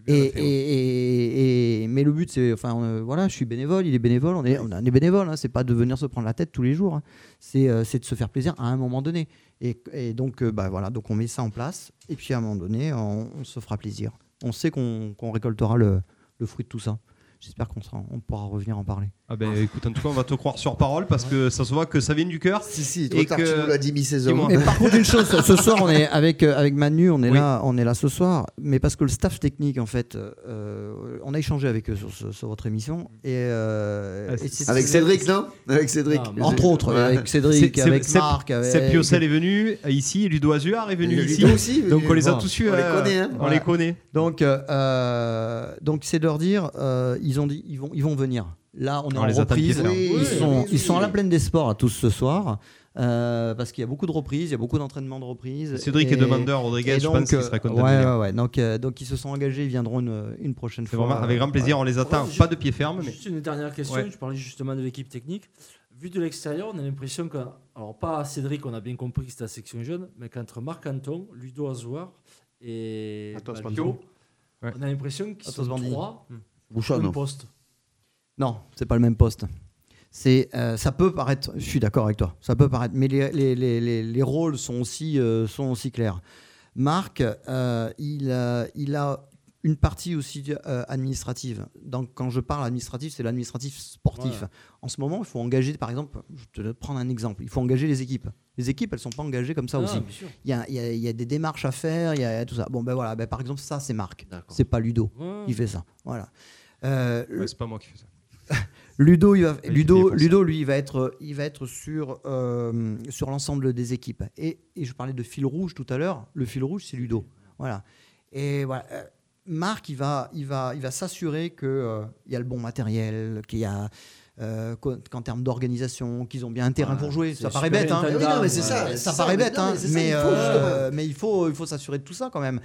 Et, et- et- mais le but, c'est, enfin, euh, voilà, je suis bénévole, il est bénévole, on est, on est bénévole, hein, c'est pas de venir se prendre la tête tous les jours, hein. c'est, euh, c'est de se faire plaisir à un moment donné. Et, donc, euh, bah voilà, donc on met ça en place, et puis à un moment donné, on, on se fera plaisir. On sait qu'on, récoltera le, le fruit de tout ça. J'espère qu'on on pourra revenir en parler. Ah ben écoute, en tout cas, on va te croire sur parole parce que ça se voit que ça vient du cœur. Si, si, Et trop tard, que- tu nous l'as dit mi-saison. Mais par contre, une chose, ce soir, on est avec, euh, avec Manu, on est, Oui. là, on est là ce soir, mais parce que le staff technique, en fait, euh, on a échangé avec eux sur, sur votre émission. Et, euh, Ah, et Avec Cédric, non? Avec Cédric. Ah, mais Entre autres, Ouais. avec Cédric, avec Marc, avec. Seb Piocel est venu ici, Ludo Azuard est venu Et ici. Ludo aussi, donc on les a tous eus. on les euh, connaît, hein. On Voilà. les connaît. Donc, euh, donc c'est de leur dire, euh, ils ont dit, ils vont, ils vont venir. Là, on est On en les attend reprise. fermes. ils Oui, sont, oui, ils sont à oui. la plaine des sports à tous ce soir. Euh, parce qu'il y a beaucoup de reprises, il y a beaucoup d'entraînements de reprises. Cédric est demandeur, Rodriguez, et je pense qu'il serait content Ouais, ouais, ouais. Donc, euh, donc ils se sont engagés, ils viendront une, une prochaine fois. vraiment avec grand plaisir, on les attend. Ouais, Pas de pied ferme, mais. Juste une dernière question, Ouais. je parlais justement de l'équipe technique. Vu de l'extérieur, on a l'impression que, alors pas Cédric, on a bien compris que c'était la section jeune, mais qu'entre Marc Anton, Ludo Azuar et Bandini. on a l'impression qu'ils sont Bandini. trois au même poste. Non, c'est pas le même poste. C'est, euh, ça peut paraître, je suis d'accord avec toi, ça peut paraître, mais les, les, les, les, les rôles sont aussi, euh, sont aussi clairs. Marc, euh, il, a, il a une partie aussi euh, administrative. Donc, quand je parle administratif, c'est l'administratif sportif. Ouais. En ce moment, il faut engager, par exemple, je te prendre un exemple, il faut engager les équipes. Les équipes, elles sont pas engagées comme ça Ah, aussi. Il y a, il y a- y a des démarches à faire, il y a tout ça. Bon, ben voilà, ben, par exemple, ça, c'est Marc. C'est pas Ludo Ouais. qui fait ça. Voilà. Euh, Ouais, c'est pas moi qui fais ça. Ludo, il va, est Ludo. Ludo, lui, il va être, il va être sur, euh, sur l'ensemble des équipes. Et, et je parlais de fil rouge tout à l'heure. Le fil rouge, c'est Ludo. Voilà. Et voilà. euh, Marc, il va, il va, il va s'assurer qu'il il y a le bon matériel, qu'il y a euh, qu'en termes d'organisation, qu'ils ont bien un terrain pour jouer. Ça paraît bête, hein. intendable. Oui, non, mais c'est ça, Euh, paraît bête, hein, mais c'est ça, mais, il faut, euh, mais il faut, il faut s'assurer de tout ça quand même,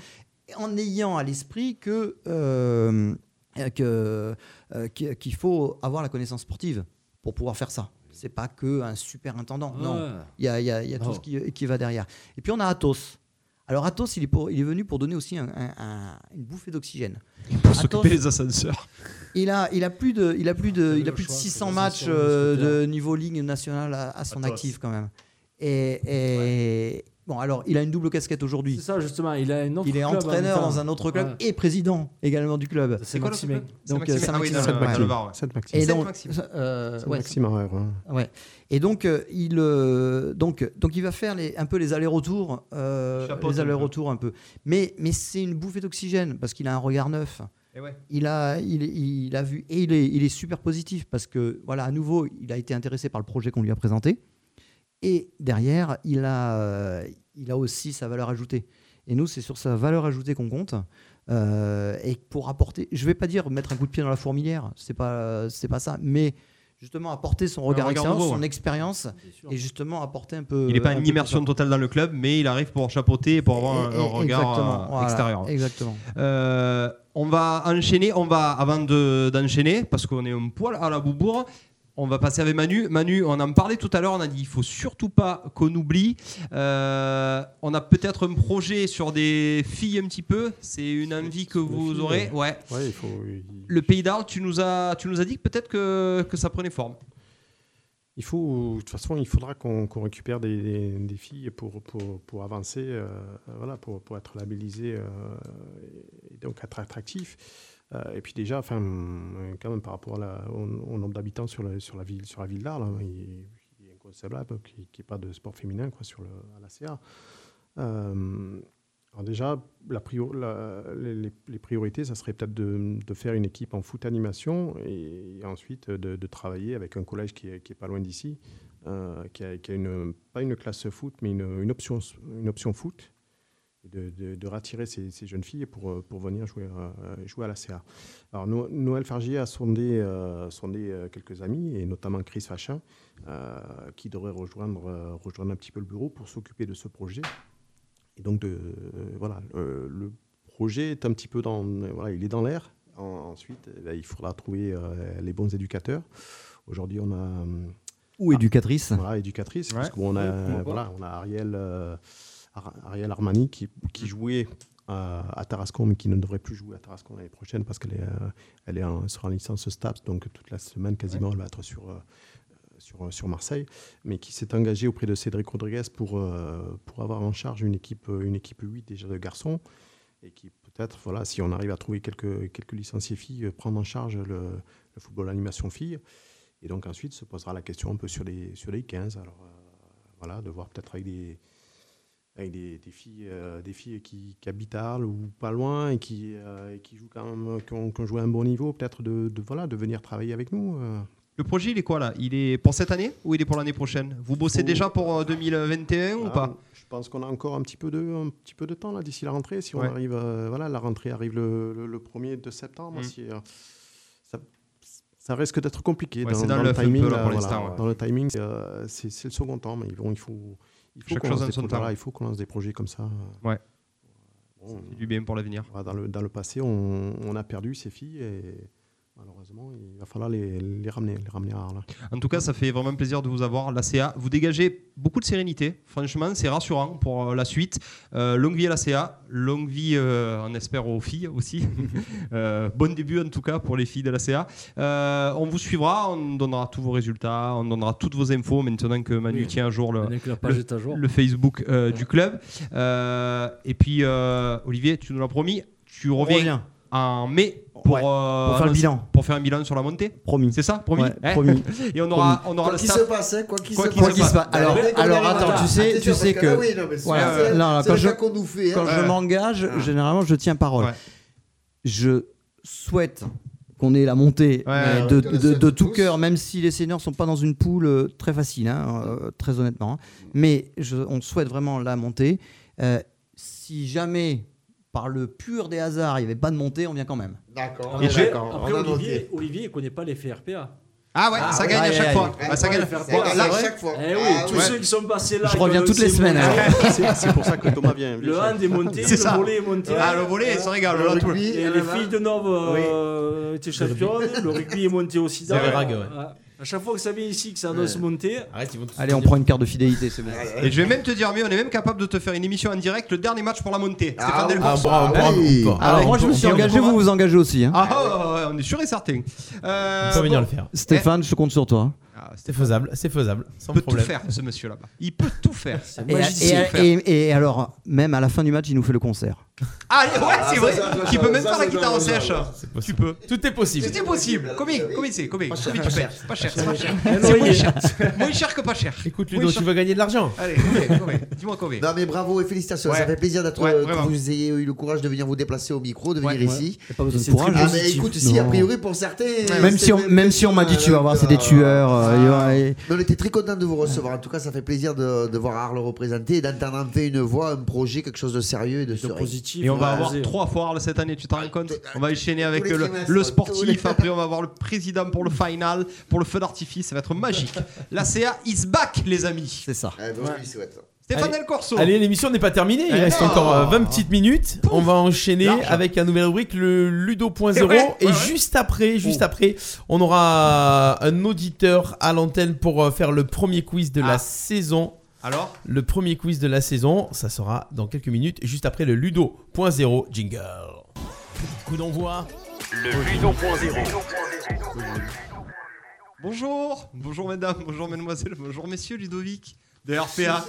en ayant à l'esprit que euh, que euh, qu'il qu'il faut avoir la connaissance sportive pour pouvoir faire ça. C'est pas que un super intendant, non. Il y a, il y a- y a tout ce qui, qui va derrière. Et puis on a Athos. Alors Athos, il est, pour- il est venu pour donner aussi un- un- un- une bouffée d'oxygène. Pour Athos, s'occuper des ascenseurs. il a, il a plus de, il a plus de, il a plus de choix, 600 c'est la matchs euh, de niveau ligue nationale à, à son Athos. actif quand même. Et, et- bon, alors il a une double casquette aujourd'hui. C'est ça, justement. Il a un autre Il est club en entraîneur temps. dans un autre club Ouais. et président également du club. C'est quoi club? Donc Saint-Maximin. euh, Ah oui, dans Saint-Maximin. Maxime. Ouais. Saint-Maxime. euh, ouais, ouais. Et donc, euh, il, euh, donc, donc, il va faire les, un peu les allers-retours, euh, les allers-retours un peu. Mais, mais c'est une bouffée d'oxygène parce qu'il a un regard neuf. Et ouais. Il a, il, il a vu et il est, il est super positif parce que voilà, à nouveau, il a été intéressé par le projet qu'on lui a présenté. Et derrière, il a, euh, il a aussi sa valeur ajoutée. Et nous, c'est sur sa valeur ajoutée qu'on compte. Euh, et pour apporter, je vais pas dire mettre un coup de pied dans la fourmilière, c'est pas, c'est pas ça, mais justement apporter son regard, regard expérience, nouveau, son ouais. expérience, et justement apporter un peu. Il n'est pas un une immersion totale dans le club, mais il arrive pour chapeauter et pour avoir un, regard exactement, euh, voilà, extérieur. Exactement. Euh, on va enchaîner, on va avant de- d'enchaîner parce qu'on est un poil à la bouboure. On va passer avec Manu. Manu, on en parlait tout à l'heure. On a dit il faut surtout pas qu'on oublie. Euh, on a peut-être un projet sur des filles un petit peu. C'est une envie que vous aurez. ouais. Ouais. Ouais, il faut. il- Le Pays d'Arles, tu nous as, tu nous as dit que peut-être que, que ça prenait forme. Il faut, de toute façon, il faudra qu'on récupère des, des- des filles pour, pour, pour avancer, euh, voilà, pour, pour être labellisé euh, et donc être attractif. Euh, et puis déjà, enfin, euh, quand même par rapport au, nombre d'habitants sur la, ville, sur la ville d'Arles, hein, il, est inconcevable qu'il n'y ait pas de sport féminin quoi, sur le, à la CA. Euh, alors déjà, les, priorités, ça serait peut-être de, faire une équipe en foot animation et, ensuite de, travailler avec un collège qui est, pas loin d'ici, qui a, une, pas une classe foot, mais une, option, foot, de, de, de rattirer ces, ces jeunes filles pour, euh, pour venir jouer, euh, jouer à la CA. Alors No- Noël Fargier a sondé, euh, sondé quelques amis, et notamment Chris Fachin, euh, qui devrait rejoindre, rejoindre un petit peu le bureau pour s'occuper de ce projet. Et donc, de, euh, voilà, le, le projet est un petit peu dans, voilà, il est dans l'air. En- ensuite, eh ben, il faudra trouver euh, les bons éducateurs. Aujourd'hui, on a Ou éducatrice. voilà, éducatrice, parce Ouais. qu'on a, Ouais, pourquoi voilà, on a Ariel, euh, Ar- Ariel Armani qui, qui jouait à, à Tarascon, mais qui ne devrait plus jouer à Tarascon l'année prochaine parce qu'elle est, euh, elle est en, sera en licence STAPS, donc toute la semaine quasiment, elle va être sur, euh, sur, sur Marseille, mais qui s'est engagée auprès de Cédric Rodriguez pour, euh, pour avoir en charge une équipe, une équipe 8 déjà de garçons, et qui peut-être, voilà, si on arrive à trouver quelques, quelques licenciés filles, euh, prendre en charge le, le football animation filles. Et donc ensuite se posera la question un peu sur les, sur les 15. Alors euh, voilà, de voir peut-être avec des, avec des, des filles, euh, des filles qui, qui habitent à Arles ou pas loin et qui, euh, et qui jouent quand même, qui ont, qui ont joué un bon niveau, peut-être de, de, voilà, de venir travailler avec nous. euh. Le projet, il est quoi là? Il est pour cette année ou il est pour l'année prochaine? Vous bossez Faut- déjà pour euh, 2021 ou Ah, pas? Je pense qu'on a encore un petit peu de, un petit peu de temps là d'ici la rentrée. Si on Ouais. arrive, euh, voilà, la rentrée arrive le, le, le 1er de septembre. Mm. Si, euh, ça, Ça risque d'être compliqué Ouais, dans, c'est dans dans le timing. peu, là, là, pour voilà. ouais. Dans le timing, c'est, euh, le second temps, mais vont- il faut, il faut Chaque qu'on chose lance en des son pro- temps. voilà, il faut qu'on lance des projets comme ça. Ouais. Bon, fait du bien pour l'avenir. dans, le, dans le passé, on, on a perdu ces filles et malheureusement, il va falloir les, les ramener, les ramener à Arles. En tout cas, ça fait vraiment plaisir de vous avoir. La CA, vous dégagez beaucoup de sérénité. Franchement, c'est rassurant pour euh, la suite. Euh, longue vie à la CA, longue vie, euh, on espère, aux filles aussi. Euh, bon début en tout cas pour les filles de la CA. Euh, on vous suivra, on donnera tous vos résultats, on donnera toutes vos infos maintenant que Manu Oui. tient à jour le, à jour. Facebook euh, du club. Euh, et puis, euh, Olivier, tu nous l'as promis, tu reviens revient. en mai pour, euh, pour faire le annoncer- bilan. Pour faire un bilan sur la montée. Promis. C'est ça, promis Ouais, Hein promis. Et on aura, Promis. on aura Quoi le qu'il staff. se passe, hein, quoi qu'il Quoi se qu'il passe. se passe. Alors, alors attends, tu Martin. sais, tu sais que oui, non, mais non, quand je nous fait. hein. quand je m'engage, Ah. généralement je tiens parole. Je souhaite qu'on ait la montée de, tout cœur, même si les seniors sont pas dans une poule euh, très facile, hein, euh, très honnêtement. hein. Mais je- on souhaite vraiment la montée. Si jamais par le pur des hasards il n'y avait pas de montée, on vient quand même. D'accord, Et d'accord. Ah, Après, on a Olivier, noté. Olivier, il connaît pas les FRPA. Ah ouais, ça gagne à chaque fois. Ah, ça gagne. Vrai, là, à chaque fois. Eh oui, Ah, tous ouais. ceux qui sont passés là. Je reviens toutes les semaines, hein. C'est c'est pour ça que Thomas vient. Le hand est monté, C'est le volet est monté. Ah, le volet, ça régale. Le rugby, Et euh, les filles de Nov euh, étaient championnes, le rugby est monté aussi. C'est Verag, ouais. À chaque fois que ça vient ici, que ça doit se monter, Arrête, ils vont tous Allez, te on dire. prend une carte de fidélité, c'est bon. Et je vais même te dire mieux, on est même capable de te faire une émission en direct, le dernier match pour la montée. Ah, Stéphane bravo. oui. Alors moi je me suis engagé, vous vous engagez aussi. hein. Ah, ah, ouais, ouais, on est sûr et certain. Euh, On peut venir bon. le faire. Stéphane, je compte sur toi. Ah, C'est faisable, c'est faisable, sans Il peut tout faire, ce monsieur là-bas. Il peut tout faire. c'est Et, et- et- et alors, même à la fin du match, il nous fait le concert. Ah, ouais, c'est ça, vrai. ça, ça, Tu peux ça, même faire la guitare en sèche. ça, Tu peux. Tout est possible. C'était possible. Combien Combien c'est Combien Pas cher, Combien pas tu cher. Pas cher, c'est pas cher. C'est moins cher. Moins cher que pas cher. Écoute, Ludo, tu vas gagner de l'argent. Allez, combien Dis-moi combien Non mais bravo et félicitations, ça fait plaisir d'être euh, que vous ayez eu le courage de venir vous déplacer au micro, de venir ici. Pas besoin de C'est courage. très Ah hein. mais écoute, si a priori pour certains, Même si on, même si on m'a dit tu vas voir, c'est des tueurs. Euh, Mais on était très content de vous recevoir. En tout cas, ça fait plaisir de, de voir Arles représenté et d'entendre enfin une voix, un projet, quelque chose de sérieux et de positif. Et on va avoir trois fois Arles cette année, tu t'en rends compte On va enchaîner avec le, sportif, après on va avoir le président pour le final, pour le feu d'artifice, ça va être magique. La CA is back, les amis. C'est ça. Ah, Stéphane Allez. Del Corso. Allez, l'émission n'est pas terminée, il Eh reste non. encore euh, 20 petites minutes. On va enchaîner Large. avec un nouvelle rubrique, le Ludo.0. Eh ouais, et ouais, ouais. juste après, juste Oh. après, on aura un auditeur à l'antenne pour euh, faire le premier quiz de Ah. la saison. Alors Le premier quiz de la saison, ça sera dans quelques minutes, juste après le Ludo.0 jingle. Coup d'envoi. Le Ludo.0. Bonjour, bonjour mesdames, bonjour mesdemoiselles, bonjour messieurs Ludovic de RPA.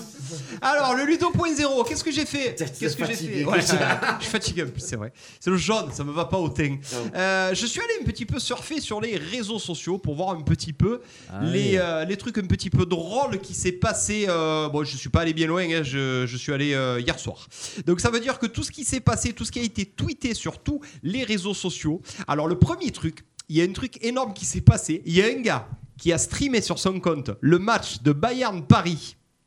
Alors le Ludo.0, qu'est-ce que j'ai fait Qu'est-ce que j'ai fait Ouais, Je suis fatigué en plus, c'est vrai. C'est le jaune, ça me va pas au teint. Euh, je suis allé un petit peu surfer sur les réseaux sociaux pour voir un petit peu les, euh, les trucs un petit peu drôles qui s'est passé. euh, bon, je suis pas allé bien loin, hein, je, je suis allé hier soir. Donc ça veut dire que tout ce qui s'est passé, tout ce qui a été tweeté sur tous les réseaux sociaux. Alors le premier truc, il y a un truc énorme qui s'est passé. Il y a un gars qui a streamé sur son compte le match de Bayern Paris.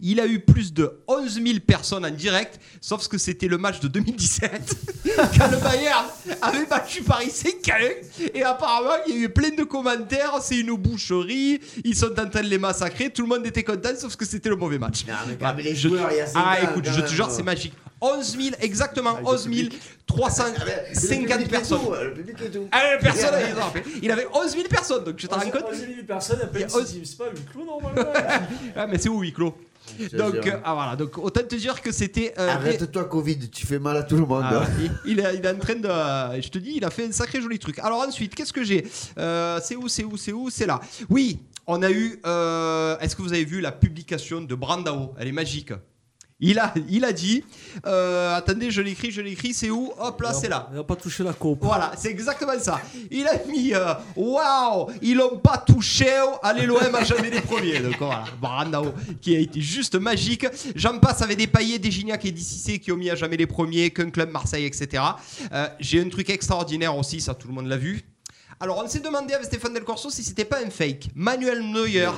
Il a eu plus de 11 000 personnes en direct, sauf que c'était le match de 2017, quand le Bayern avait battu Paris 5-1. Et apparemment, il y a eu plein de commentaires, c'est une boucherie, ils sont en train de les massacrer, tout le monde était content, sauf que c'était le mauvais match. Non, mais quand les Je- joueurs, il y a ah, écoute, je te jure, c'est magique. 11 000, exactement, 11 Ah, ben, 350 Le public et personnes. tout, Le public et tout. Ah, personne, il avait 11 000 personnes, donc je te rends compte 11 000 personnes, à Il y a peine onze- si c'est pas huis clos normalement. Ah, mais c'est où, huis clos? te Donc, euh, ah, voilà, donc autant te dire que c'était. euh, Arrête-toi, Covid, tu fais mal à tout le monde. Ah il, il est, il est en train de. euh, Je te dis, il a fait un sacré joli truc. Alors ensuite, qu'est-ce que j'ai? C'est où, c'est où, c'est où? C'est là. Oui, on a eu. Est-ce que vous avez vu la publication de Brandao? Elle est magique. Il a, il a dit. euh, attendez, je l'écris, je l'écris. C'est où Hop là, c'est là. Il n'a pas touché la coupe. Voilà, c'est exactement ça. Il a mis euh, Waouh, ils l'ont pas touché. Allez, l'OM a jamais les premiers. Donc voilà, Brandao qui a été juste magique. J'en passe avec des paillets, des Gignac et des Cissé qui ont mis à jamais les premiers, qu'un club Marseille, etc. Euh, J'ai un truc extraordinaire aussi, ça tout le monde l'a vu. Alors on s'est demandé avec Stéphane Del Corso si c'était pas un fake. Manuel Neuer.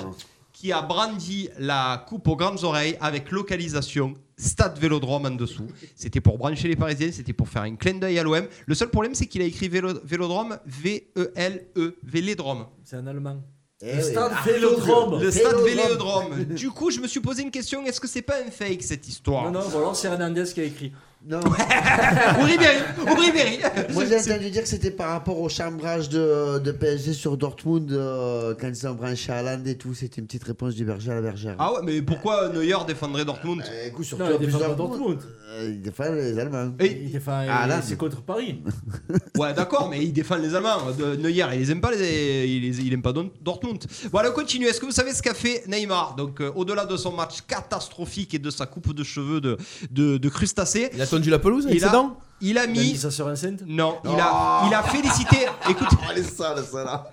Qui a brandi la coupe aux grandes oreilles avec localisation Stade Vélodrome en dessous. C'était pour brancher les Parisiens, c'était pour faire un clin d'œil à l'OM. Le seul problème, c'est qu'il a écrit vélo- Vélodrome V-E-L-E, Vélodrome. C'est un allemand. Eh le oui. stade Ah, Vélodrome. Le stade Vélodrome. Vélodrome. du coup, je me suis posé une question est-ce que c'est pas un fake cette histoire Non, non, c'est Hernandez qui a écrit. Non. Ou Ribéry, ou Ribéry. Moi j'ai entendu dire que c'était par rapport au chambrage de, de PSG sur Dortmund euh, quand ils ont branché Haaland et tout. C'était une petite réponse du berger à la bergère. Ah ouais, mais pourquoi Neuer défendrait Dortmund Eh, écoute, surtout Non, il défend Dortmund, Dortmund. euh, il défend les Allemands. Et- Il défend, Ah, là, c'est contre Paris. Ouais, d'accord, mais il défend les Allemands. De Neuer, il les aime pas, les, il, les- il aime pas Dortmund. Voilà, on continue. Est-ce que vous savez ce qu'a fait Neymar Donc, euh, au-delà de son match catastrophique et de sa coupe de cheveux de, de, de crustacés, Il a tondu la pelouse avec il ses a, dents il a Il a mis mis. ça sur enceinte. Non, il a, il a félicité. Écoute, Oh, elle est sale, celle-là.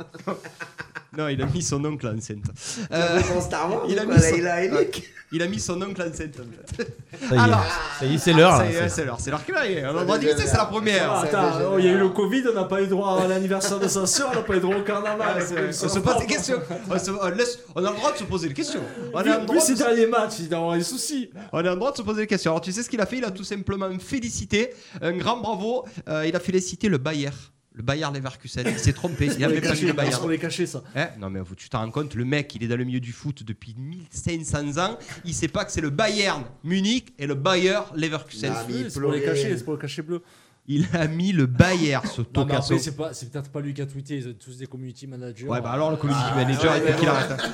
Non, il a mis son oncle enceinte. Euh, Star Wars, il a quoi, mis son- il a Henrik. il a mis son oncle enceinte en fait. Ça y est, Alors, ça y est, c'est l'heure. ça là, c'est- c'est l'heure, c'est l'heure qu'il. On a droit d'éviter, dégénère. c'est la Ah, première. attends, oh, il y a eu le Covid, on n'a pas eu droit à l'anniversaire de sa soeur, on n'a pas eu droit au carnaval. Ah, c'est- on se pose des questions. On, se- on laisse- on a le droit de se poser des questions. On a le Vu, droit vu de ces se- derniers matchs, il doit avoir des soucis. On a le droit de se poser des questions. Alors tu sais ce qu'il a fait? Il a tout simplement félicité, un grand bravo. Euh, il a félicité le Bayer. Le Bayer Leverkusen. Il s'est trompé. Il a même pas mis le Bayern. On les caché ça. Eh, non mais tu t'en rends compte, le mec il est dans le milieu du foot depuis 1500 ans, il sait pas que c'est le Bayern Munich et le Bayer Leverkusen. Non, mais il C'est pour les cacher, c'est pour le cacher bleu. Il a mis le Bayer ce tocasso. c'est peut-être pas lui qui a tweeté, ils ont tous des community managers. Ouais bah alors le community Ah, manager ouais, il faut qu'il arrête. hein.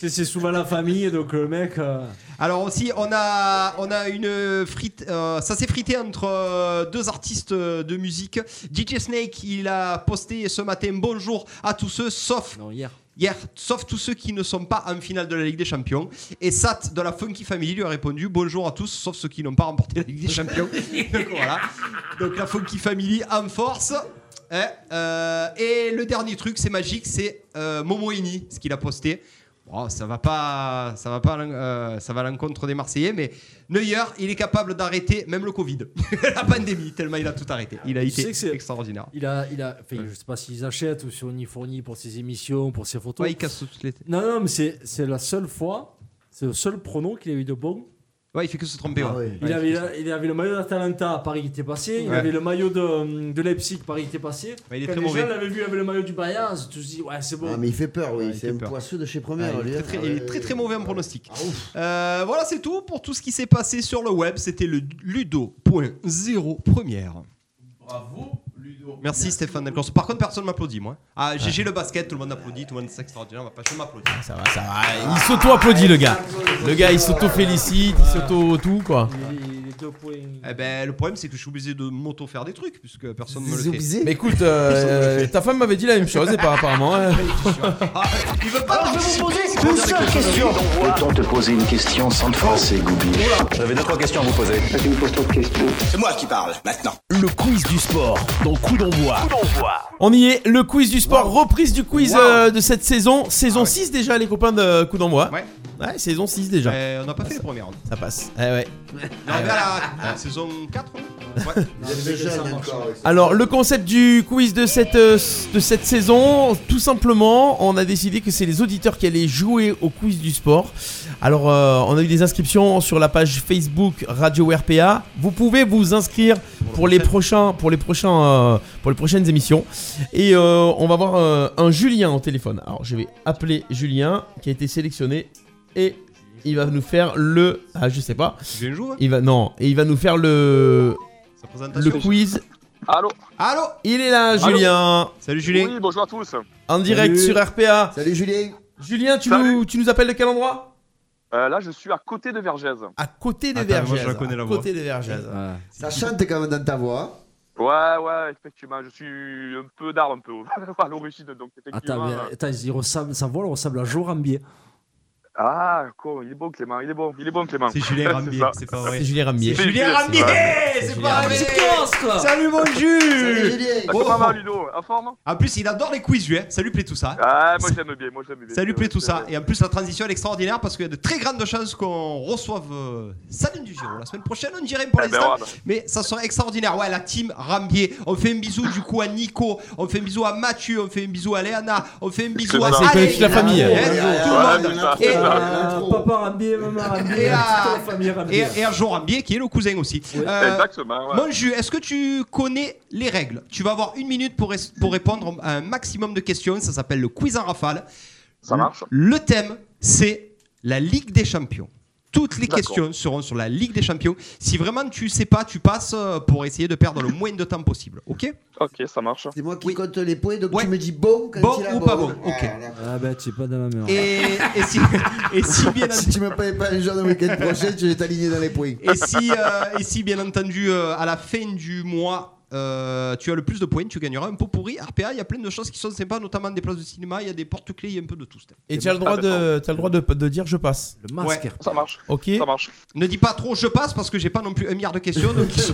C'est souvent la famille, donc le mec. euh, Alors aussi, on a, on a une frite, euh, ça s'est frité entre euh, deux artistes euh, de musique. DJ Snake, il a posté ce matin bonjour à tous ceux, sauf Non, hier. Hier, sauf tous ceux qui ne sont pas en finale de la Ligue des Champions. Et Sat de la Funky Family lui a répondu bonjour à tous, sauf ceux qui n'ont pas remporté la Ligue des Champions. Donc voilà. Donc la Funky Family en force. Hein, euh, et le dernier truc, c'est magique, c'est euh, Momo Ini, ce qu'il a posté. Bon, ça va pas, ça va pas, euh, ça va à l'encontre des Marseillais, mais Neuer, il est capable d'arrêter même le Covid, la pandémie, tellement il a tout arrêté. Il a Tu été extraordinaire. Il a, il a, enfin, je sais pas s'ils achètent ou si on y fournit pour ses émissions, pour ses photos. Ouais, il casse toutes les. Non, non, mais c'est c'est la seule fois, c'est le seul prono qu'il a eu de bon. Ouais, il fait que se tromper. Ah ouais. ouais. Il avait, il avait le maillot d'Atalanta à Paris qui était passé, il Ouais. avait le maillot de, de Leipzig Paris qui était passé. Ouais, il est Quand très les mauvais. gens l'avaient vu avec le maillot du Bayern, ils se sont dit, ouais, c'est bon. Ah, mais il fait peur, oui. C'est fait un peur. poisseux de chez Ah, Première. il, est très, très- Ah il est ouais. très très mauvais en pronostic. Ah. Euh, voilà, c'est tout pour tout ce qui s'est passé sur le web. C'était le Ludo.0 première. Bravo. Merci Stéphane Delcors. Par contre, personne m'applaudit, moi. Ah, GG le basket, tout le monde applaudit, tout le monde c'est extraordinaire. On va pas je m'applaudis. Ça va, ça va. Il s'auto-applaudit, le gars. Le gars, il s'auto-félicite, il s'auto-tout, quoi. Eh ben, le problème, c'est que je suis obligé de m'auto-faire des trucs, puisque personne ne me le fait. Mais écoute, euh, ta femme m'avait dit la même chose, et pas apparemment. Ah, il veut pas Je vais vous poser une seule question. Peut-on te poser une question sans te froisser, Goubi J'avais deux, trois questions à vous poser. C'est moi qui parle, maintenant. Le quiz du sport dans d'envoi. On y est, le quiz du sport, reprise du quiz Wow. euh, de cette saison. Saison 6 déjà, les copains de Coup d'envoi. Ouais. Ouais, saison 6 déjà. Euh, on n'a pas fait les premières. Ça passe. Eh ouais. Non, mais à la saison 4 Ouais. Alors, le concept du quiz de cette, euh, de cette saison, tout simplement, on a décidé que c'est les auditeurs qui allaient jouer au quiz du sport. Alors, euh, on a eu des inscriptions sur la page Facebook Radio RPA. Vous pouvez vous inscrire pour les prochains, pour les prochains, euh, pour les prochaines émissions. Et euh, on va voir euh, un Julien au téléphone. Alors, je vais appeler Julien qui a été sélectionné et il va nous faire le, ah, je sais pas. Il va non, et il va nous faire le. Le quiz. Allô Allô Il est là, Julien. Salut Julien. Oui, bonjour à tous. En direct Salut. sur RPA. Salut Julien. Julien, tu Salut. nous, tu nous appelles de quel endroit Euh, là, je suis à côté de Vergès. À côté des Attends, moi, je la connais, la à voix. côté des Vergès. Ça chante quand même dans ta voix. Ouais, ouais, effectivement, je suis un peu d'art un peu à l'origine, donc effectivement. Attends, mais, attends, il ressemble, sa voix ressemble à Joe Rambier. Ah, quoi, il est bon Clément, il est bon, il est bon Clément. C'est Julien Rambier, ça. c'est pas vrai. C'est Julien Ramier. C'est Julien Rambier Ouais. C'est pas vrai C'est quoi Salut mon jus Ah. Comment va Ludo En forme En plus, il adore les quiz, lui. hein. Ça lui plaît tout ça. Ah, moi j'aime bien, moi j'aime bien. Ça lui plaît tout ça. Et en plus, la transition elle est extraordinaire parce qu'il y a de très grandes chances qu'on reçoive euh, Saline du Giro la semaine prochaine. On dirait pour Eh ben, l'instant. Mais ça serait extraordinaire. Ouais, la team Rambier. On fait un bisou du coup à Nico. On fait un bisou à Mathieu. On fait un bisou à Léana. On fait un bisou à. C'est la famille. Hein, Ouais, tout le monde. Ça. Euh, Papa Rambier, maman Rambier, Et à- toute la famille Rambier. Et, et à Jean Rambier qui est le cousin aussi. Euh, Exactement, ouais. Mon jus, est-ce que tu connais les règles? Tu vas avoir une minute pour, pour répondre à un maximum de questions. Ça s'appelle le quiz en rafale. Ça marche. Le thème, c'est la Ligue des Champions. Toutes les questions seront sur la Ligue des Champions. Si vraiment tu sais pas, tu passes euh, pour essayer de perdre le moins de temps possible. Ok Ok, ça marche. C'est moi qui compte les points, donc Ouais. tu me dis bon quand Bon il a ou pas bon Ok. Ah bah tu es pas dans la merde. Et, et si, et si bien Si tu me payes pas un jour de week-end prochain, tu vas t'aligner dans les points. Et si, euh, et si bien entendu, euh, à la fin du mois, euh, tu as le plus de points, tu gagneras un pot pourri. RPA, il y a plein de choses qui sont sympas, notamment des places de cinéma, il y a des porte-clés, il y a un peu de tout. Steph. Et tu as le droit, de, t'as le droit de, de dire je passe. Le masque. Ouais. Ça marche. Ok. Ça marche. Ne dis pas trop je passe parce que j'ai pas non plus un milliard de questions, donc j'ai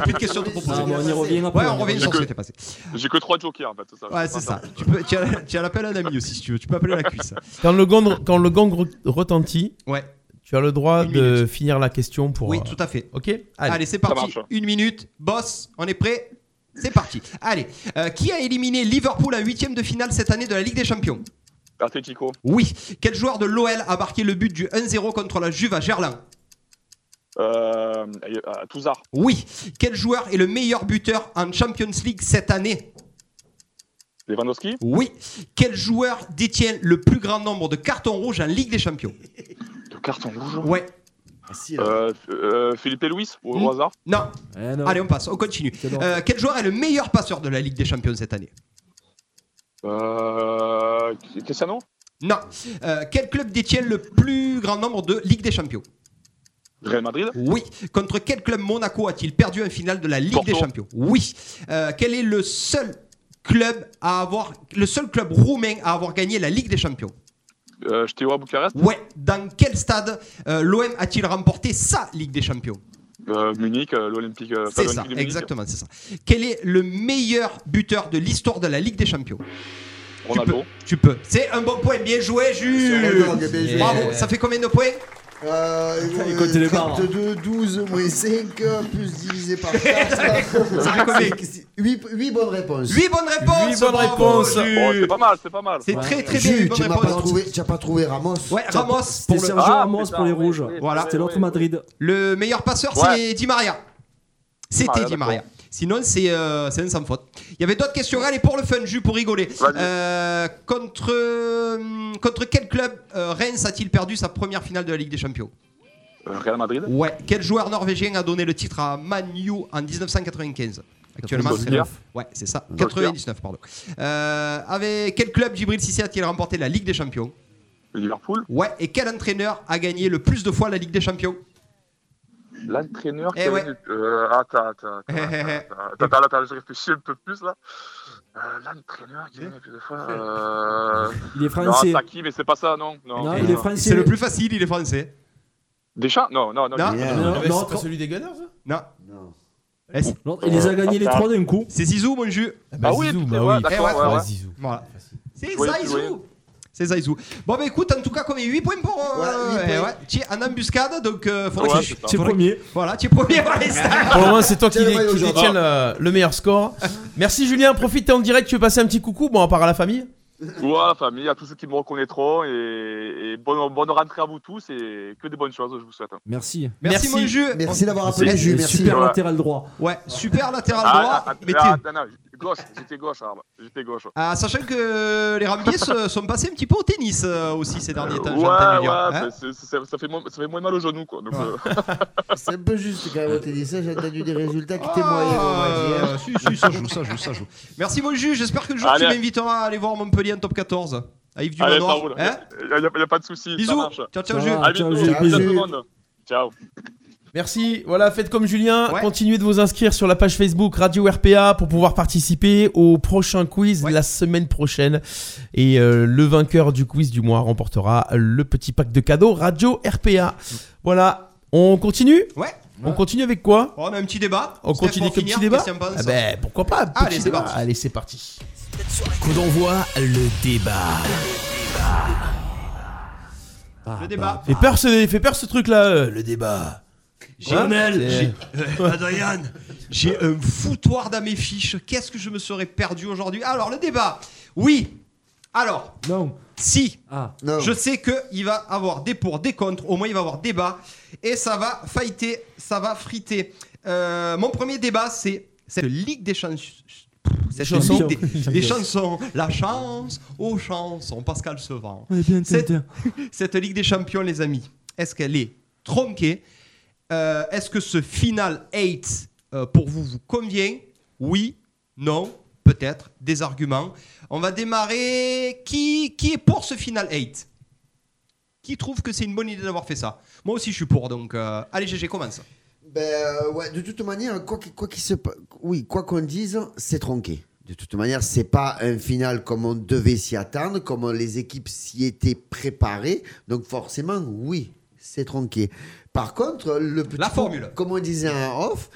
plus de questions à te proposer. Ah, on y revient après. Ouais, on revient J'ai sur ce que- qui était passé. J'ai que 3 jokers en fait. Ça, Ouais, c'est ça. Tu, peux, tu, as, as l'appel à un ami aussi si tu veux. Tu peux appeler la cuisse. Quand le gang, quand le gang re- retentit, Ouais. Tu as le droit Une de minute. finir la question pour. Oui, euh, tout à fait. Ok Allez, c'est parti. Une minute. Boss, on est prêt? C'est parti. Allez. Euh, qui a éliminé Liverpool en huitième de finale cette année de la Ligue des Champions? Atletico. Oui. Quel joueur de l'OL a marqué le but du 1-0 contre la Juve à Gerland? Euh, euh, Touzard. Oui. Quel joueur est le meilleur buteur en Champions League cette année? Lewandowski. Oui. Quel joueur détient le plus grand nombre de cartons rouges en Ligue des Champions? Carton rouge. Ouais. Euh, euh, Philippe et Louis, au Hmm. hasard. Non. Eh non. Allez, on passe, on continue. Bon. Euh, quel joueur est le meilleur passeur de la Ligue des Champions cette année? Euh, Cristiano? Non. Euh, quel club détient le plus grand nombre de Ligue des Champions? Real Madrid. Oui. Contre quel club Monaco a-t-il perdu en finale de la Ligue Porto. des Champions? Oui. Euh, quel est le seul club à avoir le seul club roumain à avoir gagné la Ligue des Champions? Euh, Steaua Bucarest. Ouais. Dans quel stade euh, l'OM a-t-il remporté sa Ligue des Champions? Euh, Munich, euh, l'Olympique. euh, C'est ça, de exactement, c'est ça. Quel est le meilleur buteur de l'histoire de la Ligue des Champions? Ronaldo. Tu peux. C'est un bon point, bien joué, Jules. Bravo. Ça fait combien de points? Euh, Il compte les barres. 32, 12, moins 5, plus divisé par 4. Ça fait combien 8, bonnes réponses. 8 bonnes réponses. Huit bonnes bravo, réponses. Bon, c'est pas mal, c'est pas mal. C'est Ouais. très très bien. Bonnes tu n'as pas, trouvé- tu as pas trouvé Ramos Ouais, Tu Ramos le, Sergio Ah, Ramos putain, pour les rouges. ouais, Voilà. C'était l'autre. Madrid. le meilleur passeur, Ouais. c'est Di Maria. C'était Maria, Di. Maria. Sinon, c'est euh, c'est un sans faute. Il y avait d'autres questions. Allez, pour le fun, Jules, pour rigoler. Euh, contre, euh, contre quel club euh, Reims a-t-il perdu sa première finale de la Ligue des Champions? Real Madrid. Ouais. Quel joueur norvégien a donné le titre à Man U en 1995 Actuellement, c'est 99. Ouais, c'est ça. 99, pardon. Euh, avec quel club Djibril Cissé a-t-il remporté la Ligue des Champions? Liverpool. Ouais. Et quel entraîneur a gagné le plus de fois la Ligue des Champions? L'entraîneur. Eh qui a ouais. Euh, attends, attends, attends, attends, attends, attends, je réfléchis un peu plus là. Euh, L'entraîneur qui a gagné plus de fois. Euh... Il est Non, français. Saki, mais c'est pas ça, non. Non, Non, il est français. C'est le plus facile, il est français. Deschamps? Non, non, non. Non. Yeah. Non, non, c'est pas celui des Gunners ça? Non. Non. Il les a gagnés les trois d'un coup. C'est Zizou, mon jus. bah, Ah oui, Zizou, bah oui. d'accord, Eh ouais, ouais, Ouais, ouais. Zizou. Voilà. C'est Oui, Zaizou. C'est Zaizou. Bon, bah écoute, en tout cas, combien 8 points pour. euh, Ouais, huit eh points. ouais. Tu es en embuscade, donc euh, faudrait Ouais, que tu- putain. Faudrait- premier. Voilà, tu es premier pour l'instant. Pour le moment, c'est toi qui, Tiens qui détiens le, le meilleur score. Merci Julien, profite, t'es en direct, tu veux passer un petit coucou, bon, à part à la famille. Ouais, la famille, à tous ceux qui me reconnaîtront et, et bonne, bonne rentrée à vous tous et que des bonnes choses, je vous souhaite. Merci. Merci, Merci. mon jus. Merci d'avoir appelé Jules, merci. Super Ouais. latéral droit. Ouais, super latéral Ah, droit. ah, mais ah, t'es- non, non, gauche, j'étais gauche. J'étais gauche. Ah, sachant que les Rambiers se- sont passés un petit peu au tennis euh, aussi ces derniers temps. Ouais, ouais. Hein ça, fait moins, ça fait moins mal au genou, quoi. Euh, C'est un peu juste quand même au tennis, hein, j'ai entendu des résultats qui Ah, dire. si, si, ça joue, ça joue, ça joue. Merci mon juge, j'espère que le jour Allez. tu m'inviteras à aller voir Montpellier top 14. À Yves du Allez, Manoir. Hein Il n'y a, y a pas de souci. Bisous. Ça. Ciao, ciao, Jules. Ciao. Jules. Merci. Voilà, faites comme Julien. Ouais. Continuez de vous inscrire sur la page Facebook Radio RPA pour pouvoir participer au prochain quiz Ouais. la semaine prochaine. Et euh, le vainqueur du quiz du mois remportera le petit pack de cadeaux Radio RPA. Voilà, on continue? Ouais. On continue avec quoi? On a un petit débat. On Steph, continue avec un petit débat? Ah ben, pourquoi pas Allez, c'est parti. Allez, c'est parti. Coup d'envoi, le débat. Le débat. Fait peur ce, fait peur ce truc-là, euh, le débat. Lionel, j'ai- euh, Adrien, j'ai un foutoir dans mes fiches. Qu'est-ce que je me serais perdu aujourd'hui Alors, le débat. Oui. Alors. Non. Si. Ah. Je sais qu'il va avoir des pour, des contre. Au moins, il va avoir débat. Et ça va fighter, ça va friter. Euh, mon premier débat, c'est cette Ligue des chansons. Cette Chansons. Ligue des, des chansons. La chance aux chansons. Pascal bien, cette, bien. cette Ligue des champions, les amis, est-ce qu'elle est tronquée? Euh, Est-ce que ce final 8 euh, pour vous vous convient? Oui, non, peut-être, des arguments. On va démarrer. Qui, qui est pour ce final 8 Qui trouve que c'est une bonne idée d'avoir fait ça? Moi aussi, je suis pour. Donc, euh, allez, GG, commence. Ben euh, ouais, de toute manière, quoi qu'il quoi se pa- oui, quoi qu'on dise, c'est tronqué. De toute manière, c'est pas un final comme on devait s'y attendre, comme les équipes s'y étaient préparées. Donc forcément, oui, c'est tronqué. Par contre, le petit La formule. comme on disait en off,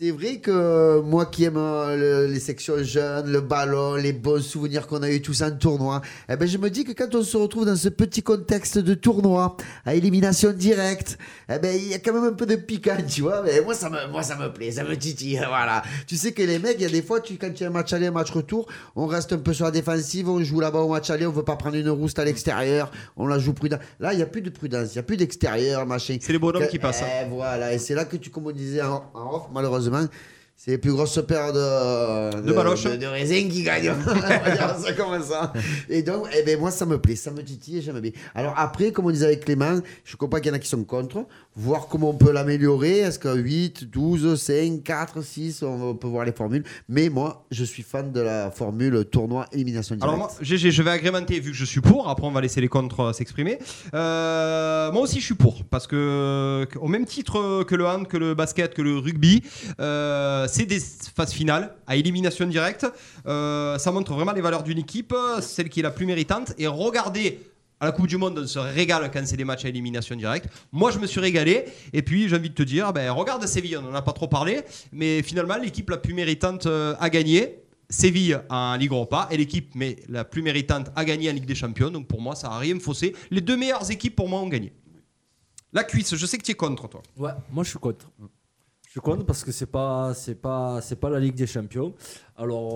c'est vrai que moi qui aime euh, le- les sections jeunes, le ballon, les bons souvenirs qu'on a eu tous en tournoi, eh ben je me dis que quand on se retrouve dans ce petit contexte de tournoi, à élimination directe, eh ben il y a quand même un peu de piquant, tu vois. Mais moi ça me, moi ça me plaît, ça me titille, voilà. Tu sais que les mecs, il y a des fois, tu, quand tu as un match aller, un match retour, on reste un peu sur la défensive, on joue là-bas au match aller, on veut pas prendre une rouste à l'extérieur, on la joue prudent. Là, il y a plus de prudence, il y a plus d'extérieur, machin. C'est les bonhommes Que- qui passent. hein. eh, voilà, et c'est là que tu, comme on disait en, en off, malheureusement, 什么 c'est les plus grosses paires de, De baloches. de, de raisin qui gagnent. ça comme ça. Et donc, eh ben, moi, ça me plaît, ça me titille j'aime bien. Alors après, comme on disait avec Clément, je comprends qu'il y en a qui sont contre, voir comment on peut l'améliorer. Est-ce que 8, 12, 5, 4, 6, on peut voir les formules. Mais moi, je suis fan de la formule tournoi élimination directe. Alors moi, GG, je vais agrémenter vu que je suis pour. Après, on va laisser les contre euh, s'exprimer. Euh, moi aussi, je suis pour parce que que- au même titre que le hand, que le basket, que le rugby, euh, c'est des phases finales à élimination directe. Euh, ça montre vraiment les valeurs d'une équipe, celle qui est la plus méritante. Et regardez. À la Coupe du Monde, on se régale quand c'est des matchs à élimination directe. Moi, je me suis régalé. Et puis, j'ai envie de te dire, ben, regarde Séville, on n'en a pas trop parlé. Mais finalement, l'équipe la plus méritante euh, a gagné. Séville en Ligue Europa et l'équipe la plus méritante a gagné en Ligue des Champions. Donc pour moi, ça n'a rien faussé. Les deux meilleures équipes pour moi ont gagné. La cuisse, je sais que tu es contre toi. Ouais, moi je suis contre. Suis parce que c'est pas c'est pas c'est pas la Ligue des Champions. Alors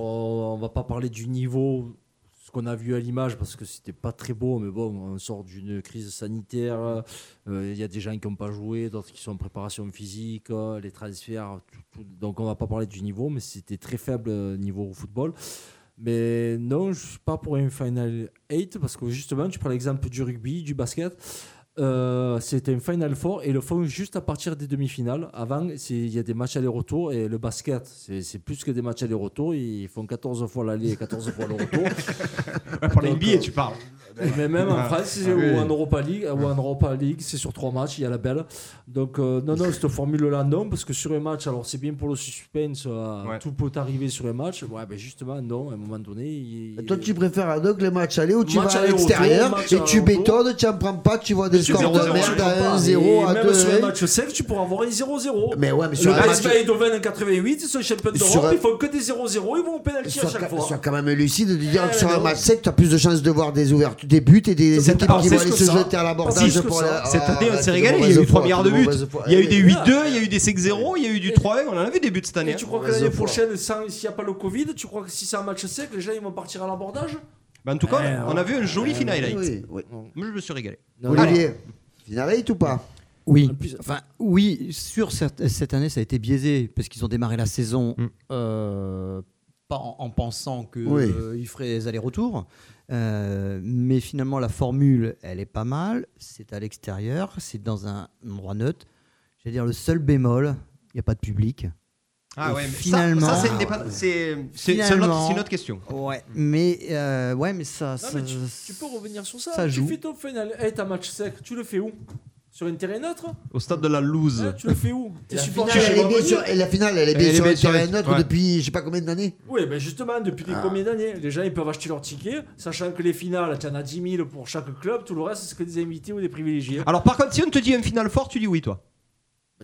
on va pas parler du niveau ce qu'on a vu à l'image parce que c'était pas très beau mais bon on sort d'une crise sanitaire euh, il y a des gens qui n'ont pas joué d'autres qui sont en préparation physique euh, les transferts donc on va pas parler du niveau mais c'était très faible euh, niveau au football mais non, je suis pas pour un Final 8 parce que justement, tu prends l'exemple du rugby, du basket. Euh, c'était un Final Four et le font juste à partir des demi-finales. Avant, il y a des matchs aller-retour et le basket, c'est plus que des matchs aller-retour. Ils font 14 fois l'aller et 14 fois le retour. pour les NBA, euh, tu parles. Mais même en Ah. France Ah ou oui. en Europa League, ou en Europa League, c'est sur trois matchs, il y a la belle. Donc euh, non, non, cette formule-là, non, parce que sur un match, alors c'est bien pour le suspense, euh, tout peut arriver sur un match. Ouais, ben justement, non, à un moment donné. il- Et Toi, tu préfères donc les matchs aller où tu Match vas à l'extérieur et tu bétonnes, tu en prends pas, tu vois des scores de zéro, merde à pas. 1-0, Et à Même 2 sur un match sec, tu pourras avoir un 0-0. Mais ouais, mais le sur un match- Eindhoven en 88, ils sont champions d'Europe, ils font que des 0-0, ils vont au pénalty à chaque fois. sois quand même lucide de dire Eh, que sur un match sec, tu as plus de chances de voir des ouvertures, des buts et des équipes qui vont aller se jeter à l'abordage Cette année, on s'est régalé. Il y a eu 3 foi, milliards de buts. Il y a eu des voilà. 8-2, il y a eu des 5-0, il y a eu du 3-1. On en a vu des buts cette année. Et hein. tu crois que l'année prochaine, s'il n'y a pas le Covid, tu crois que si c'est un match sec, les gens ils vont partir à l'abordage? Ben, en tout cas, Eh, on a vu un joli eh, final oui, highlight. oui, Moi, je me suis régalé. Olivier, final 8 ou pas? Oui, enfin oui, sur cette, cette année ça a été biaisé parce qu'ils ont démarré la saison euh, pas en, en pensant qu'ils Oui. feraient des allers-retours, Euh, mais finalement la formule elle est pas mal, c'est à l'extérieur, c'est dans un endroit neutre. J'allais dire le seul bémol, il n'y a pas de public. Ah Et ouais, mais ça- finalement, ça, c'est une dépa- c'est- c'est- c'est une finalement, autre- c'est une autre question. Ouais, mais euh, ouais, mais ça, Non, ça, mais tu, tu peux revenir sur ça. ça tu joue. fais ton final, hey, t'as match sec, tu le fais où? Sur un terrain neutre Au stade de la loose. Hein, Tu le fais où? T'es la supporter finale, elle est bien sur- et la finale, elle est bien Elle est sur bien un sur terrain neutre ouais. depuis je sais pas combien d'années. Oui, ben justement, depuis Ah. combien d'années Les gens ils peuvent acheter leur ticket, sachant que les finales, tu en as 10 000 pour chaque club, tout le reste c'est que des invités ou des privilégiés. Alors, par contre, si on te dit un final fort, tu dis oui, toi.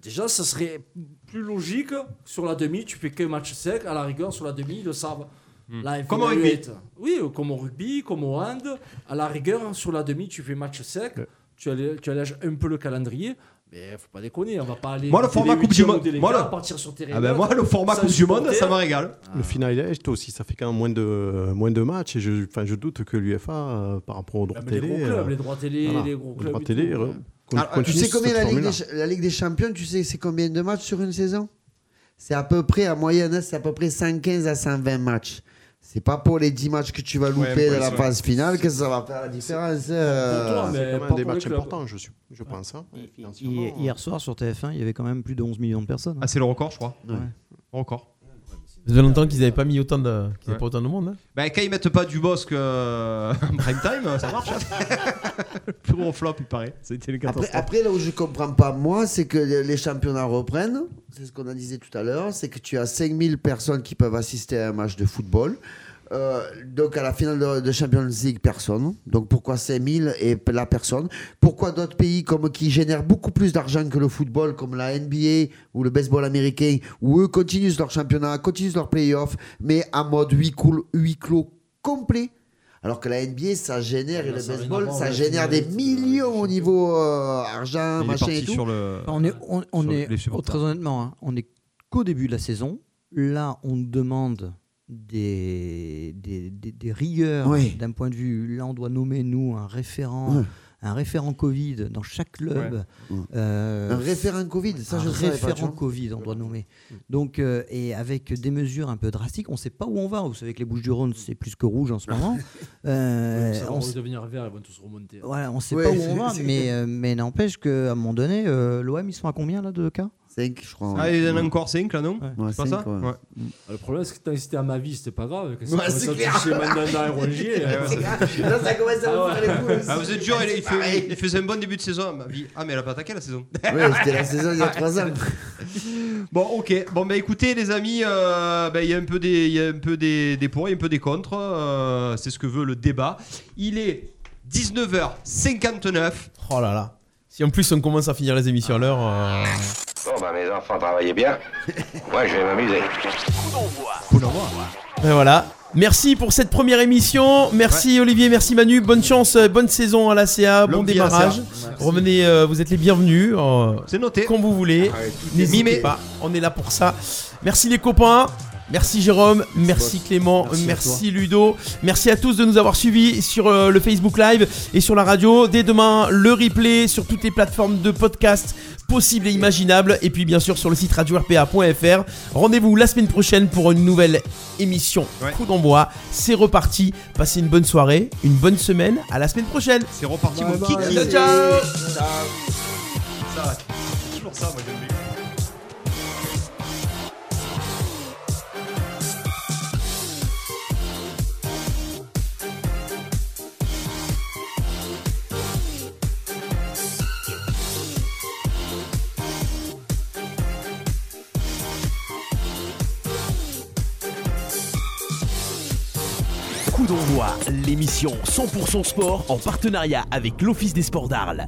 Déjà, ça serait plus logique. Sur la demi, tu fais que match sec. À la rigueur, sur la demi, ils le savent. Hmm. Là, Comme au rugby. Oui, euh, comme au rugby, comme au hand. À la rigueur, sur la demi, tu fais match sec. Tu, allèges, tu allèges un peu le calendrier. Mais faut pas déconner, on va pas aller. Moi, le format les Coupe du Monde- les moi, le- partir sur terrain Ah ben, moi, le format Coupe du Monde, ça me régale. Le final est aussi, ça fait quand même moins de, moins de matchs et je, enfin, je doute que l'UFA, euh, par rapport aux droits les télé. gros clubs, euh, les droits télé, les gros clubs droits et télé, tout, euh, ouais. con- Alors, tu sais combien la Ligue, des, formule-là. Ch- la Ligue des Champions, tu sais c'est combien de matchs sur une saison? C'est à peu près, en moyenne, c'est à peu près 115 à 120 matchs. C'est pas pour les 10 matchs que tu vas louper Ouais, de la phase finale que ça va faire la différence. euh. C'est quand même des matchs importants, je, suis- je pense. hein. Hi- Hier soir sur TF1, il y avait quand même plus de 11 millions de personnes. Ah, c'est le record, je crois. Ouais. Record. Ça fait longtemps qu'ils n'avaient pas mis autant de, qu'ils avaient pas autant de monde. hein. Bah, quand ils mettent pas du boss que euh, prime time, ça marche. le plus gros flop, il paraît. C'était une Après, après, là où je comprends pas, moi, c'est que les les championnats reprennent. C'est ce qu'on a disait tout à l'heure. C'est que tu as 5000 personnes qui peuvent assister à un match de football. Euh, donc à la finale de, de Champions League, personne. Donc pourquoi 5000 et la personne? Pourquoi d'autres pays comme qui génèrent beaucoup plus d'argent que le football, comme la NBA ou le baseball américain, où eux continuent leur championnat, continuent leur playoff, mais en mode huis clos, huis clos complet? Alors que la NBA, ça génère, et le baseball, ça génère des millions au niveau euh, argent, machin et tout. sur le. On est, on, on sur est les supporters. très honnêtement, hein, on est qu'au début de la saison. Là, on demande des, des, des- des rigueurs Oui. d'un point de vue. Là, on doit nommer, nous, un référent. Un référent Covid dans chaque club. Euh, Un référent Covid, ça, un je tu référent. Covid, on doit nommer. Donc, euh, et avec des mesures un peu drastiques, on ne sait pas où on va. Vous savez que les Bouches-du-Rhône, c'est plus que rouge en ce moment. Euh, Ça va on redevenir vert, ils vont tous remonter. voilà, on ne sait Ouais, pas où on va, mais, euh, mais n'empêche qu'à un moment donné, euh, l'OM, ils sont à combien là de cas? 5, je crois. Ah, il y en a encore 5 là, non Ouais, C'est pas ça ouais. Ouais. Ah, Le problème, c'est que tant que c'était à ma vie, c'était pas grave. Que Ouais, c'est ça clair. touchait Mandanda et Rongier. Là, ça commence à Ah me faire les coups. Ah, vous êtes dur, il, il fait- il faisait un bon début de saison. Ma vie. Ah, mais elle a pas attaqué la saison. Ouais, c'était la saison il y a 3 ans. Bon, ok. Bon, bah écoutez, les amis, euh, bah, il y a un peu des, il y a un peu des, des pour et un peu des contre. euh, c'est ce que veut le débat. Il est 19h59. Oh là là. Si en plus on commence à finir les émissions à l'heure. euh, Bon, bah, mes enfants travaillaient bien. Moi, je vais m'amuser. Ben voilà. Merci pour cette première émission. Merci Olivier, merci Manu. Bonne chance, euh, bonne saison à la CA, bon démarrage. Revenez, euh, vous êtes les bienvenus. euh, C'est noté. Quand vous voulez. N'hésitez mimé. pas, on est là pour ça. Merci les copains. Merci Jérôme, merci Clément, Merci. Ludo, merci à tous de nous avoir suivis sur euh, le Facebook Live et sur la radio. Dès demain, le replay sur toutes les plateformes de podcast possibles et imaginables et puis bien sûr sur le site radio-rpa.fr. Rendez-vous la semaine prochaine pour une nouvelle émission Ouais. Coup d'envoi. C'est reparti. Passez une bonne soirée, une bonne semaine. À la semaine prochaine. C'est reparti, mon kiki. Ciao, ciao. Ça, c'est toujours ça, moi j'aime bien. D'envoi, l'émission 100% sport en partenariat avec l'Office des sports d'Arles.